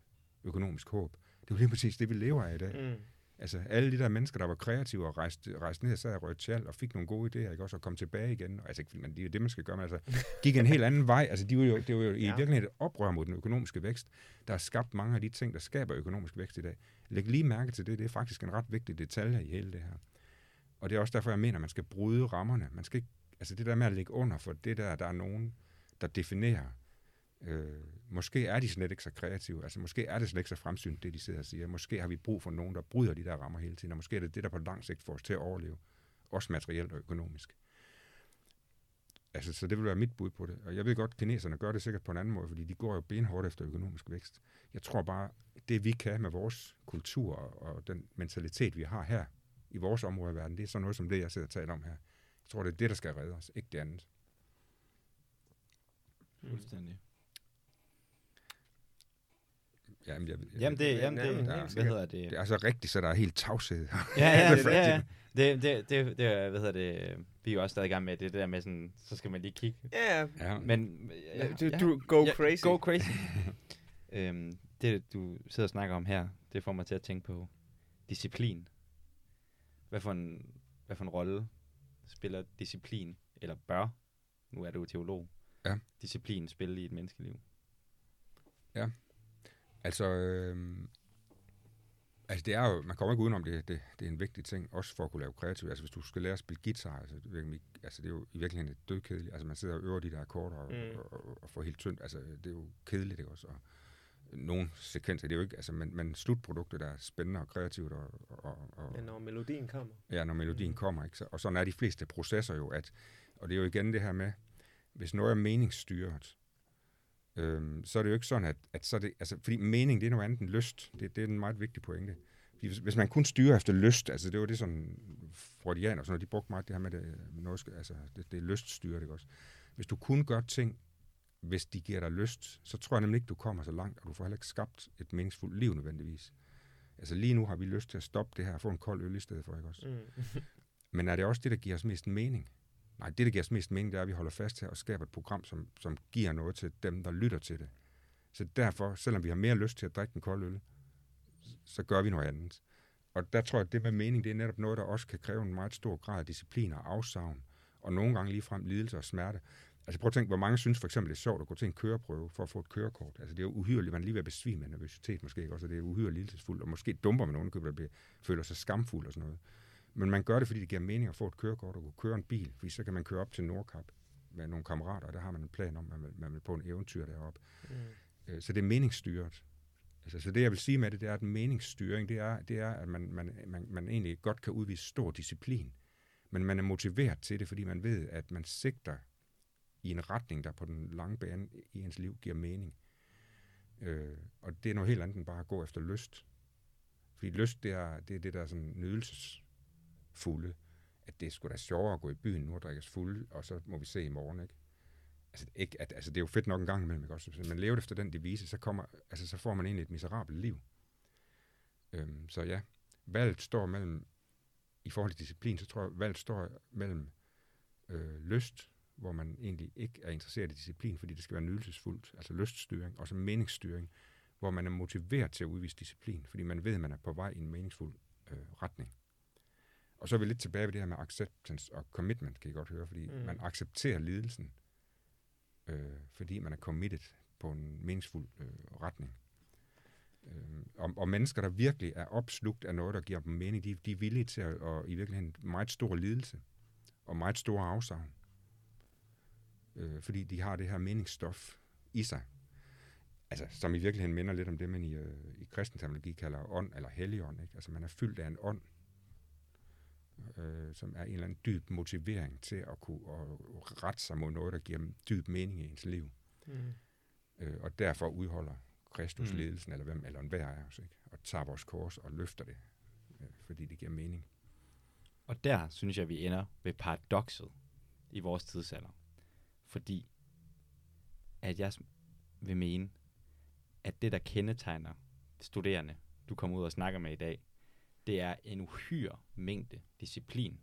økonomisk håb. Det er jo lige præcis det, vi lever af i dag. Mm. Altså alle de der mennesker, der var kreative og rejste, rejste ned og sad og røgte tjal og fik nogle gode idéer, ikke også, og kom tilbage igen. Altså ikke man, det er jo det, man skal gøre, men altså gik en helt anden vej. Altså de var jo, det var jo i Ja. virkeligheden et oprør mod den økonomiske vækst, der har skabt mange af de ting, der skaber økonomisk vækst i dag. Læg lige mærke til det, det er faktisk en ret vigtig detalje i hele det her. Og det er også derfor, jeg mener, at man skal bryde rammerne. Man skal ikke, altså det der med at ligge under for det der, der er nogen, der definerer, øh, måske er de slet ikke så kreative, altså måske er det slet ikke så fremsynet, det de sidder og siger. Måske har vi brug for nogen, der bryder de der rammer hele tiden, og måske er det det, der på lang sigt får os til at overleve, også materielt og økonomisk. Altså, så det vil være mit bud på det. Og jeg ved godt, at kineserne gør det sikkert på en anden måde, fordi de går jo benhårdt efter økonomisk vækst. Jeg tror bare, det vi kan med vores kultur og, og den mentalitet, vi har her i vores område af verden, det er sådan noget som det, jeg sidder og taler om her. Jeg tror, det er det, der skal redde os, ikke det andet. Fuldstændig. Jamen, jeg, jeg, Jamen det, Ja, jamen det, jamen, ja, helt hvad hedder det? det er altså rigtigt, så der er helt tavshed. Ja, ja, Det er det, ja, ja. Det, det, det, det, hvad hedder det, vi er jo også stadig i gang med det der med sådan, så skal man lige kigge. Ja, ja. Men, ja, du, du go ja, crazy. Go crazy. øhm, det, du sidder og snakker om her, det får mig til at tænke på disciplin. Hvad for en, hvad for en rolle spiller disciplin, eller bør, nu er du teolog, Ja. disciplin spille i et menneskeliv? Altså, øh, altså det er jo, man kommer ikke udenom det, det, det er en vigtig ting, også for at kunne lave kreativt. Altså hvis du skal lære at spille guitar, altså det, er virkelig- altså det er jo i virkeligheden et dødkedeligt. Altså man sidder og øver de der akkorder og, Mm. og, og, og får helt tyndt. Altså det er jo kedeligt, ikke også? Og nogle sekvenser, det er jo ikke, altså men, men slutproduktet er spændende og kreativt og, og, og, Men når melodien kommer. Ja, når melodien Mm. kommer, ikke? Så, og sådan er de fleste processer jo, at, og det er jo igen det her med, hvis noget er meningsstyret, øhm, så er det jo ikke sådan, at, at så det, altså, fordi mening, det er noget andet end lyst. Det, det er en meget vigtig pointe. Fordi hvis, hvis man kun styrer efter lyst, altså det var det sådan, freudianer og sådan noget, de brugte meget det her med, det, noget, skal- altså det, det er lyststyret, ikke også? Hvis du kun gør ting, hvis de giver dig lyst, så tror jeg nemlig ikke, du kommer så langt, og du får heller ikke skabt et meningsfuldt liv nødvendigvis. Altså lige nu har vi lyst til at stoppe det her og få en kold øl i stedet for, ikke også? Mm. Men er det også det, der giver os mest mening? Nej, det, der giver os mest mening, det er, at vi holder fast til og skaber et program, som, som giver noget til dem, der lytter til det. Så derfor, selvom vi har mere lyst til at drikke en kold øl, så gør vi noget andet. Og der tror jeg, at det med mening, det er netop noget, der også kan kræve en meget stor grad af disciplin og afsavn, og nogle gange ligefrem lidelse og smerte. Altså prøv at tænke, hvor mange synes for eksempel, det er sjovt at gå til en køreprøve for at få et kørekort. Altså det er jo uhyreligt, man er lige ved at besvime af nervøsitet måske også, og det er uhyreligt lidelsesfuldt, og måske dumper man nogen, der bliver, føler sig skamfuld og sådan noget. Men man gør det, fordi det giver mening at få et kørekort og kunne køre en bil, fordi så kan man køre op til Nordkap med nogle kammerater, og der har man en plan om, at man vil, man vil på en eventyr deroppe. Mm. Øh, Så det er meningsstyret. Altså, så det, jeg vil sige med det, det er, at meningsstyring, det er, det er at man, man, man, man egentlig godt kan udvise stor disciplin, men man er motiveret til det, fordi man ved, at man sigter i en retning, der på den lange bane i ens liv giver mening. Øh, og det er noget helt andet end bare at gå efter lyst. Fordi lyst, det er det, er det der er sådan fulde, at det er sgu da sjovere at gå i byen nu og drikke os fulde, og så må vi se i morgen, ikke? Altså, ikke, at, altså det er jo fedt nok en gang imellem, ikke også? Hvis man lever efter den devise, så, kommer, altså, så får man egentlig et miserabelt liv. Øhm, så ja, valget står mellem, i forhold til disciplin, så tror jeg, valget står mellem øh, lyst, hvor man egentlig ikke er interesseret i disciplin, fordi det skal være nydelsesfuldt, altså lyststyring, og så meningsstyring, hvor man er motiveret til at udvise disciplin, fordi man ved, at man er på vej i en meningsfuld øh, retning. Og så er vi lidt tilbage ved det her med acceptance og commitment, kan I godt høre, fordi Mm. man accepterer lidelsen, øh, fordi man er committed på en meningsfuld øh, retning. Øh, og, og mennesker, der virkelig er opslugt af noget, der giver dem mening, de, de er villige til at, og i virkeligheden meget stor lidelse og meget store afsavn. Øh, fordi de har det her meningsstof i sig. Altså, som i virkeligheden minder lidt om det, man i, øh, i kristen terminologi kalder ånd eller helligånd. Ikke? Altså, man er fyldt af en ånd, øh, som er en eller anden dyb motivering til at kunne at rette sig mod noget, der giver dyb mening i ens liv. Mm. Øh, og derfor udholder Kristus Mm. ledelsen, eller hvem, eller enhver af os, ikke? og tager vores kors og løfter det, øh, fordi det giver mening. Og der synes jeg, vi ender ved paradokset i vores tidsalder. Fordi at jeg vil mene, at det, der kendetegner studerende, du kommer ud og snakker med i dag, det er en uhyre mængde disciplin,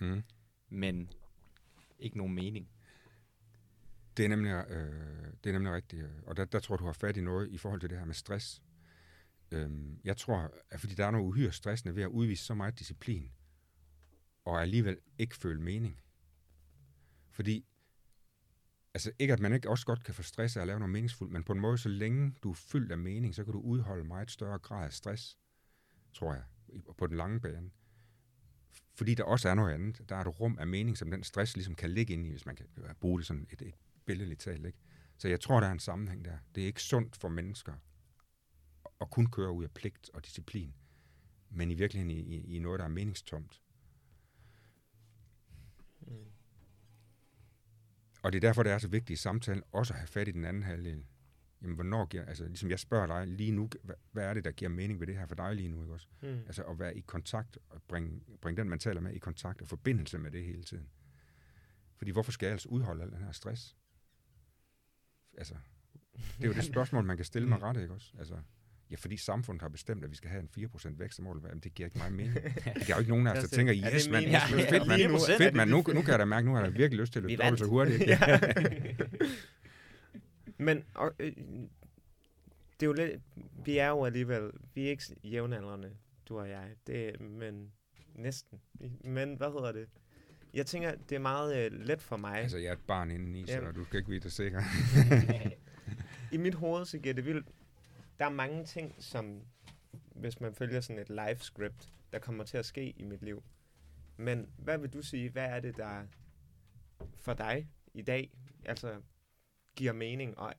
Mm. men ikke nogen mening. Det er nemlig, øh, det er nemlig rigtigt. øh, Og der, der tror du har fat i noget i forhold til det her med stress. Øhm, jeg tror, at fordi der er noget uhyre stressende ved at udvise så meget disciplin, og alligevel ikke føle mening. Fordi, altså ikke at man ikke også godt kan få stress af at lave noget meningsfuldt, men på en måde, så længe du er fyldt af mening, så kan du udholde meget større grad af stress, tror jeg, på den lange bane. Fordi der også er noget andet. Der er et rum af mening, som den stress ligesom kan ligge ind i, hvis man kan bruge det sådan et, et billedligt talt. Ikke? Så jeg tror, der er en sammenhæng der. Det er ikke sundt for mennesker at kun køre ud af pligt og disciplin, men i virkeligheden i, i, i noget, der er meningstomt. Mm. Og det er derfor, det er så vigtigt i samtalen også at have fat i den anden halvdel. Jamen, hvornår giver, altså ligesom jeg spørger dig lige nu, hvad, hvad er det, der giver mening ved det her for dig lige nu, ikke også? Mm. Altså at være i kontakt, og bringe, bringe den, man taler med, i kontakt og forbindelse med det hele tiden. Fordi hvorfor skal jeg altså udholde al den her stress? Altså, det er jo det spørgsmål, man kan stille mig ret, ikke også? Altså, Ja, fordi samfundet har bestemt, at vi skal have en 4% vækstmål. Jamen, det giver ikke meget mening. Der er jo ikke nogen af os, der tænker, yes, man, fedt, man, nu, fedt, man, nu, nu kan jeg da mærke, nu har jeg virkelig lyst til at løbe dobbelt så hurtigt. Ja. Men og, øh, det er jo lidt, vi er jo alligevel, vi er ikke jævnaldrende, du og jeg, det, men næsten. Men hvad hedder det? Jeg tænker, det er meget øh, let for mig. Altså, jeg er et barn indeni, så du skal ikke vide det sikkert. I mit hoved, så giver det vildt der er mange ting, som hvis man følger sådan et live script, der kommer til at ske i mit liv. Men hvad vil du sige, hvad er det, der for dig i dag, altså giver mening, og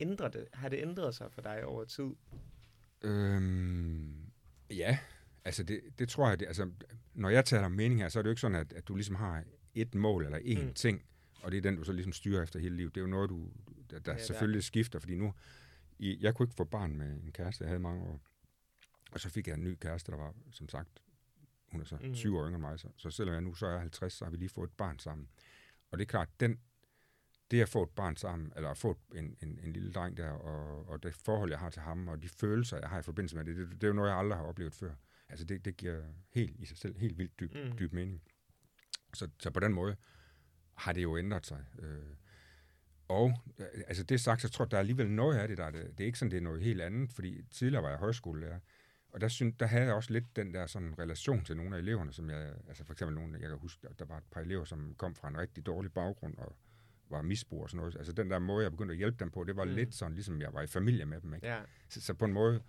ændrer det, har det ændret sig for dig over tid? Øhm, ja, altså det, det tror jeg, det, altså når jeg taler om mening her, så er det jo ikke sådan, at, at du ligesom har et mål eller én mm. ting, og det er den, du så ligesom styrer efter hele livet. Det er jo noget, du, der, der ja, selvfølgelig skifter, fordi nu, i, jeg kunne ikke få barn med en kæreste, jeg havde mange år. Og så fik jeg en ny kæreste, der var, som sagt, hun er så mm. 20 år yngre end mig, så, så selvom jeg nu så er 50, så har vi lige fået et barn sammen. Og det er klart, den, det at få et barn sammen, eller at få en, en, en lille dreng der, og, og det forhold, jeg har til ham, og de følelser, jeg har i forbindelse med det, det, det er jo noget, jeg aldrig har oplevet før. Altså det, det giver helt i sig selv helt vildt dyb, mm. dyb mening. Så, så på den måde har det jo ændret sig. Øh, og altså det sagt, så tror jeg, der er alligevel noget af det, der er det. Det er ikke sådan, det er noget helt andet, fordi tidligere var jeg højskolelærer, og der, synes, der havde jeg også lidt den der sådan relation til nogle af eleverne, som jeg, altså for eksempel nogle, jeg kan huske, der var et par elever, som kom fra en rigtig dårlig baggrund og var misbrug og sådan noget. Altså den der måde, jeg begyndte at hjælpe dem på, det var mm. lidt sådan, ligesom jeg var i familie med dem. Ikke? Ja. Så, så på en måde,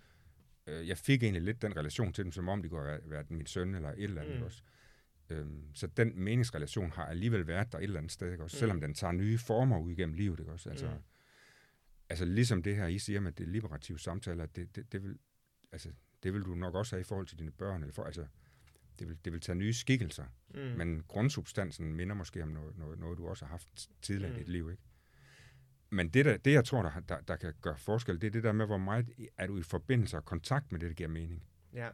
øh, jeg fik egentlig lidt den relation til dem, som om de kunne have været min søn eller et eller andet mm. også. Øhm, så den meningsrelation har alligevel været der et eller andet sted, ikke også? Mm. selvom den tager nye former ud igennem livet. Ikke også? Altså, mm. altså ligesom det her, I siger med det liberative samtaler, det, det, det, vil, altså, det vil du nok også have i forhold til dine børn. Eller for, altså, det, vil, det vil tage nye skikkelser, mm. men grundsubstansen minder måske om noget, noget, noget du også har haft tidligere mm. i dit liv. Ikke? Men det, der, det jeg tror, der, der, der kan gøre forskel, det er det der med, hvor meget er du i forbindelse og kontakt med det, der giver mening. Ja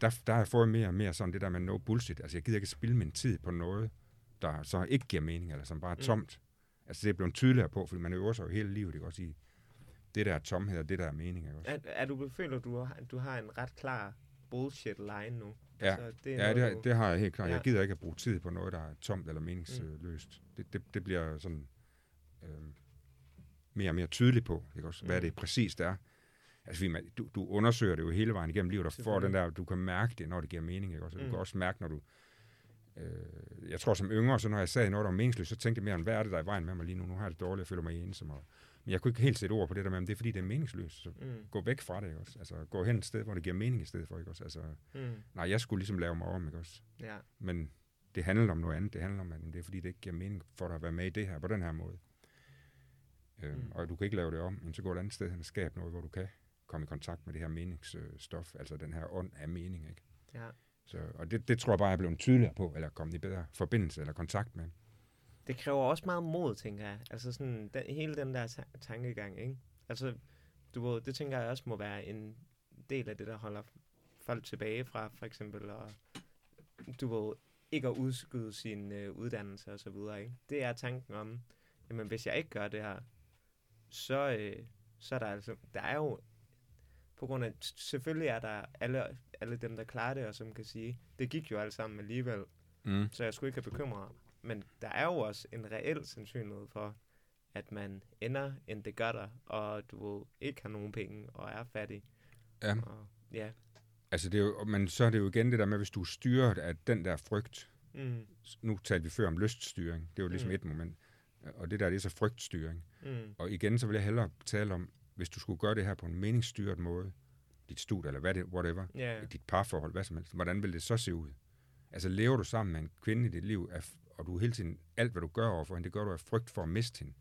der, der har jeg fået mere og mere sådan det der med no bullshit. Altså, jeg gider ikke spille min tid på noget, der så ikke giver mening, eller som bare er mm. tomt. Mm. Altså, det er blevet tydeligere på, fordi man øver sig jo hele livet, ikke også i det der er tomhed, og det der er mening, ikke også? Er, er du, føler du, har, du har en ret klar bullshit-line nu? Ja, altså, det, er ja noget, det, du... det har jeg helt klart. Ja. Jeg gider ikke at bruge tid på noget, der er tomt eller meningsløst. Mm. Det, det, det bliver sådan øh, mere og mere tydeligt på, ikke også? Hvad mm. det præcist er. Altså, vi, du, du undersøger det jo hele vejen igennem livet, og får den der, du kan mærke det, når det giver mening, ikke også? Du mm. kan også mærke, når du... Øh, jeg tror, som yngre, så når jeg sagde noget, der var meningsløst, så tænkte jeg mere, hvad er det, der er i vejen med mig lige nu? Nu har jeg det dårligt, jeg føler mig ensom. Og, jeg kunne ikke helt sætte ord på det der med, men det er fordi, det er meningsløst. Så mm. gå væk fra det, ikke også? Altså, gå hen et sted, hvor det giver mening i stedet for, ikke også? Altså, mm. nej, jeg skulle ligesom lave mig om, ikke også? Ja. Men det handler om noget andet. Det handler om, at det er fordi, det ikke giver mening for dig at være med i det her, på den her måde. Øhm, mm. Og du kan ikke lave det om, men så går et andet sted hen og skabe noget, hvor du kan komme i kontakt med det her meningsstof, altså den her ånd af mening. Ikke? Ja. Så, og det, det tror jeg bare, jeg er blevet tydeligere på, eller kommet i bedre forbindelse eller kontakt med. Det kræver også meget mod, tænker jeg. Altså sådan, den, hele den der ta- tankegang, ikke? Altså, du ved, det tænker jeg også må være en del af det, der holder folk tilbage fra, for eksempel, og du ved, ikke at udskyde sin øh, uddannelse og så videre, ikke? Det er tanken om, jamen hvis jeg ikke gør det her, så, øh, så er der altså, der er jo på grund af, selvfølgelig er der alle, alle dem, der klarer det, og som kan sige, det gik jo alt sammen alligevel, mm. så jeg skulle ikke have bekymret Men der er jo også en reel sandsynlighed for, at man ender end det gør der, og du ikke har nogen penge og er fattig. Ja. Og, ja. Altså, det er jo, men så er det jo igen det der med, hvis du er styret af den der frygt. Mm. Nu talte vi før om lyststyring. Det er jo ligesom Mm. et moment. Og det der, det er så frygtstyring. Mm. Og igen, så vil jeg hellere tale om, hvis du skulle gøre det her på en meningsstyret måde, dit studie, eller hvad det, whatever, Ja. dit parforhold, hvad som helst, hvordan vil det så se ud? Altså, lever du sammen med en kvinde i dit liv, af, og du hele tiden, alt hvad du gør overfor hende, det gør du af frygt for at miste hende.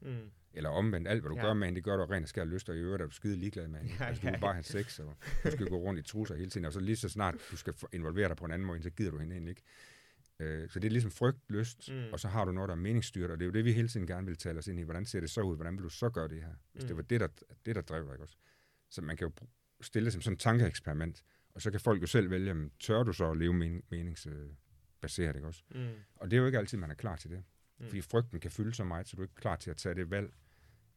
Mm. Eller omvendt, alt hvad du Ja. gør med hende, det gør du af ren og skær lyst, og i øvrigt er du skide ligeglad med hende. Ja, altså, du ja, vil bare have sex, og du skal gå rundt i trusser hele tiden, og så lige så snart du skal involvere dig på en anden måde, så gider du hende egentlig ikke. Øh, så det er ligesom frygt, lyst, Mm. og så har du noget, der er meningsstyret, og det er jo det, vi hele tiden gerne vil tale os ind i. Hvordan ser det så ud? Hvordan vil du så gøre det her? Hvis Mm. det var det, der, det, der drev dig, ikke også? Så man kan jo stille det som sådan et tankeeksperiment, og så kan folk jo selv vælge, men tør du så at leve men, meningsbaseret, ikke også? Mm. Og det er jo ikke altid, man er klar til det. Mm. Fordi frygten kan fylde så meget, så du er ikke klar til at tage det valg,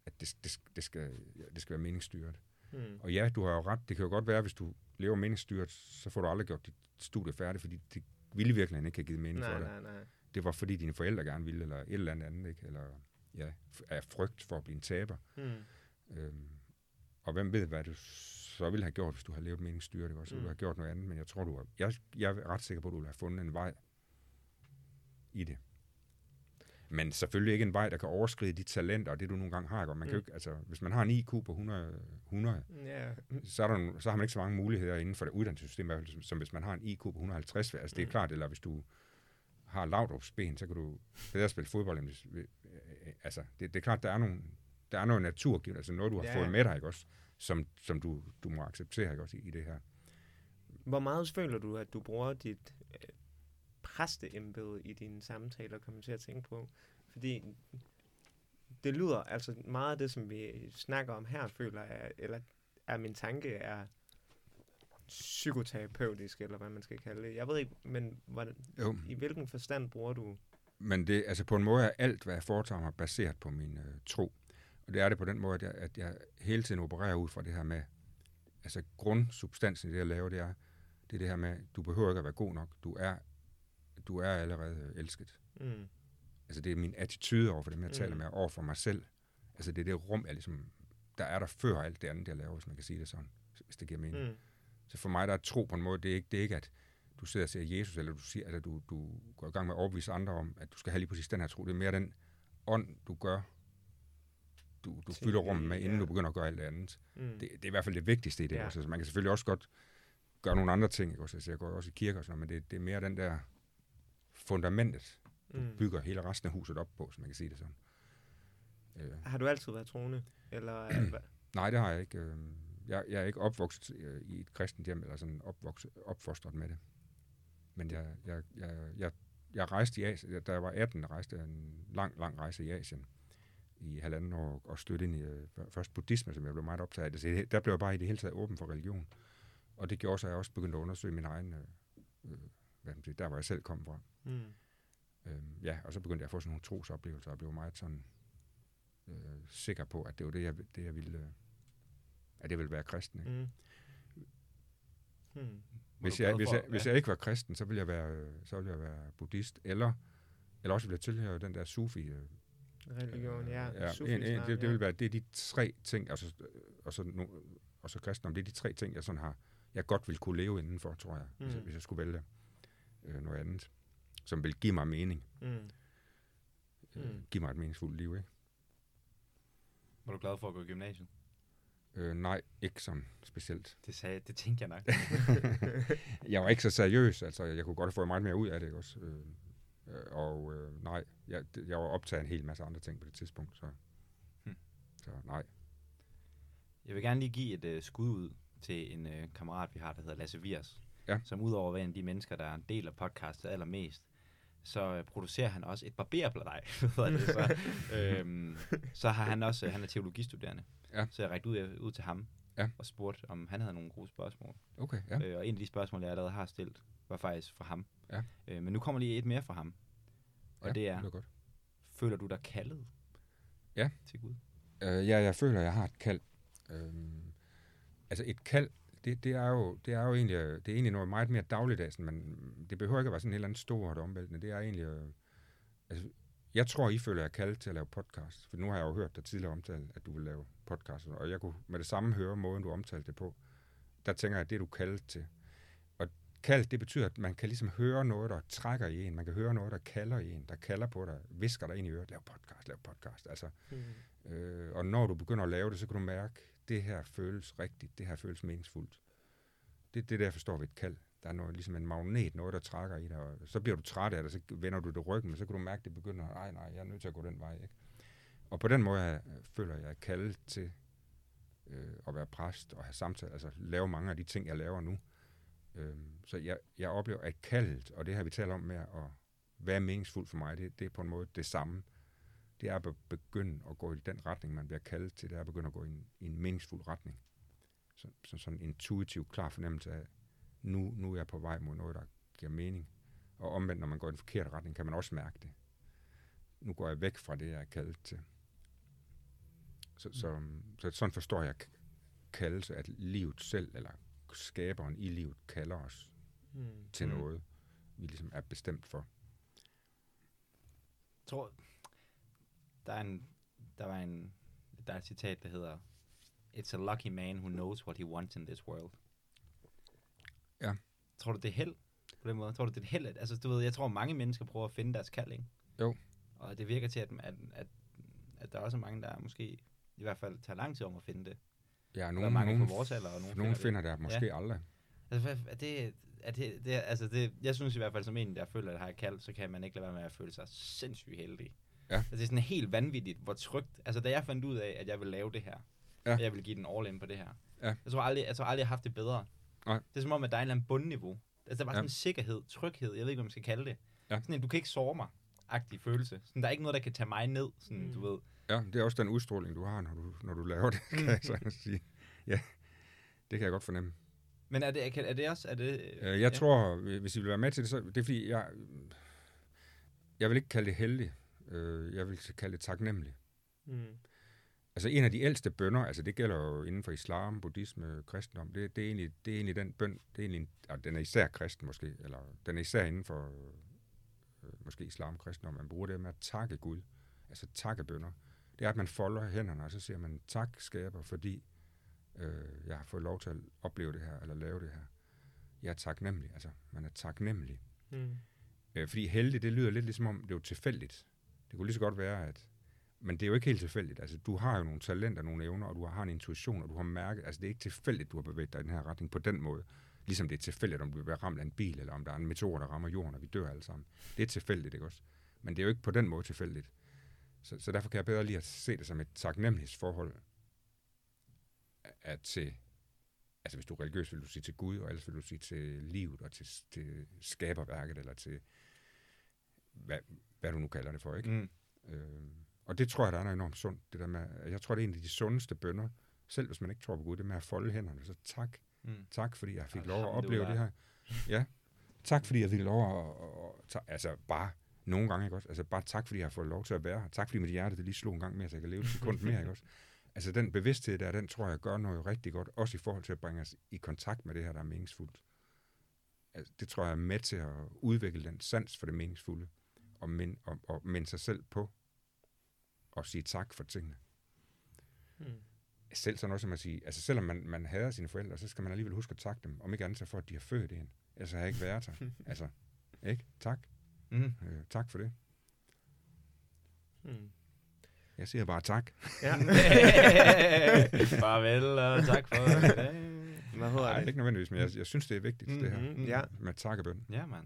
at det, det, det, skal, det skal være meningsstyret. Mm. Og ja, du har jo ret. Det kan jo godt være, hvis du lever meningsstyret, så får du aldrig gjort dit studie færdigt, fordi det ville virkelig ikke have givet mening Nej, for dig. nej, nej. Det var fordi dine forældre gerne ville, eller et eller andet andet, ikke? Eller ja, af frygt for at blive en taber. Mm. Øhm, og hvem ved, hvad du så ville have gjort, hvis du havde levet meningsstyret, ikke? også? Så ville Mm. du have gjort noget andet, men jeg tror, du har, jeg, jeg er ret sikker på, at du ville have fundet en vej i det. Men selvfølgelig ikke en vej, der kan overskride de talenter og det, du nogle gange har. Man kan Mm. jo ikke, altså, hvis man har en IQ på 100, 100 Ja. så, er der, så har man ikke så mange muligheder inden for det uddannelsessystem, som, som hvis man har en IQ på 150. Altså, det er Mm. klart, eller hvis du har Laudrup's ben, så kan du bedre spille fodbold. End, hvis- øh, altså, det, det er klart, der er, nogle, der er noget naturgivet, altså noget, du har ja. fået med dig, ikke også? Som, som du, du må acceptere, ikke også, i, i det her. Hvor meget føler du, at du bruger dit øh, præsteembede i dine samtaler, kommer til at tænke på? Fordi det lyder, altså meget af det, som vi snakker om her, føler jeg, eller er min tanke, er psykoterapeutisk, eller hvad man skal kalde det. Jeg ved ikke, men hvordan, Jo. i hvilken forstand bruger du? Men det, altså på en måde er alt, hvad jeg foretager mig, baseret på min øh, tro. Og det er det på den måde, at jeg, at jeg hele tiden opererer ud fra det her med, altså grundsubstansen i det, jeg laver, det er, det er det her med, du behøver ikke at være god nok. Du er, du er allerede elsket. Mm. Altså det er min attitude over for dem, jeg Mm. taler med, over for mig selv. Altså det er det rum, jeg ligesom, der er der før alt det andet, jeg laver, hvis man kan sige det sådan, hvis det giver mening. Mm. Så for mig, der er tro på en måde, det er ikke, det er ikke at du sidder og siger Jesus, eller du, siger, eller du, du går i gang med at overbevise andre om, at du skal have lige præcis den her tro. Det er mere den ånd, du gør, du, du fylder rummet med, inden ja. du begynder at gøre alt det andet. Mm. Det, det er i hvert fald det vigtigste i det. Ja. Ja. Også. Altså, man kan selvfølgelig også godt gøre nogle andre ting. Ikke? Også, altså, jeg går også i kirke og sådan noget, men det, det er mere den der fundamentet, du Mm. bygger hele resten af huset op på, så man kan sige det sådan. Øh, Har du altid været troende? Eller er-? Nej, det har jeg ikke. Øh, Jeg, jeg er ikke opvokset øh, i et kristent hjem, eller sådan opvokset, opfostret med det. Men jeg, jeg, jeg, jeg, jeg rejste i Asien, da jeg var 18, rejste jeg en lang, lang rejse i Asien i halvanden år, og støtte ind i øh, først buddhisme, som jeg blev meget optaget af. Så der blev jeg bare i det hele taget åben for religion. Og det gjorde så, at jeg også begyndte at undersøge min egen, øh, hvad man siger, der hvor jeg selv kom fra. Mm. Øh, ja, og så begyndte jeg at få sådan nogle trosoplevelser, og blev meget sådan øh, sikker på, at det var det, jeg, det, jeg ville, øh, at jeg ville være kristen. Ikke? Mm. Hmm. Hvis jeg, hvis, jeg, hvis jeg ikke var kristen, så ville jeg være, øh, så ville jeg være buddhist, eller, eller også ville jeg tilhøre den der sufi. Øh, Religion, ja. ja en, en, Sufislam, det, det ja. vil være, det er de tre ting, altså, øh, og så, no, og så kristendom, det er de tre ting, jeg sådan har, jeg godt vil kunne leve indenfor, tror jeg, mm. hvis, jeg Mm. hvis jeg skulle vælge øh, noget andet, som vil give mig mening, Mm. øh, Mm. give mig et meningsfuldt liv, ikke? Var du glad for at gå i gymnasiet? Øh, nej, ikke sådan specielt. Det, sagde, det tænkte jeg nok. jeg var ikke så seriøs, altså jeg kunne godt have fået meget mere ud af det, også? Øh, øh, og øh, nej, jeg, jeg var optaget af en hel masse andre ting på det tidspunkt, så, Hmm. så nej. Jeg vil gerne lige give et øh, skud ud til en øh, kammerat, vi har, der hedder Lasse Viers. Ja. Som udover at en af de mennesker, der er en del af podcastet allermest, så øh, producerer han også et barberblad. Så? øhm, så har han også, han er teologistuderende. Ja. Så jeg rækte ud, ud til ham Ja. og spurgte, om han havde nogle gode spørgsmål. Okay, ja. Øh, og en af de spørgsmål, jeg allerede har stillet, var faktisk fra ham. Ja. Øh, men nu kommer lige et mere fra ham. Og ja, det er, Det er godt. føler du dig kaldet Ja. til Gud? Øh, ja, jeg føler, jeg har et kald. Øhm, altså et kald, det, det, er jo, det er jo egentlig, øh, det er egentlig noget meget mere dagligdags, men det behøver ikke at være sådan et eller andet stort omvæltende. Det er egentlig, øh, altså, jeg tror, I føler jer kaldt til at lave podcast, for nu har jeg jo hørt dig tidligere omtale, at du vil lave podcast, og jeg kunne med det samme høre måden, du omtalte det på, der tænker jeg, at det er du kaldet til. Og kaldt, det betyder, at man kan ligesom høre noget, der trækker i en. Man kan høre noget, der kalder i en, der kalder på dig, visker dig ind i øret, lav podcast, lav podcast. Altså, Mm. øh, og når du begynder at lave det, så kan du mærke, det her føles rigtigt, det her føles meningsfuldt. Det, det er der, jeg forstår ved et kald. Der er noget, ligesom en magnet, noget, der trækker i dig, og så bliver du træt af det, så vender du det ryggen, og så kan du mærke, det begynder, nej, nej, jeg er nødt til at gå den vej. Ikke? Og på den måde jeg, føler jeg, jeg kaldet til øh, at være præst og have samtaler, altså lave mange af de ting, jeg laver nu. Øh, så jeg, jeg oplever, at kaldet, og det her vi taler om med at være meningsfuldt for mig, det, det er på en måde det samme. Det er at be- begynde at gå i den retning, man bliver kaldet til. Det er at begynde at gå i en, i en meningsfuld retning. Så, så sådan en intuitiv, klar fornemmelse af, nu, nu er jeg på vej mod noget, der giver mening. Og omvendt, når man går i den forkerte retning, kan man også mærke det. Nu går jeg væk fra det, jeg er kaldet til. Så, så, så sådan forstår jeg kaldelse, at livet selv, eller skaberen i livet, kalder os Mm. til Mm. noget, vi ligesom er bestemt for. Jeg tror, der er en, der var en, der er et citat, der hedder, It's a lucky man who knows what he wants in this world. Ja. Tror du, det er held på den måde? Tror du, det er held? at- Altså, du ved, jeg tror, mange mennesker prøver at finde deres kald, ikke? Jo. Og det virker til, at, at, at, at der er også mange, der måske i hvert fald tager lang tid om at finde det. Ja, Der er nogen, mange nogen, på vores alder, og nogen, nogen finder finder det måske ja. aldrig. Altså, er det, er det, det, altså det, jeg synes i hvert fald, som en, der føler, at har et kald, så kan man ikke lade være med at føle sig sindssygt heldig. Ja. Altså, det er sådan helt vanvittigt, hvor trygt. Altså, da jeg fandt ud af, at jeg ville lave det her, Ja. og jeg ville give den all in på det her, Ja. jeg, tror aldrig, jeg tror aldrig, jeg har haft det bedre. Nej. Det er som om, at der er en eller anden bundniveau. Altså, der var Ja. sådan en sikkerhed, tryghed, jeg ved ikke, hvad man skal kalde det. Ja. Sådan en, du kan ikke såre mig, agtig følelse. Sådan, der er ikke noget, der kan tage mig ned, sådan, Mm. du ved. Ja, det er også den udstråling, du har, når du, når du laver det, kan jeg så sige. Ja, det kan jeg godt fornemme. Men er det, er det også... Er det, Øh, Jeg ja. tror, hvis I vil være med til det, så det er fordi, jeg, jeg vil ikke kalde det heldig. Øh, Jeg vil kalde det taknemmelig. Mm. Altså en af de ældste bønder, altså det gælder jo inden for islam, buddhisme, kristendom, det, det, er, egentlig, det er egentlig den bøn, det er egentlig, en- ja, den er især kristen måske, eller den er især inden for øh, måske islam, kristendom, man bruger det med at takke Gud, altså takke bønder. Det er, at man folder hænderne, og så siger man, tak skaber, fordi øh, jeg har fået lov til at opleve det her, eller lave det her. Jeg er taknemmelig, altså man er taknemmelig. Mm. Øh, fordi heldig, det lyder lidt ligesom om, det er jo tilfældigt. Det kunne lige så godt være, at... Men det er jo ikke helt tilfældigt. Altså, du har jo nogle talenter, nogle evner, og du har en intuition, og du har mærket... Altså, det er ikke tilfældigt, du har bevæget dig i den her retning på den måde. Ligesom det er tilfældigt, om du bliver ramt af en bil, eller om der er en meteor, der rammer jorden, og vi dør alle sammen. Det er tilfældigt, ikke også? Men det er jo ikke på den måde tilfældigt. Så, så derfor kan jeg bedre lige at se det som et taknemmelighedsforhold at til, altså hvis du er religiøs, vil du sige til Gud, og ellers vil du sige til livet, og til, til skaberværket, eller til, hvad, hvad du nu kalder det for, ikke? Mm. Øh, og det tror jeg, der er noget enormt sundt. Det der med, jeg tror, det er en af de sundeste bønder, selv hvis man ikke tror på Gud, det med at folde hænderne. Så tak, Mm. tak fordi jeg fik lov at opleve det her. Ja, tak fordi jeg fik lov at, at, at altså bare nogle gange, ikke også? Altså bare tak fordi jeg har fået lov til at være her. Tak fordi mit hjerte, det lige slog en gang mere, så jeg kan leve et sekund mere, ikke også? Altså den bevidsthed der, den tror jeg gør noget rigtig godt, også i forhold til at bringe os i kontakt med det her, der er meningsfuldt. Altså, det tror jeg er med til at udvikle den sans for det meningsfulde, og, mind, og, og minde sig selv på og sige tak for tingene. Mm. Selv sådan også som at sige, altså selvom man, man hader sine forældre, så skal man alligevel huske at takke dem, om ikke andet så for, at de har født en. Ellers har jeg ikke været her. altså, ikke? Tak. Mm. Øh, tak for det. Mm. Jeg siger bare tak. Ja. Farvel, og tak for dag. Hvad hedder Nej, det? ikke nødvendigvis, men jeg, jeg synes, det er vigtigt, det her. Mhm, Ja, Med takkebøn. Ja, mand.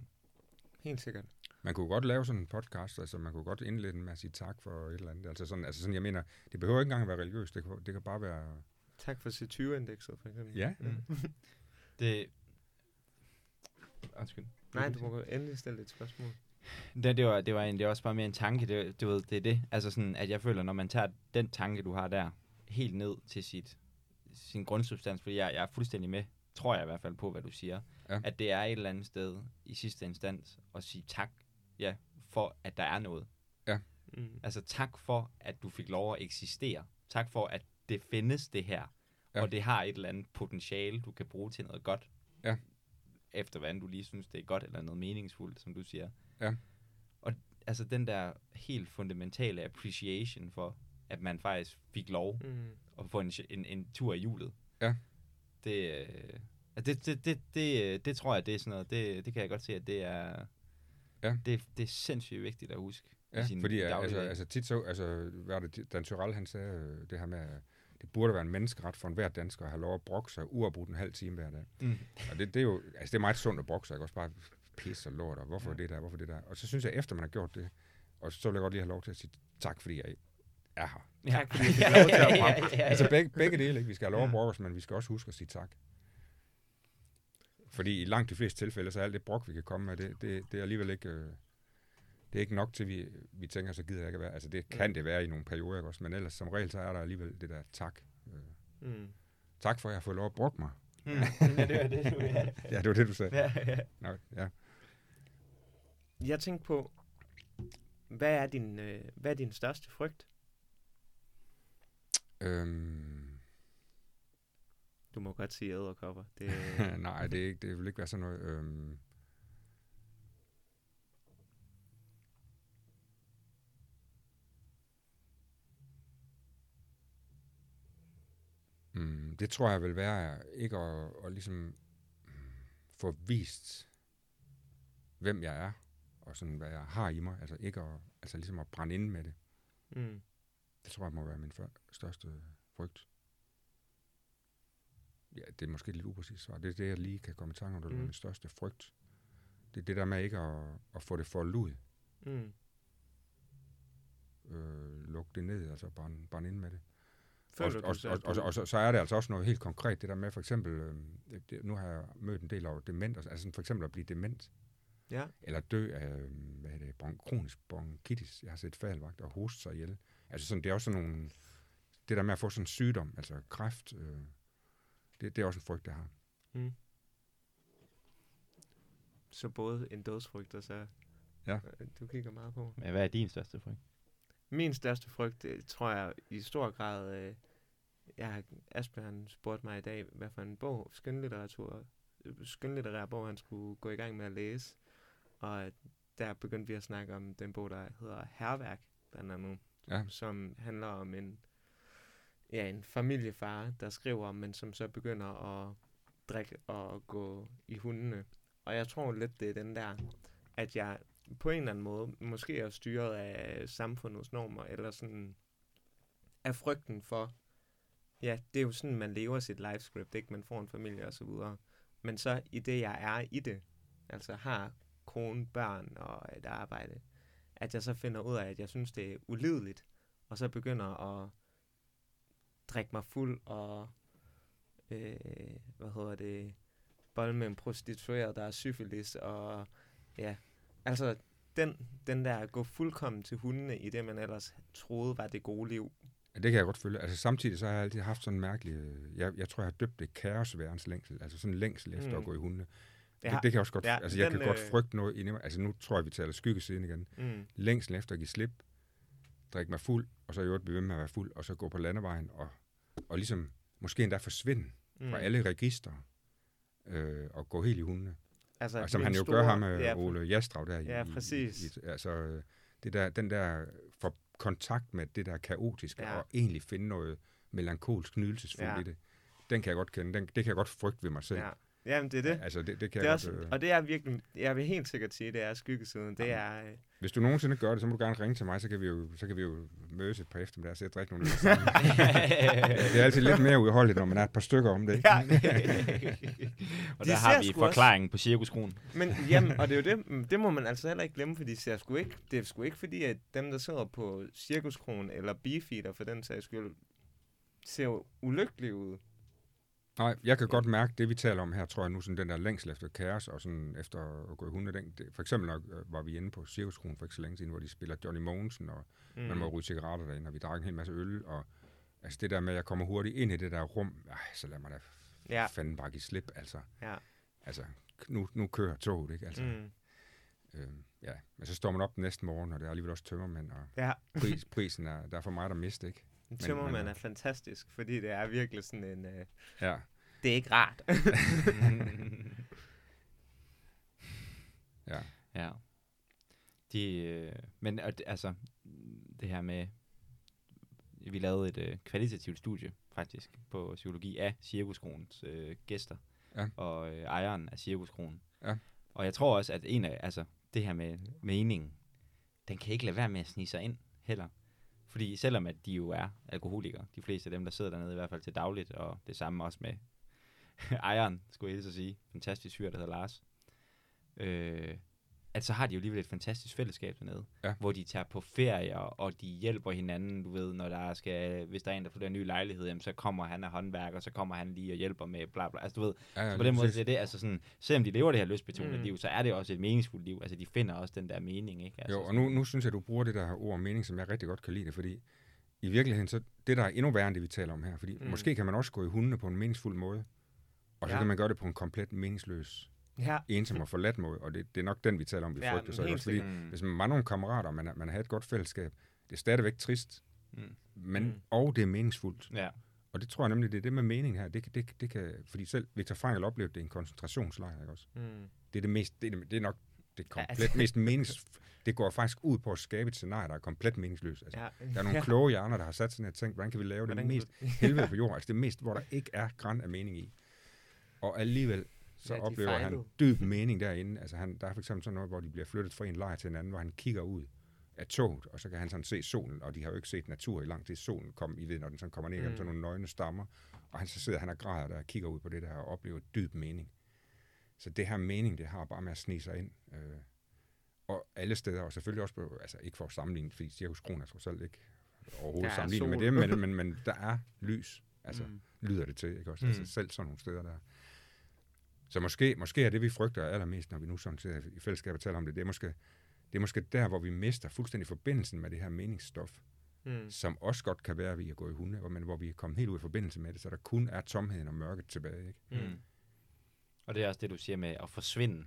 Helt sikkert. Man kunne godt lave sådan en podcast, altså man kunne godt indlede den med at sige tak for et eller andet. Altså sådan, altså sådan jeg mener, det behøver ikke engang at være religiøst, det kan, det kan bare være... Tak for C20-indekset, for eksempel. Ja, Mm. Det... Undskyld. Nej, du må endelig stille et spørgsmål. Det, det, var, det var egentlig også bare mere en tanke, det, du ved, det er det. Altså sådan, at jeg føler, når man tager den tanke, du har der, helt ned til sit, sin grundsubstans, fordi jeg, jeg er fuldstændig med, tror jeg i hvert fald på, hvad du siger, Ja. at det er et eller andet sted i sidste instans at sige tak, ja, for at der er noget. Mm. Altså tak for, at du fik lov at eksistere. Tak for, at det findes det her. Ja. Ja. Og det har et eller andet potentiale, du kan bruge til noget godt. Ja. Efter hvordan du lige synes, det er godt, eller noget meningsfuldt, som du siger. Ja. Og altså den der helt fundamentale appreciation for, at man faktisk fik lov Mm. at få en, en, en tur i hjulet. Ja. det, øh, altså det, det, det, det, øh, det tror jeg, det er sådan noget, det, det kan jeg godt se, at det er, Ja. det, det er sindssygt vigtigt at huske. i Ja, sin fordi altså, dagligdag. altså tit så, altså, hvad det, Dan Tyrell, han sagde øh, det her med, at det burde være en menneskeret for enhver dansker at have lov at brokke sig uafbrudt en halv time hver dag. Mm. Og det, det er jo, altså det er meget sundt at brokke sig, ikke? Også bare pisse og lort, og hvorfor Ja. ja. det der, hvorfor det der. Og så synes jeg, efter man har gjort det, og så vil jeg godt lige have lov til at sige tak, fordi jeg er her. Tak, fordi jeg fik lov til at ja, ja, ja, ja. Altså begge, begge dele, ikke? Vi skal have lov at Ja. brokke os, men vi skal også huske at sige tak. Fordi i langt de fleste tilfælde, så er alt det brok, vi kan komme med, det, det, det er alligevel ikke... Øh, det er ikke nok til, vi, vi tænker, så gider jeg ikke at være. Altså det kan det være i nogle perioder, ikke også? Men ellers som regel, så er der alligevel det der tak. Øh, Mm. tak for, at jeg har fået lov at brokke mig. Mm. ja, det var det, du ja. Ja, det var det, du sagde. ja, ja. Nå, ja. Jeg tænkte på, hvad er din, øh, hvad er din største frygt? Øhm, Du må godt sige æderkopper. Det, nej, det, er ikke, det vil ikke være sådan noget... Øhm, Mm, det tror jeg vil være ikke at, at ligesom mm, få vist, hvem jeg er, og sådan, hvad jeg har i mig. Altså ikke at, altså ligesom at brænde ind med det. mm. Det tror jeg må være min største frygt. Ja, det er måske lidt upræcist svar. Det er det, jeg lige kan komme i tanke om, det er Mm. min største frygt. Det er det der med ikke at, at få det foldet ud. Mm. Øh, lukke det ned, altså brænde, brænde ind med det. Føler og, du og, så, og, og, du- og, så, så er det altså også noget helt konkret, det der med for eksempel, øh, det, nu har jeg mødt en del af dement, altså sådan for eksempel at blive dement, Ja, eller dø af, hvad er det, bron, kronisk bronkitis, jeg har set falvagt og hoste sig ihjel. Altså sådan, det er også sådan nogle, det der med at få sådan en sygdom, altså kræft, øh, det, det er også en frygt, jeg har. så både en dødsfrygt og så... Ja. Øh, Du kigger meget på. Men hvad er din største frygt? Min største frygt, det tror jeg i stor grad... Øh, jeg har, Asbjørn spurgte mig i dag, hvad for en bog, skønlitteratur, øh, skønlitterær bog, han skulle gå i gang med at læse. Og der begyndte vi at snakke om den bog, der hedder Herværk, blandt andet. Ja. som handler om en, ja, en familiefar, der skriver, men som så begynder at drikke og gå i hundene. Og jeg tror lidt, det er den der, at jeg på en eller anden måde måske er styret af samfundets normer, eller sådan af frygten for, ja, det er jo sådan, man lever sit livescript, ikke? Man får en familie og så videre. Men så i det, jeg er i det, altså har kone, børn og et arbejde, at jeg så finder ud af, at jeg synes, det er ulideligt, og så begynder at drikke mig fuld og, øh, hvad hedder det, bolle med en prostitueret, der er syfilis, og ja, altså den, den der at gå fuldkommen til hundene i det, man ellers troede var det gode liv. Ja, det kan jeg godt følge. Altså samtidig så har jeg altid haft sådan en mærkelig, øh, jeg, jeg tror, jeg har døbt det kaosværens længsel, altså sådan en længsel efter Mm. at gå i hundene. Ja, Det, det kan jeg også godt, ja, altså jeg den, kan godt øh, frygte noget inde. Altså nu tror jeg, vi taler skyggesiden igen. Mm, længsel efter at give slip, drikke mig fuld, og så i øvrigt blive ved med at være fuld, og så gå på landevejen, og, og ligesom måske endda forsvinde mm. fra alle registre, øh, og gå helt i hundene. altså, Og som han jo store- gør ham med ja, Ole Jastrav der. Ja, i- præcis. I, i, altså, øh, det der, den der for kontakt med det der kaotiske, Ja. og egentlig finde noget melankolsk nydelsesfuldt ja. i det, den kan jeg godt kende. Den, det kan jeg godt frygte ved mig selv. Ja. Jamen, det er det. Altså, det, det kan det er jeg også, godt, øh, og det er virkelig, jeg vil helt sikkert sige, det er skyggesiden. Det er, øh, Hvis du nogensinde gør det, så må du gerne ringe til mig, så kan vi jo, så kan vi jo mødes et par eftermiddag og sætte og drikke nogle øl sammen. det er altid lidt mere udholdeligt, når man er et par stykker om det. Ikke? ja. og De der har ser vi sgu også- forklaringen på cirkuskronen. Men jamen, og det er jo det, mm, det må man altså heller ikke glemme, fordi det er sgu ikke, det er sgu ikke fordi, at dem, der sidder på cirkuskron eller beefeater for den sags skyld, ser jo ulykkelige ud. Nej, jeg kan godt mærke, det vi taler om her, tror jeg nu, sådan den der længsel efter kaos, og sådan efter at gå i hunde, den, det, for eksempel når, øh, var vi inde på Cirkuskronen for ikke så længe siden, hvor de spiller Johnny Mogensen, og mm. man må ryge cigaretter derinde, og vi drak en hel masse øl, og altså det der med, at jeg kommer hurtigt ind i det der rum, ej, så lad mig da Ja. fanden bare give slip, altså. Ja. Altså, nu, nu kører toget, ikke? Altså, mm. Øh, ja. Men så står man op næste morgen, og det er alligevel også tømmermænd, og Ja, pris, prisen er, der er for mig, der mister, ikke? En tømmermand men- er fantastisk, fordi det er virkelig sådan en... Øh, Ja. det er ikke rart. Ja. Ja. De, øh, men og altså, det her med, vi lavede et øh, kvalitativt studie faktisk, på psykologi af Cirkuskronens øh, gæster. Ja. Og øh, ejeren af Cirkuskronen. Ja. Og jeg tror også, at en af, altså, det her med meningen, den kan ikke lade være med at snige sig ind heller. Fordi selvom at de jo er alkoholikere, de fleste af dem, der sidder dernede i hvert fald til dagligt, og det samme også med ejeren, skulle jeg hilse at sige, fantastisk fyr, der hedder Lars, øh, at så har de jo alligevel et fantastisk fællesskab dernede, Ja. hvor de tager på ferier, og de hjælper hinanden, du ved, når der skal, hvis der er en, der får en ny lejlighed, jamen, så kommer han af håndværker, så kommer han lige og hjælper med bla bla, altså du ved, Ja, ja, så på den måde det er det, altså sådan, selvom de lever det her lystbetonede Mm. liv, så er det også et meningsfuldt liv, altså de finder også den der mening, ikke? Altså, Jo, og nu, nu synes jeg, du bruger det der ord mening, som jeg rigtig godt kan lide det, fordi i virkeligheden, så det der er endnu værre end det, vi taler om her, fordi mm. måske kan man også gå i hundene på en meningsfuld måde, og så Ja. kan man gøre det på en komplet meningsløs, Ja. ensom og forladt måde, og det, det er nok den, vi taler om, vi Ja, frygter. Så også, fordi Mm. hvis man var nogle kammerater, og man, man har et godt fællesskab, det er stadigvæk trist, Mm. men, Mm. og det er meningsfuldt. Ja. Og det tror jeg nemlig, det er det med mening her. Det, kan- det, det kan, fordi selv Victor Frankl oplevede det i en koncentrationslejr, ikke også? Mm. Det er det mest, det er, det er nok det Ja, komplet altså- mest menings... Det går faktisk ud på at skabe et scenarie, der er komplet meningsløst. Altså, Ja. Der er nogle kloge hjerner, der har sat sig ned og tænkt, hvordan kan vi lave det Hvordan mest kan helvede på jorden? Altså det mest, hvor der ikke er græn af mening i. Og alligevel, så Ja, oplever han dyb mening derinde. Altså han, der er for eksempel sådan noget, hvor de bliver flyttet fra en lejr til en anden, hvor han kigger ud af toget, og så kan han sådan se solen, og de har jo ikke set natur i lang tid. Solen kom, I ved, når den sådan kommer ned Mm. sådan nogle nøgne stammer, og han så sidder han og græder der og kigger ud på det der og oplever dyb mening. Så det her mening, det har bare med at snige sig ind. Øh, og alle steder, og selvfølgelig også på, altså ikke for at sammenligne, fordi Cirkus Kron er trods alt ikke overhovedet er sammenlignet med det, men, men, men der er lys, altså mm. lyder det til, ikke også? Mm. Altså selv sådan nogle steder der. Så måske, måske er det, vi frygter allermest, når vi nu sådan sidder i fællesskab og taler om det, det er måske, det er måske der, hvor vi mister fuldstændig forbindelsen med det her meningsstof, Mm. som også godt kan være ved at gå i hunde, hvor- men hvor vi er kommet helt ud i forbindelse med det, så der kun er tomheden og mørket tilbage. Ikke? Mm. Mm. Og det er også det, du siger med at forsvinde.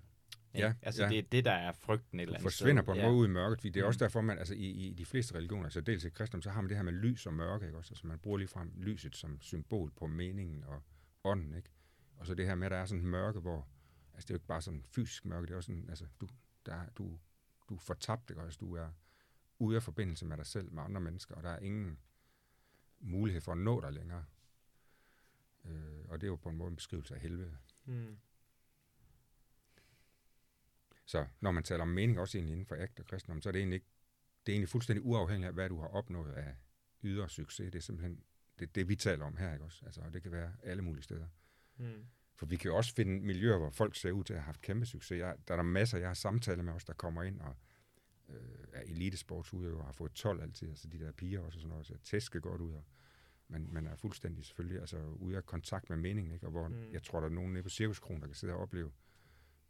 ikke? Ja, Altså, ja. det er det, der er frygten et eller andet forsvinder sted. på en ja. måde ud i mørket, det er Mm. også derfor, man altså i, i de fleste religioner, altså dels i kristendom, så har man det her med lys og mørke, ikke også? Altså man bruger ligefrem lyset som symbol på meningen og ånden, ikke? Og så det her med, at der er sådan en mørke, hvor, altså det er jo ikke bare sådan fysisk mørke, det er også sådan, altså du, der, er- du, du er fortabt, ikke? Altså du er ude af forbindelse med dig selv, med andre mennesker, og der er ingen mulighed for at nå dig længere. Øh, og det er jo på en måde en beskrivelse af helvede. Mm. Så når man taler om mening, også egentlig inden for ægte kristendom, så er det egentlig, ikke, det er egentlig fuldstændig uafhængigt af, hvad du har opnået af ydre succes. Det er simpelthen det, det vi taler om her, ikke også? Altså, og det kan være alle mulige steder. Mm. For vi kan jo også finde miljøer, hvor folk ser ud til at have haft kæmpe succes. Jeg, der er der masser, jeg har samtaler med os, der kommer ind og øh, er elitesportsudøvere, har fået 12 altid, altså de der piger også og sådan noget, så tæske godt ud, og man, man er fuldstændig selvfølgelig altså, ude af kontakt med meningen, ikke? og hvor Mm. mm. jeg tror, der er nogen nede på Cirkuskron, der kan sidde og opleve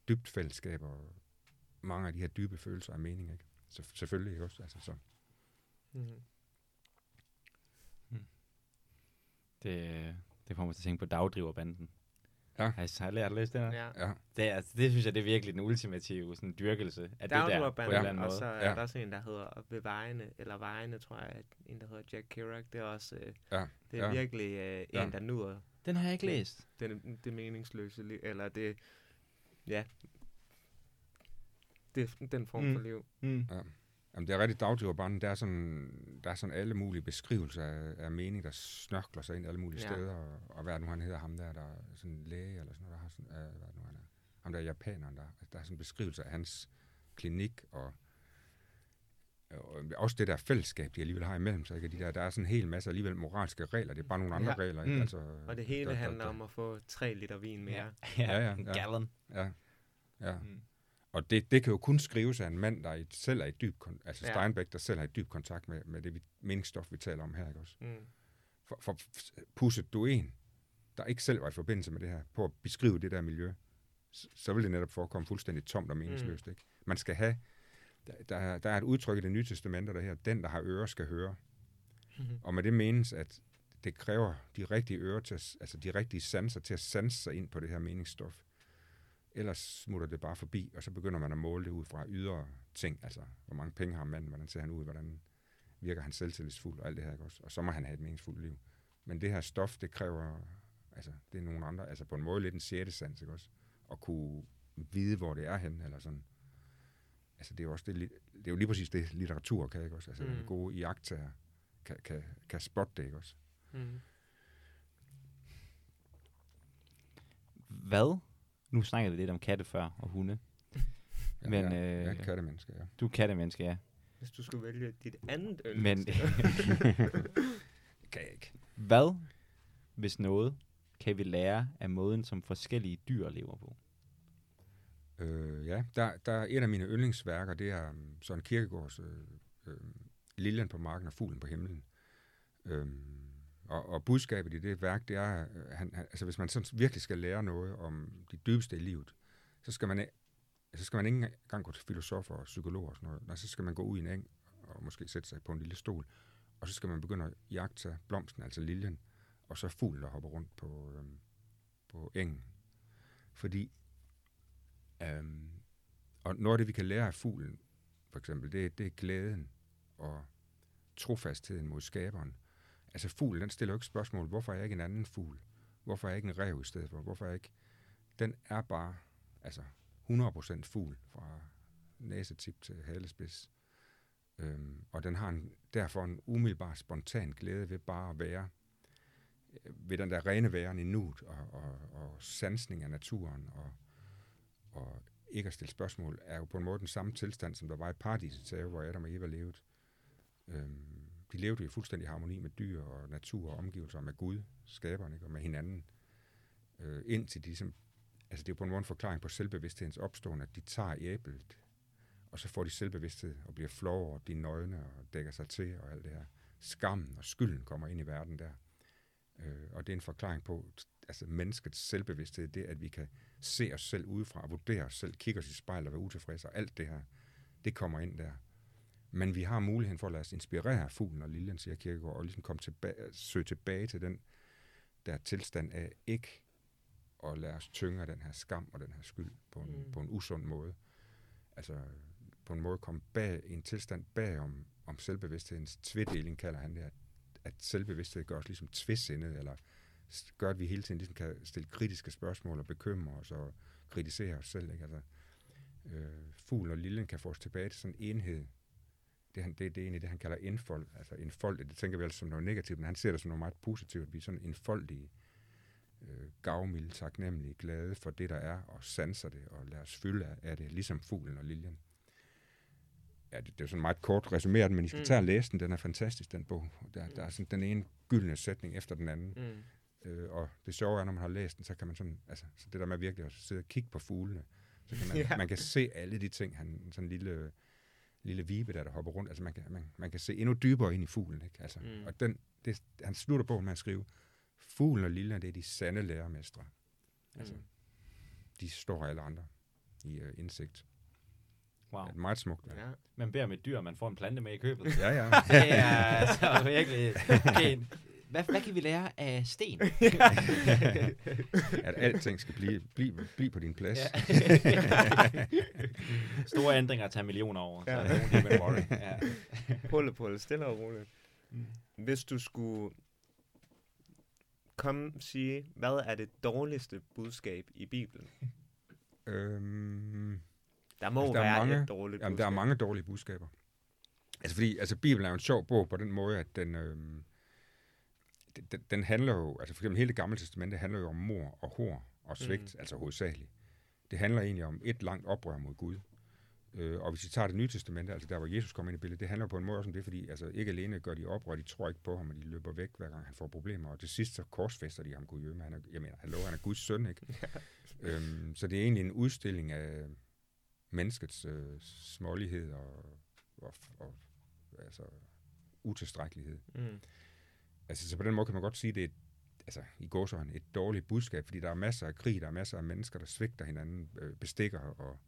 dybt fællesskab og mange af de her dybe følelser af mening. Ikke? Så, selvfølgelig ikke også. Altså, så. Mm. Det, det får mig til at tænke på dagdriverbanden. Ja. Har I, har I lært at læse den her? Ja. Ja, Det, er, altså, det synes jeg, det er virkelig den ultimative sådan, dyrkelse af det der, på en eller anden og måde. så er Ja. der også en, der hedder Ved Vejene, eller Vejene, tror jeg, at en, der hedder Jack Kerouac. Det er også, øh, ja, det er Ja. virkelig øh, en, Ja. der nyder Den har jeg ikke læst. den, det meningsløse liv, eller det, ja, det, den form Mm. for liv. Mm. ja. Jamen, det er rigtig dagdriverbanden. Der er sådan, der er sådan alle mulige beskrivelser af, af mening, der snørkler sig ind alle mulige Ja. steder. Og, og hvad nu han hedder, ham der, der er sådan en læge eller sådan noget, der har sådan, øh, hvad nu han er? Ham der er japaneren, der, der er sådan en beskrivelse af hans klinik og og også det der fællesskab, de alligevel har imellem sig. Ikke? De der, der er sådan en hel masse alligevel moralske regler. Det er bare nogle andre Ja. regler. Ikke? Mm. Altså, Og det hele der- der- handler der- om at få tre liter vin mere. Ja, Ja, ja, en ja. gallon. Ja, ja. Mm. Og det, det kan jo kun skrives af en mand, der er i, selv er i dyb, altså Ja. Steinbeck, der selv er i dyb kontakt med, med det vi, meningsstof, vi taler om her, ikke også? Mm. For, for pusset du en, der ikke selv var i forbindelse med det her, på at beskrive det der miljø, så, så vil det netop forekomme fuldstændig tomt og meningsløst, Mm. ikke? Man skal have, der, der, er- der er et udtryk i det nye testamente, der her, den, der har ører, skal høre. Mhm. Og med det menes, at det kræver de rigtige ører, til at, altså de rigtige sanser til at sanse sig ind på det her meningsstof. Ellers smutter det bare forbi, og så begynder man at måle det ud fra ydre ting, altså hvor mange penge har manden, hvordan ser han ud, hvordan virker han selvtillidsfuld og alt det her, også? Og så må han have et meningsfuldt liv. Men det her stof, det kræver, altså det er nogen andre, altså på en måde lidt en sjette sans, ikke også? At kunne vide, hvor det er hen, eller sådan. Altså det er jo, også det, det er jo lige præcis det, litteratur kan, ikke også? Altså mm. gode iagtager kan, kan, kan spotte det, ikke også? Mm. Hvad nu snakkede vi lidt om katte før, og hunde. Ja, Men, jeg, jeg er øh, kattemenneske, ja. Du er kattemenneske, ja. Hvis du skulle vælge dit andet øl. Men Det kan jeg ikke. hvad, hvis noget, kan vi lære af måden, som forskellige dyr lever på? Øh, ja, der, der er et af mine yndlingsværker, det er um, Søren Kierkegaards øh, øh, Liljen på marken og fuglen på himlen. Øhm, og, og budskabet i det værk, det er, øh, han, han, altså hvis man sådan virkelig skal lære noget om det dybeste i livet, så skal man, så skal man ikke engang gå til filosofer og psykologer og sådan noget. Nej, så skal man gå ud i en eng og måske sætte sig på en lille stol, og så skal man begynde at jagte blomsten, altså liljen, og så fuglen, der hopper rundt på, øhm, på engen. Fordi Øhm, og noget af det, vi kan lære af fuglen, for eksempel, det, det er glæden og trofastheden mod skaberen. Altså fuglen, den stiller jo ikke spørgsmål, hvorfor er jeg ikke en anden fugl? Hvorfor er jeg ikke en rev i stedet for? Hvorfor er jeg ikke... Den er bare altså 100% fugl fra næsetip til halespids. Øhm, og den har en, derfor en umiddelbar spontan glæde ved bare at være øh, ved den der rene væren i nuet og, og, og sansning af naturen og og ikke at stille spørgsmål, er jo på en måde den samme tilstand, som der var i paradiset, have, hvor Adam og Eva levede. Øhm, de levede jo i fuldstændig harmoni med dyr og natur og omgivelser, og med Gud, skaberen, ikke? og med hinanden. Øh, indtil de, som, altså det er jo på en måde en forklaring på selvbevidsthedens opståen, at de tager æblet, og så får de selvbevidsthed og bliver flove og de nøgne og dækker sig til og alt det her. Skammen og skylden kommer ind i verden der. Øh, og det er en forklaring på, altså menneskets selvbevidsthed, det at vi kan se os selv udefra, vurdere os selv, kigge os i spejl og være utilfredse, og alt det her, det kommer ind der. Men vi har muligheden for at lade os inspirere fuglen og liljen, siger Kierkegaard, og ligesom komme tilbage, søge tilbage til den der tilstand af ikke at lade os tynge af den her skam og den her skyld på en, mm. på en usund måde. Altså på en måde komme bag, en tilstand bag om, om selvbevidsthedens tvedeling, kalder han det, at, at selvbevidsthed gør os ligesom tvidsindet, eller gør, at vi hele tiden ligesom kan stille kritiske spørgsmål og bekymre os og kritisere os selv. Ikke? Altså, øh, fuglen og lillen kan få os tilbage til sådan en enhed. Det, han, det, det er egentlig det, han kalder enfold. Altså enfold, det tænker vi altså som noget negativt, men han ser det som noget meget positivt. Vi er sådan enfoldige, øh, gavmilde, taknemmelige, glade for det, der er, og sanser det, og lader os fylde af, af det, ligesom fuglen og liljen. Ja, det, det er sådan meget kort resumeret, men I skal mm. tage og læse den. Den er fantastisk, den bog. Der, der er sådan den ene gyldne sætning efter den anden. Mm. Øh, og det sjove er, når man har læst den, så kan man sådan, altså, så det der med virkelig at sidde og kigge på fuglene, så kan man, ja. man kan se alle de ting, han, sådan en lille, lille vibe der, der hopper rundt, altså man kan, man, man kan se endnu dybere ind i fuglen, ikke? Altså, mm. og den, det, han slutter på med at skrive, fuglen og lille, det er de sande lærermestre. Altså, mm. de står alle andre i uh, indsigt. Wow. Det er meget smukt. Ja. Ja. Man beder med et dyr, man får en plante med i købet. Ja, ja. det er altså virkelig... Okay. Hvad, hvad kan vi lære af sten? at alting skal blive, blive, blive på din plads. Store ændringer tager millioner over. Ja. Så don't even worry. Ja. Pulle, pulle, stille og roligt. Mm. Hvis du skulle komme og sige, hvad er det dårligste budskab i Bibelen? øhm, Der må Altså, der er være mange- et dårligt Jamen, budskab. der er mange dårlige budskaber. Altså, fordi altså, Bibelen er jo en sjov bog på den måde, at den, øhm, den, den, handler jo, altså for eksempel hele det gamle testamente handler jo om mor og hår og svigt, mm. altså hovedsageligt. Det handler egentlig om et langt oprør mod Gud. Øh, og hvis vi tager det nye testamente, altså der hvor Jesus kommer ind i billedet, det handler på en måde også om det, fordi altså, ikke alene gør de oprør, de tror ikke på ham, og de løber væk, hver gang han får problemer. Og til sidst så korsfester de ham Gud hjemme. Han er, jeg mener, hallo, han er Guds søn, ikke? øhm, så det er egentlig en udstilling af menneskets øh, smålighed og, og, og altså, utilstrækkelighed. Mm. Altså, så på den måde kan man godt sige, at det er et, altså, i gåsøjne et dårligt budskab, fordi der er masser af krig, der er masser af mennesker, der svigter hinanden, øh, bestikker, og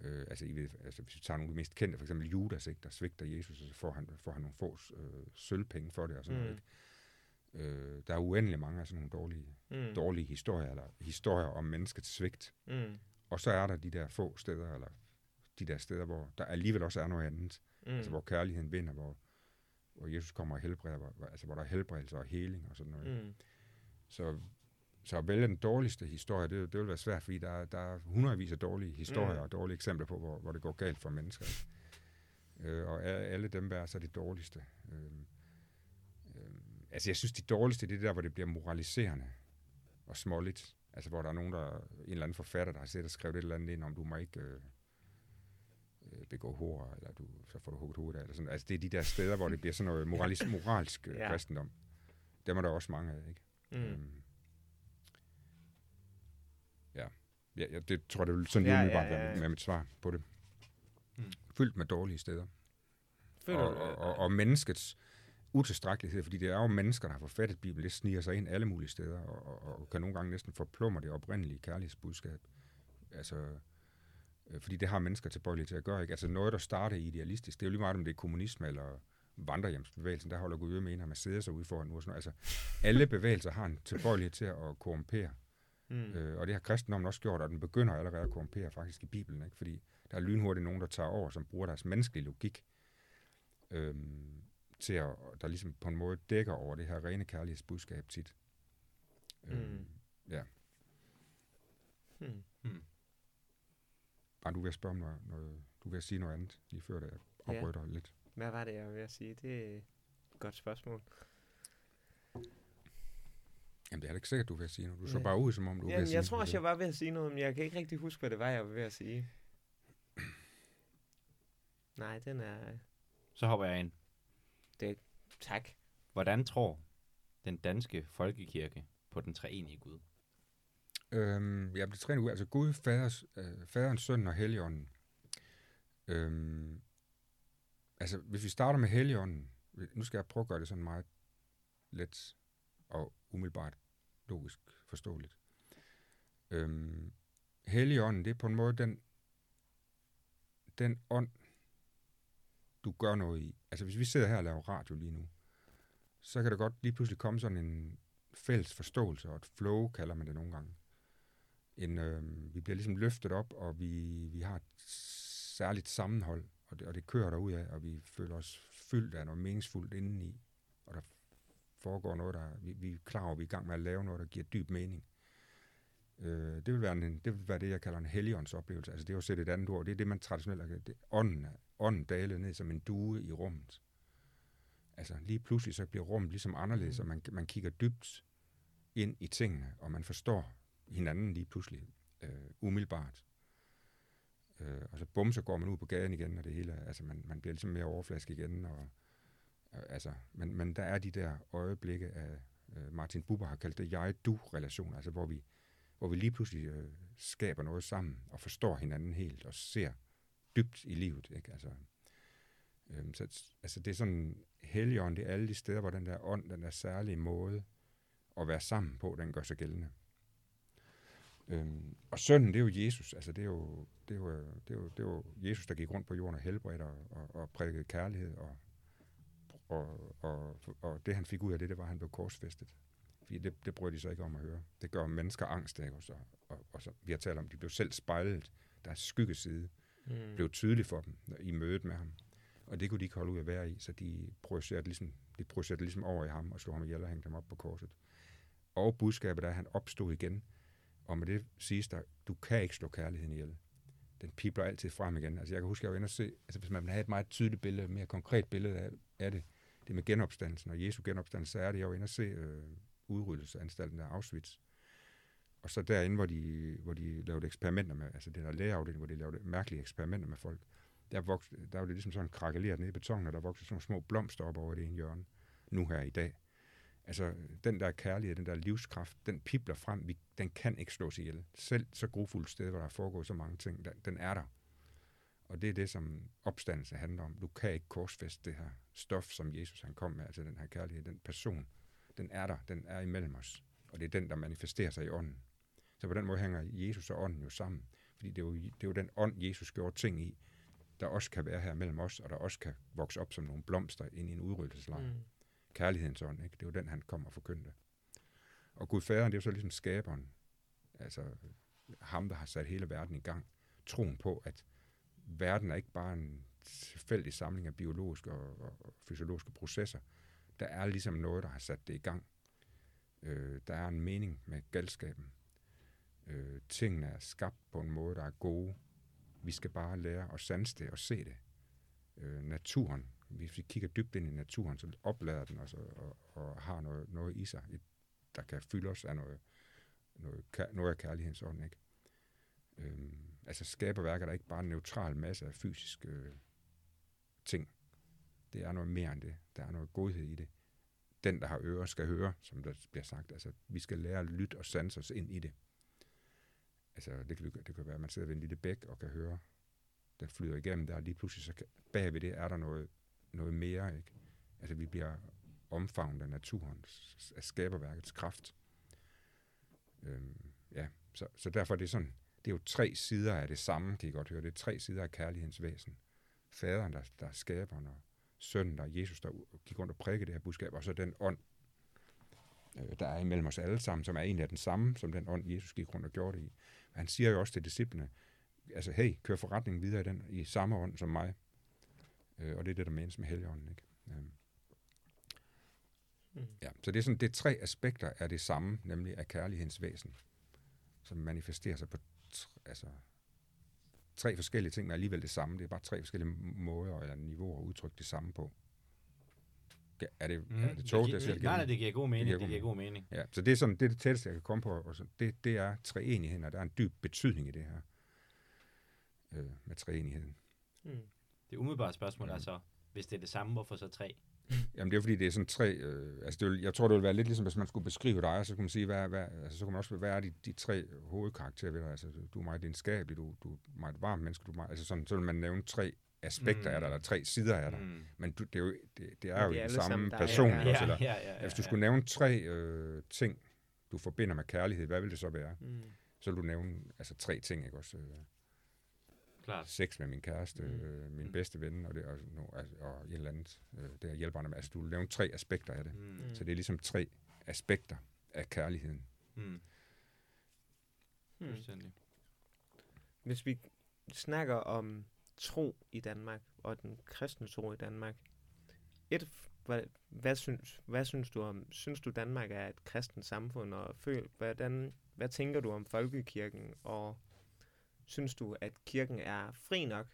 øh, altså, I ved, altså, hvis vi tager nogle af de mest kendte, for eksempel Judas, ikke, der svigter Jesus, og så får han, får han nogle få øh, sølvpenge for det, og sådan mm. noget, ikke? Øh, der er uendelig mange af sådan nogle dårlige, Mm. dårlige historier, eller historier om menneskets svigt. Mm. Og så er der de der få steder, eller de der steder, hvor der alligevel også er noget andet. Mm. Altså hvor kærligheden vinder, hvor, hvor Jesus kommer og helbreder, hvor, altså hvor der er helbredelse og heling og sådan noget. Mm. Så, så at vælge den dårligste historie, det, det vil være svært, fordi der, er- der er hundredvis af dårlige historier Mm. mm. og dårlige eksempler på, hvor, hvor det går galt for mennesker. Øh, og alle dem er så det dårligste. Øh, øh, altså jeg synes, de dårligste, det er der, hvor det bliver moraliserende og småligt. Altså, hvor der er nogen, der, en eller anden forfatter, der har siddet og skrevet et eller andet ind om, du må ikke øh, øh, begå hår, eller du, så får du hugget hovedet af, eller sådan. Altså, det er de der steder, hvor det bliver sådan noget moralisk, moralsk øh, Ja. kristendom. Dem er der også mange af, ikke? Mm. Øhm, ja. ja, ja, det tror jeg, det vil sådan Ja, lige ja, umiddelbart ja, være ja. med mit svar på det. Mm. Fyldt med dårlige steder. Føler og, og, og, og menneskets utilstrækkelighed, fordi det er jo mennesker, der har forfattet Bibelen, det sniger sig ind alle mulige steder, og, og, og kan nogle gange næsten forplumre det oprindelige kærlighedsbudskab. Altså, fordi det har mennesker tilbøjelige til at gøre, ikke? Altså noget, der starter idealistisk, det er jo lige meget, om det er kommunisme eller vandrehjemsbevægelsen, der holder Gud med en, at man sidder sig ude foran nu og sådan noget. Altså, alle bevægelser har en tilbøjelighed til at korrumpere, mm. Øh, og det har kristendommen også gjort, og den begynder allerede at korrumpere faktisk i Bibelen, ikke? fordi der er lynhurtigt nogen, der tager over, som bruger deres menneskelige logik øhm, til at, der ligesom på en måde dækker over det her rene kærlighedsbudskab tit. Mm. ja. Hmm. Bare du vil spørge om noget, noget, du vil sige noget andet, lige før det Ja. afbryder ja. lidt. Hvad var det, jeg var ved at sige? Det er et godt spørgsmål. Jamen det er da ikke sikkert, du vil sige noget. Du så Nej. bare ud, som om du vil Jamen, sige jeg tror også, jeg var ved at sige noget, men jeg kan ikke rigtig huske, hvad det var, jeg var ved at sige. Nej, den er... Så hopper jeg ind. Tak. Hvordan tror den danske folkekirke på den treenige Gud? Øhm, jeg blev trænet ud. Altså Gud, faders, øh, faderens, søn og helligånden. Øhm, altså, hvis vi starter med helligånden, nu skal jeg prøve at gøre det sådan meget let og umiddelbart logisk forståeligt. Øhm, helligånden, det er på en måde den, den ånd, du gør noget i. Altså, hvis vi sidder her og laver radio lige nu, så kan der godt lige pludselig komme sådan en fælles forståelse, og et flow kalder man det nogle gange en, øh, vi bliver ligesom løftet op, og vi, vi har et særligt sammenhold, og det, og det kører derud af, og vi føler os fyldt af noget meningsfuldt indeni, og der foregår noget, der vi, vi er klar over, vi er i gang med at lave noget, der giver dyb mening. Øh, det, vil være en, det vil være det, jeg kalder en helligåndsoplevelse. Altså det er jo sætte et andet ord. Det er det, man traditionelt har det, ånden, ånden dalet ned som en due i rummet. Altså lige pludselig så bliver rummet ligesom anderledes, og man, man kigger dybt ind i tingene, og man forstår hinanden lige pludselig, øh, umiddelbart. Øh, og så bum, så går man ud på gaden igen, og det hele, altså man, man bliver ligesom mere overflask igen, og øh, altså, men, men der er de der øjeblikke af, øh, Martin Buber har kaldt det jeg-du-relation, altså hvor vi, hvor vi lige pludselig øh, skaber noget sammen, og forstår hinanden helt, og ser dybt i livet, ikke? Altså, øh, så, altså det er sådan, helligånd, det er alle de steder, hvor den der ånd, den der særlige måde at være sammen på, den gør sig gældende. Øhm, og sønnen, det er jo Jesus. Altså, det er jo, det er jo, det er jo, det er jo Jesus, der gik rundt på jorden og helbredte og, og, og prædikede kærlighed. Og, og, og, og det, han fik ud af det, det var, at han blev korsfæstet. Fordi det, det brød de sig ikke om at høre. Det gør mennesker angst, ikke? Og, så, og, og så, vi har talt om, de blev selv spejlet. Deres skyggeside Mm. blev tydelig for dem i mødet med ham. Og det kunne de ikke holde ud at være i, så de projicerede ligesom, de projicerede ligesom over i ham og slog ham ihjel og hængte ham op på korset. Og budskabet er, at han opstod igen. Og med det siges der, du kan ikke slå kærligheden ihjel. Den pipler altid frem igen. Altså jeg kan huske, jeg var inde og se, altså hvis man vil have et meget tydeligt billede, et mere konkret billede af, af det, det med genopstandelsen og Jesu genopstandelse, så er det, jeg var inde og se øh, udryddelsesanstalten af Auschwitz. Og så derinde, hvor de, hvor de lavede eksperimenter med, altså det der lægeafdeling, hvor de lavede mærkelige eksperimenter med folk, der, vokste, der var det ligesom sådan krakeleret nede i betonen, og der voksede sådan nogle små blomster op over det ene hjørne, nu her i dag. Altså, den der kærlighed, den der livskraft, den pipler frem, vi, den kan ikke slås ihjel. Selv så grufuldt sted, hvor der foregår så mange ting, der, den er der. Og det er det, som opstandelse handler om. Du kan ikke korsfæste det her stof, som Jesus han kom med, altså den her kærlighed, den person, den er der, den er imellem os. Og det er den, der manifesterer sig i ånden. Så på den måde hænger Jesus og ånden jo sammen. Fordi det er jo, det er jo den ånd, Jesus gjorde ting i, der også kan være her mellem os, og der også kan vokse op som nogle blomster ind i en udryddelseslejr. Mm. Kærlighedens ånd, ikke? Det er jo den, han kommer og forkyndte. Og Gud faderen, det er jo så ligesom skaberen. Altså ham, der har sat hele verden i gang. Troen på, at verden er ikke bare en tilfældig samling af biologiske og, og, og fysiologiske processer. Der er ligesom noget, der har sat det i gang. Øh, der er en mening med galskaben. Øh, tingene er skabt på en måde, der er gode. Vi skal bare lære at sanse det og se det. Øh, naturen, hvis vi kigger dybt ind i naturen, så oplader den os og, og, og har noget, noget i sig, et, der kan fylde os af noget noget, noget af kærlighedens ånd, ikke? Øhm, altså skaberværker, er ikke bare en neutral masse af fysiske øh, ting. Det er noget mere end det. Der er noget godhed i det. Den, der har ører, skal høre, som der bliver sagt. Altså, vi skal lære at lytte og sanse os ind i det. Altså, det kan, det kan være, at man sidder ved en lille bæk og kan høre, den flyder igennem der, og lige pludselig så kan, bagved det er der noget, noget mere, ikke? Altså, vi bliver omfavnet af naturens, af skaberværkets kraft. Øhm, ja, så, så derfor er det sådan, det er jo tre sider af det samme, kan I godt høre. Det er tre sider af kærlighedens væsen. Faderen, der, der er skaberen, og sønnen, der er Jesus, der gik rundt og prædikede det her budskab, og så den ånd, øh, der er imellem os alle sammen, som er en af den samme, som den ånd, Jesus gik rundt og gjorde det i. Men han siger jo også til disciplene, altså hey, kør forretningen videre i, den, i samme ånd som mig. Øh, og det er det, der menes med helligånden. Ikke? Øh. Mm. Ja, så det er sådan, det er tre aspekter af det samme, nemlig af kærlighedens væsen, som manifesterer sig på altså, tre forskellige ting, men alligevel det samme. Det er bare tre forskellige måder eller niveauer at udtrykke det samme på. Er det, mm. er det tog, det, det, nej, nej, det giver god mening. Det giver, det giver god mening. Ja, så det er sådan, det, er det tætteste, jeg kan komme på. Og så, det, det er treenigheden, og der er en dyb betydning i det her øh, med treenigheden. Mm. Det umiddelbare spørgsmål mm. er så, hvis det er det samme, hvorfor så tre? Jamen det er fordi, det er sådan tre... Øh, altså det vil, jeg tror, det ville være lidt ligesom, hvis man skulle beskrive dig, så kunne man sige, hvad, hvad, altså, så kunne man også, hvad er de, de tre hovedkarakterer ved dig? Altså, du er meget lidenskabelig, du, du er meget varm menneske, du er meget, altså sådan, så vil man nævne tre aspekter mm. af dig, eller tre sider af dig. Mm. Men du, det er jo, det, det er jo den samme person. Ja, ja, også, eller, ja, ja, ja, ja, hvis du skulle nævne tre øh, ting, du forbinder med kærlighed, hvad vil det så være? Mm. Så vil du nævne altså, tre ting, ikke også? Klart. sex med min kæreste, mm. øh, min mm. bedste ven, og, det, og, og, og et eller andet, øh, der hjælper med. Altså, du vil lave tre aspekter af det. Mm. Så det er ligesom tre aspekter af kærligheden. Mm. Hmm. Hvis vi snakker om tro i Danmark, og den kristne tro i Danmark, et, hvad, hvad, synes, hvad synes du om, synes du Danmark er et kristent samfund, og føl, hvordan, hvad tænker du om folkekirken, og Synes du, at kirken er fri nok?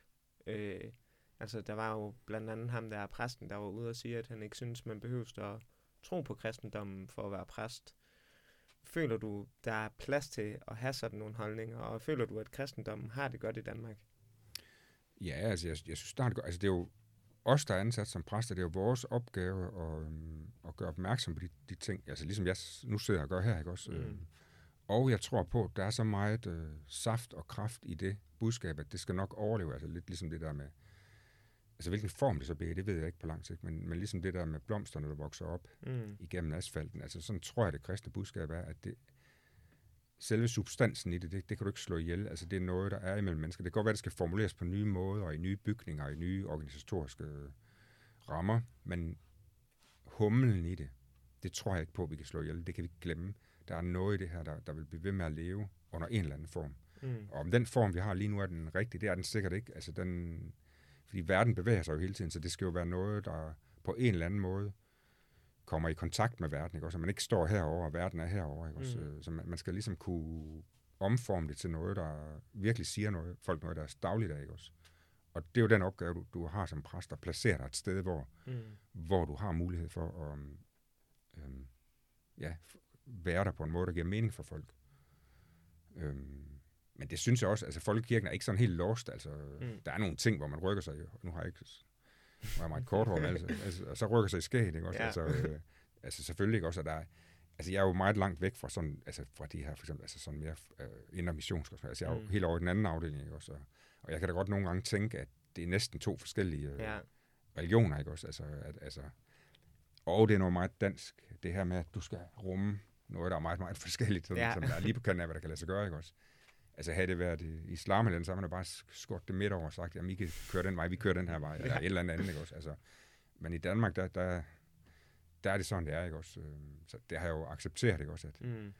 Øh, altså, der var jo blandt andet ham, der er præsten, der var ude og sige, at han ikke synes, man behøver at tro på kristendommen for at være præst. Føler du, der er plads til at have sådan nogle holdninger, og føler du, at kristendommen har det godt i Danmark? Ja, altså, jeg, jeg synes, der er det godt. Altså, det er jo os, der er ansat som præster, det er jo vores opgave at, øhm, at gøre opmærksom på de, de ting. Altså, ligesom jeg nu sidder og gør her, ikke også? Mm. Øhm, og jeg tror på, at der er så meget øh, saft og kraft i det budskab, at det skal nok overleve. Altså lidt ligesom det der med, altså hvilken form det så bliver, det ved jeg ikke på lang sigt, men, men ligesom det der med blomsterne, der vokser op mm. igennem asfalten. Altså sådan tror jeg, det kristne budskab er, at det, selve substansen i det, det, det kan du ikke slå ihjel. Altså det er noget, der er imellem mennesker. Det kan godt være, det skal formuleres på nye måder, og i nye bygninger, og i nye organisatoriske rammer, men humlen i det, det tror jeg ikke på, at vi kan slå ihjel. Det kan vi ikke glemme der er noget i det her, der, der vil blive ved med at leve under en eller anden form. Mm. Og om den form, vi har lige nu, er den rigtige, det er den sikkert ikke. Altså den, fordi verden bevæger sig jo hele tiden, så det skal jo være noget, der på en eller anden måde kommer i kontakt med verden, ikke? Også, at man ikke står herover og verden er herover, ikke? Også, mm. Så man, man skal ligesom kunne omforme det til noget, der virkelig siger noget, folk noget, der er dagligdag, ikke? Også. Og det er jo den opgave, du, du har som præst, at placere dig et sted, hvor, mm. hvor du har mulighed for at øhm, ja, være der på en måde, der giver mening for folk. Øhm, men det synes jeg også, altså folkekirken er ikke sådan helt lost, altså mm. der er nogle ting, hvor man rykker sig, nu har jeg ikke, nu har jeg meget kort hår, altså, altså, og så rykker sig i skægt, ikke også? Ja. Altså, øh, altså selvfølgelig ikke også, at der er, altså jeg er jo meget langt væk fra sådan, altså fra de her, for eksempel, altså sådan mere øh, indre missionsk, altså jeg er jo mm. helt over i den anden afdeling, ikke også? Og, og jeg kan da godt nogle gange tænke, at det er næsten to forskellige øh, ja. religioner, ikke også? Altså, at, altså, og det er noget meget dansk, det her med, at du skal rumme noget, der er meget, meget forskelligt, sådan, ja. som der er lige på kanten af, hvad der kan lade sig gøre, ikke også? Altså havde det været i islam eller så har man bare skåret det midt over og sagt, jamen I kan køre den vej, vi kører den her vej, eller ja. et eller andet, ikke også? Altså, men i Danmark, der, der, der er det sådan, det er, ikke også? Øhm, så det har jeg jo accepteret, ikke også? At, mm.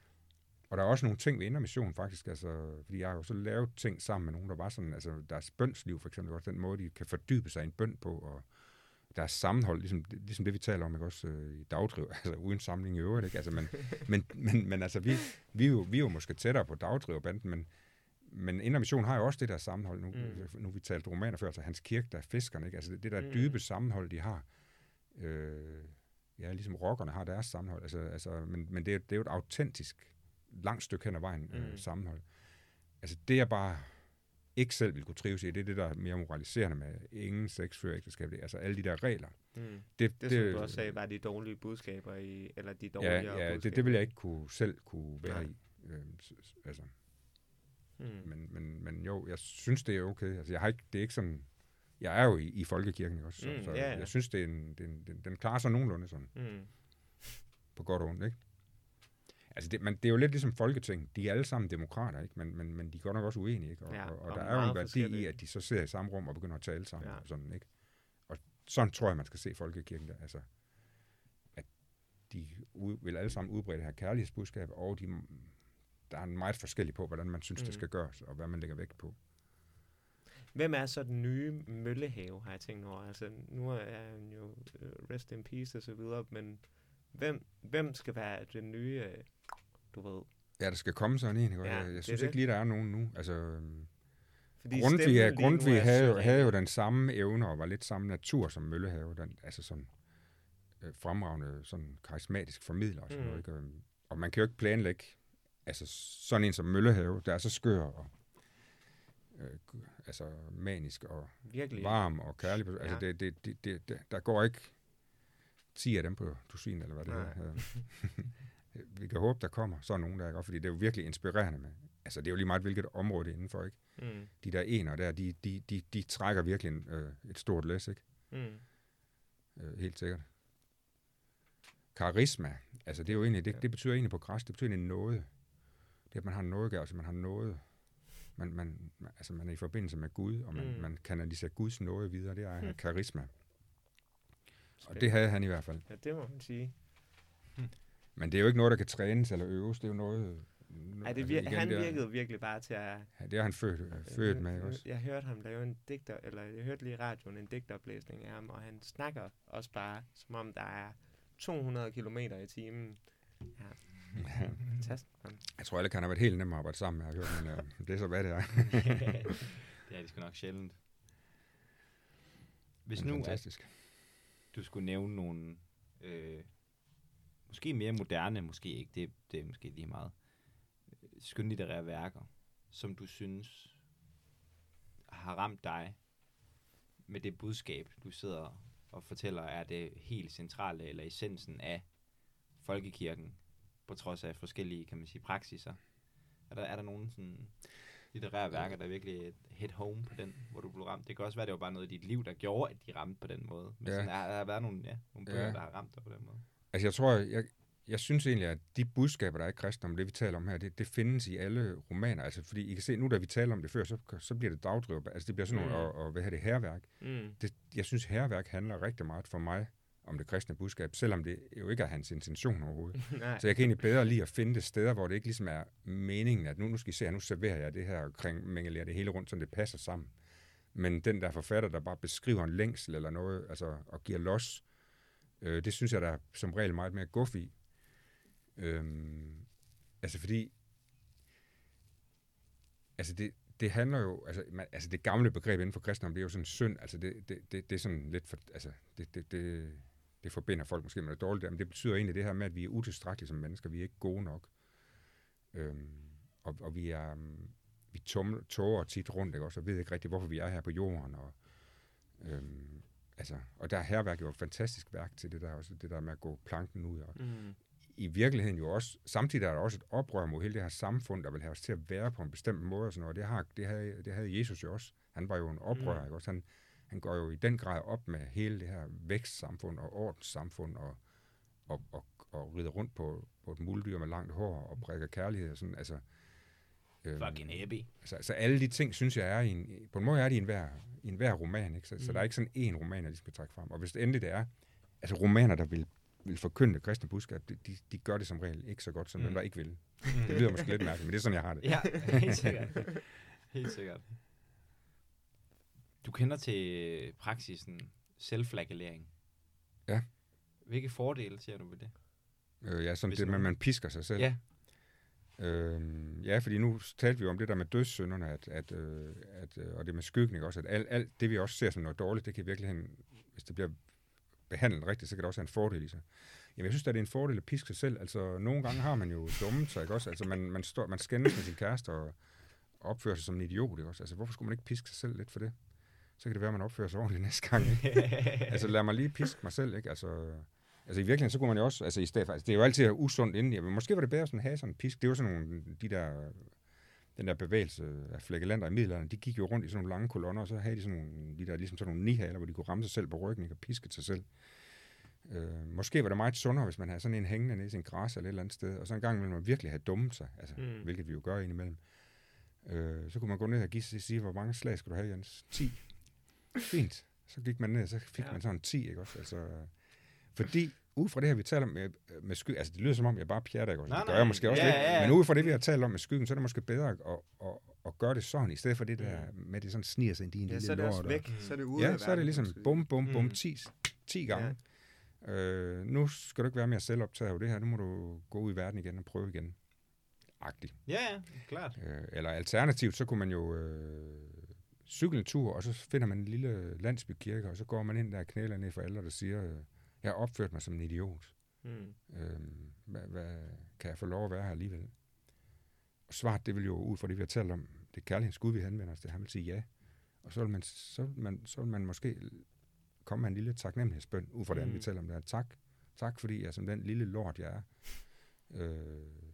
Og der er også nogle ting ved Indre Mission, faktisk, altså, fordi jeg har jo så lavet ting sammen med nogen, der var sådan, altså deres bønsliv, for eksempel, også den måde, de kan fordybe sig i en bøn på, og der er sammenhold, ligesom, ligesom det, vi taler om, ikke? også øh, i dagdriv, altså uden samling i øvrigt, ikke? Altså, men, men, men, men altså, vi, vi, er jo, vi er jo måske tættere på dagdriverbanden, men, men Indre Mission har jo også det der sammenhold. Nu, mm. nu vi talt romaner før, altså Hans Kirk, der er fiskerne, ikke? Altså det, det der mm. dybe sammenhold, de har. Øh, ja, ligesom rockerne har deres sammenhold. Altså, altså, men men det, er, det er jo et autentisk langt stykke hen ad vejen øh, Mm. sammenhold. Altså det jeg bare ikke selv vil kunne trives i, det er det, der er mere moraliserende med ingen sex før ægteskab. Det Altså alle de der regler. Mm. Det, Det, som du også sagde, var de dårlige budskaber i, eller de Ja, dårligere ja budskaber. det, det vil jeg ikke kunne, selv kunne være Nej. i. Øh, altså, Mm. men, men, men jo, jeg synes, det er okay. Altså, jeg har ikke, det er ikke sådan... Jeg er jo i, i folkekirken også, så, Mm, så ja, ja. jeg synes, det er en, det er en, den, den klarer sig nogenlunde sådan, Mm. på godt og ondt, ikke? Altså, det, man, det er jo lidt ligesom Folketing. De er alle sammen demokrater, ikke? Men, men, men de er godt nok også uenige, ikke? Og, Ja, og, og og der er jo en værdi i, at de så sidder i samme rum og begynder at tale sammen Ja. og sådan, ikke? Og sådan tror jeg, man skal se folkekirken der. Altså, at de ud, vil alle sammen udbrede det her kærlighedsbudskab, og de, der er en meget forskellig på, hvordan man synes, mm. Mm. det skal gøres, og hvad man lægger vægt på. Hvem er så den nye møllehave, har jeg tænkt over? Altså, nu er han jo øh, rest in peace og så videre, men hvem, hvem skal være den nye, øh, du ved? Ja, der skal komme sådan en, ikke? Ja, jeg, jeg synes det. ikke lige, der er nogen nu. Altså, øhm, Fordi Grundtvig, Grundtvig havde, jo, havde jo den samme evner og var lidt samme natur som Møllehave. Den, altså sådan øh, fremragende, sådan karismatisk formidler og sådan Mm. noget. Ikke? Øhm, Og man kan jo ikke planlægge altså sådan en som Møllehave, der er så skør og øh, altså manisk og Virkelig. varm og kærlig. Altså Ja. det, det, det, det, der går ikke 10 af dem på dusin, eller hvad det Nej. er. Vi kan håbe, der kommer sådan nogen der, ikke? Fordi det er jo virkelig inspirerende med. Altså det er jo lige meget, hvilket område det er indenfor, ikke? Mm. de der ener der, de, de, de, de trækker virkelig en, øh, et stort læs, ikke? Mm. Øh, helt sikkert. Karisma, altså det er jo egentlig, det, det betyder egentlig på græs, det betyder egentlig noget. Det at man har noget, altså man har noget. Man, man, altså man er i forbindelse med Gud, og man, Mm. mm. man kanaliserer Guds noget videre, det er at have Mm. Karisma. Og Spændende. det havde han i hvert fald. Ja, det må man sige. Men det er jo ikke noget, der kan trænes eller øves, det er jo noget... Ej, det vir- igen, han det er- virkede virkelig bare til at... Ja, det er han født, øh, født med, ikke også? Jeg hørte ham lave en digter, eller jeg hørte lige i radioen en digteroplæsning af ham, og han snakker også bare, som om der er 200 km i timen. Ja, fantastisk. mand. Jeg tror alle kan have været helt nemme at arbejde sammen med, har jeg hørt, men øh, det er så, hvad det er. det er de sgu nok sjældent. Hvis Men nu at fantastisk du skulle nævne nogle, øh, måske mere moderne, måske ikke, det, det er måske lige meget, skønlitterære værker, som du synes har ramt dig med det budskab, du sidder og fortæller, er det helt centrale eller essensen af folkekirken, på trods af forskellige, kan man sige, praksiser. Er der, er der nogen sådan litterære værker, der virkelig hit home på den, hvor du blev ramt? Det kan også være, det var bare noget i dit liv, der gjorde, at de ramte på den måde. Men Ja. sådan, er, er der været nogle, ja, nogle bøger, Ja. der har ramt dig på den måde? Altså jeg tror, jeg, jeg synes egentlig, at de budskaber, der er i kristendom, det vi taler om her, det, det findes i alle romaner. Altså fordi I kan se, nu da vi taler om det før, så, så bliver det dagdriver. Altså det bliver sådan Mm. noget, og, og hvad hedder det, herværk. Mm. Det, jeg synes, herværk handler rigtig meget for mig om det kristne budskab, selvom det jo ikke er hans intention overhovedet. Så jeg kan egentlig bedre lide at finde det steder, hvor det ikke ligesom er meningen, at nu, nu skal I se her, nu serverer jeg det her omkring mængelerer det hele rundt, så det passer sammen. Men den der forfatter, der bare beskriver en længsel eller noget, altså og giver los, øh, det synes jeg, der er som regel meget mere guf i. Øhm, altså fordi, altså det, det handler jo, altså, man, altså det gamle begreb inden for kristendom, det er jo sådan synd, altså det, det, det, det er sådan lidt for, altså det, det, det, det forbinder folk måske med noget dårligt, men det betyder egentlig det her med, at vi er utilstrækkelige som mennesker, vi er ikke gode nok. Øhm, og, og vi er, um, vi tumler, tåger tit rundt, ikke også, og ved ikke rigtig, hvorfor vi er her på jorden, og øhm, altså, og der er herværk jo et fantastisk værk til det der, også det der med at gå planken ud, og Mm. i virkeligheden jo også, samtidig er der også et oprør mod hele det her samfund, der vil have os til at være på en bestemt måde og sådan noget. Det, har, det, havde, det havde Jesus jo også. Han var jo en oprører, Mm. ikke også? Han, han går jo i den grad op med hele det her vækstsamfund og ordenssamfund og, og, og, og rider rundt på, på et muldyr med langt hår og prikker kærlighed og sådan, altså... øhm, Fucking happy. Altså, så alle de ting, synes jeg, er i en, på en måde er de i enhver, i enhver roman, ikke? Så, mm. så der er ikke sådan én roman, jeg lige skal trække frem. Og hvis det endelig det er, altså romaner, der vil, vil forkynde det kristne budskab, de, de, de gør det som regel ikke så godt, som mm. dem, der ikke vil. Det lyder måske lidt mærkeligt, men det er sådan, jeg har det. Ja, helt sikkert. Helt sikkert. Du kender til praksisen selvflagellering. Ja. Hvilke fordele ser du ved det? Øh, ja, sådan Hvis det med, at man pisker sig selv. Ja. Øhm, ja, fordi nu talte vi jo om det der med dødssynderne, at, at, øh, at, øh, og det med skygning også, at alt, alt det, vi også ser som noget dårligt, det kan i virkeligheden, hvis det bliver behandlet rigtigt, så kan det også have en fordel i sig. Jamen, jeg synes, at det er en fordel at piske sig selv. Altså, nogle gange har man jo dummet sig, ikke også? Altså, man, man, står, man skændes med sin kæreste og opfører sig som en idiot, ikke også? Altså, hvorfor skulle man ikke piske sig selv lidt for det? Så kan det være, at man opfører sig ordentligt næste gang, ikke? altså, lad mig lige piske mig selv, ikke? Altså, altså i virkeligheden, så kunne man jo også, altså i stedet for, altså, det er jo altid usundt inden, ja, men måske var det bedre sådan at have sådan en pisk. Det var sådan nogle, de der, den der bevægelse af flækkelanter i middelalderen, de gik jo rundt i sådan nogle lange kolonner, og så havde de sådan nogle, de der, ligesom sådan nogle nihaler, hvor de kunne ramme sig selv på ryggen, ikke? og piske sig selv. Øh, måske var det meget sundere, hvis man havde sådan en hængende nede i sin græs eller et eller andet sted, og så en gang ville man virkelig have dummet sig, altså, mm. hvilket vi jo gør indimellem. Øh, så kunne man gå ned og give sig sige, hvor mange slag skal du have, Jens? 10. Fint. Så gik man ned, og så fik ja. man sådan 10, ikke også? Altså, fordi ud fra det her, vi taler om med, med skyggen, altså det lyder som om, jeg bare pjatter, ikke også? Nej, det gør jeg måske også ja, lidt, ja, ja. men ud fra det, vi har talt om med skyggen, så er det måske bedre at, at, at, at gøre det sådan, i stedet for det der mm. med, det sådan sniger sig ind i en ja, lille så er det også væk, og, så er det ude Ja, så er det ligesom bum, bum, bum, mm. 10, 10 gange. Ja. Øh, nu skal du ikke være mere selvoptaget af det her, nu må du gå ud i verden igen og prøve igen. Agtigt. Ja, ja, klart. Øh, eller alternativt, så kunne man jo øh, cykle en tur, og så finder man en lille landsbykirke, og så går man ind der og knæler ned for alle, der siger, øh, jeg har opført mig som en idiot. Mm. Øh, hvad, hvad, kan jeg få lov at være her alligevel? Og svaret, det vil jo ud fra det, vi har talt om, det kærlighedens Gud, vi henvender os til, han vil sige ja. Og så vil man, så vil man, så vil man måske komme med en lille taknemmelighedsbøn, ud fra mm. det, vi taler om det her. Tak, tak fordi jeg som den lille lort, jeg er, øh,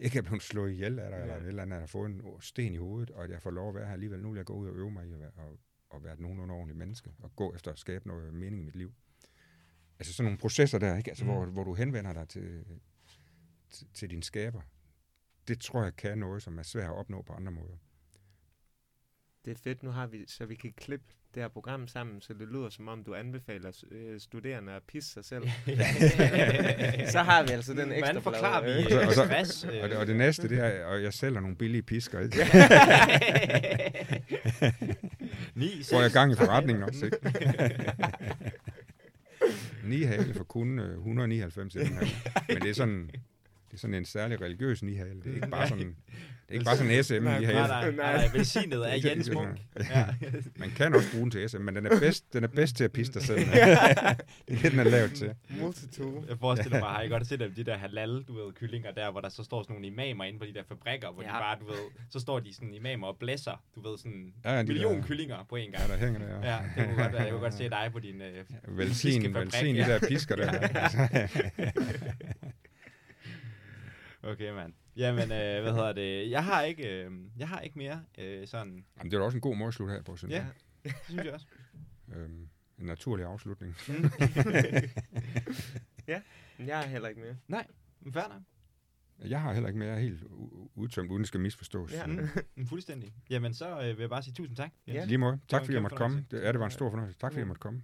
ikke er blevet slået ihjel af dig, ja. eller et eller andet, at har fået en sten i hovedet, og at jeg får lov at være her alligevel. Nu vil jeg gå ud og øve mig i at være, og, og være et nogenlunde ordentligt menneske, og gå efter at skabe noget mening i mit liv. Altså sådan nogle processer der, ikke? Altså, mm. hvor, hvor du henvender dig til, til, til din skaber. Det tror jeg kan noget, som er svært at opnå på andre måder. Det er fedt, nu har vi, så vi kan klippe det her program sammen, så det lyder som om, du anbefaler øh, studerende at pisse sig selv. så har vi altså den ekstra Hvordan forklarer vi og, så, og, så, og, det, og det næste, det er, og jeg sælger nogle billige pisker. Ikke? Ni, Får jeg gang i forretningen også, ikke? Ni hale for kun 199 Men det er sådan, det er sådan en særlig religiøs nihale. Det er ikke bare sådan, det er ikke bare sådan en SM nej, nihale. Nej, nej, nej, velsignet af Jens Munk. Ja. Man kan også bruge den til SM, men den er bedst, den er bedst til at pisse dig selv. det er det, den er lavet til. Multitude. Jeg forestiller mig, har I godt set dem, de der halal, du ved, kyllinger der, hvor der så står sådan nogle imamer inde på de der fabrikker, hvor ja. de bare, du ved, så står de sådan imamer og blæser, du ved, sådan ja, ja, million der, kyllinger på en gang. Ja, der hænger der, ja. det kunne godt være, jeg kunne godt se dig på din øh, velsign, velsign de der pisker der. Okay, mand. Jamen, øh, hvad hedder det? Jeg har ikke, øh, jeg har ikke mere øh, sådan... Jamen, det er også en god måde at slutte her på, synes ja, det synes jeg også. øhm, en naturlig afslutning. ja, men jeg har heller ikke mere. Nej, men fair nok. Jeg har heller ikke mere helt udtømt, uden det skal misforstås. Ja, mm, fuldstændig. Jamen, så øh, vil jeg bare sige tusind tak. Ja. Lige måde. Tak fordi jeg måtte komme. Det, ja, det var en stor fornøjelse. Tak fordi jeg måtte komme.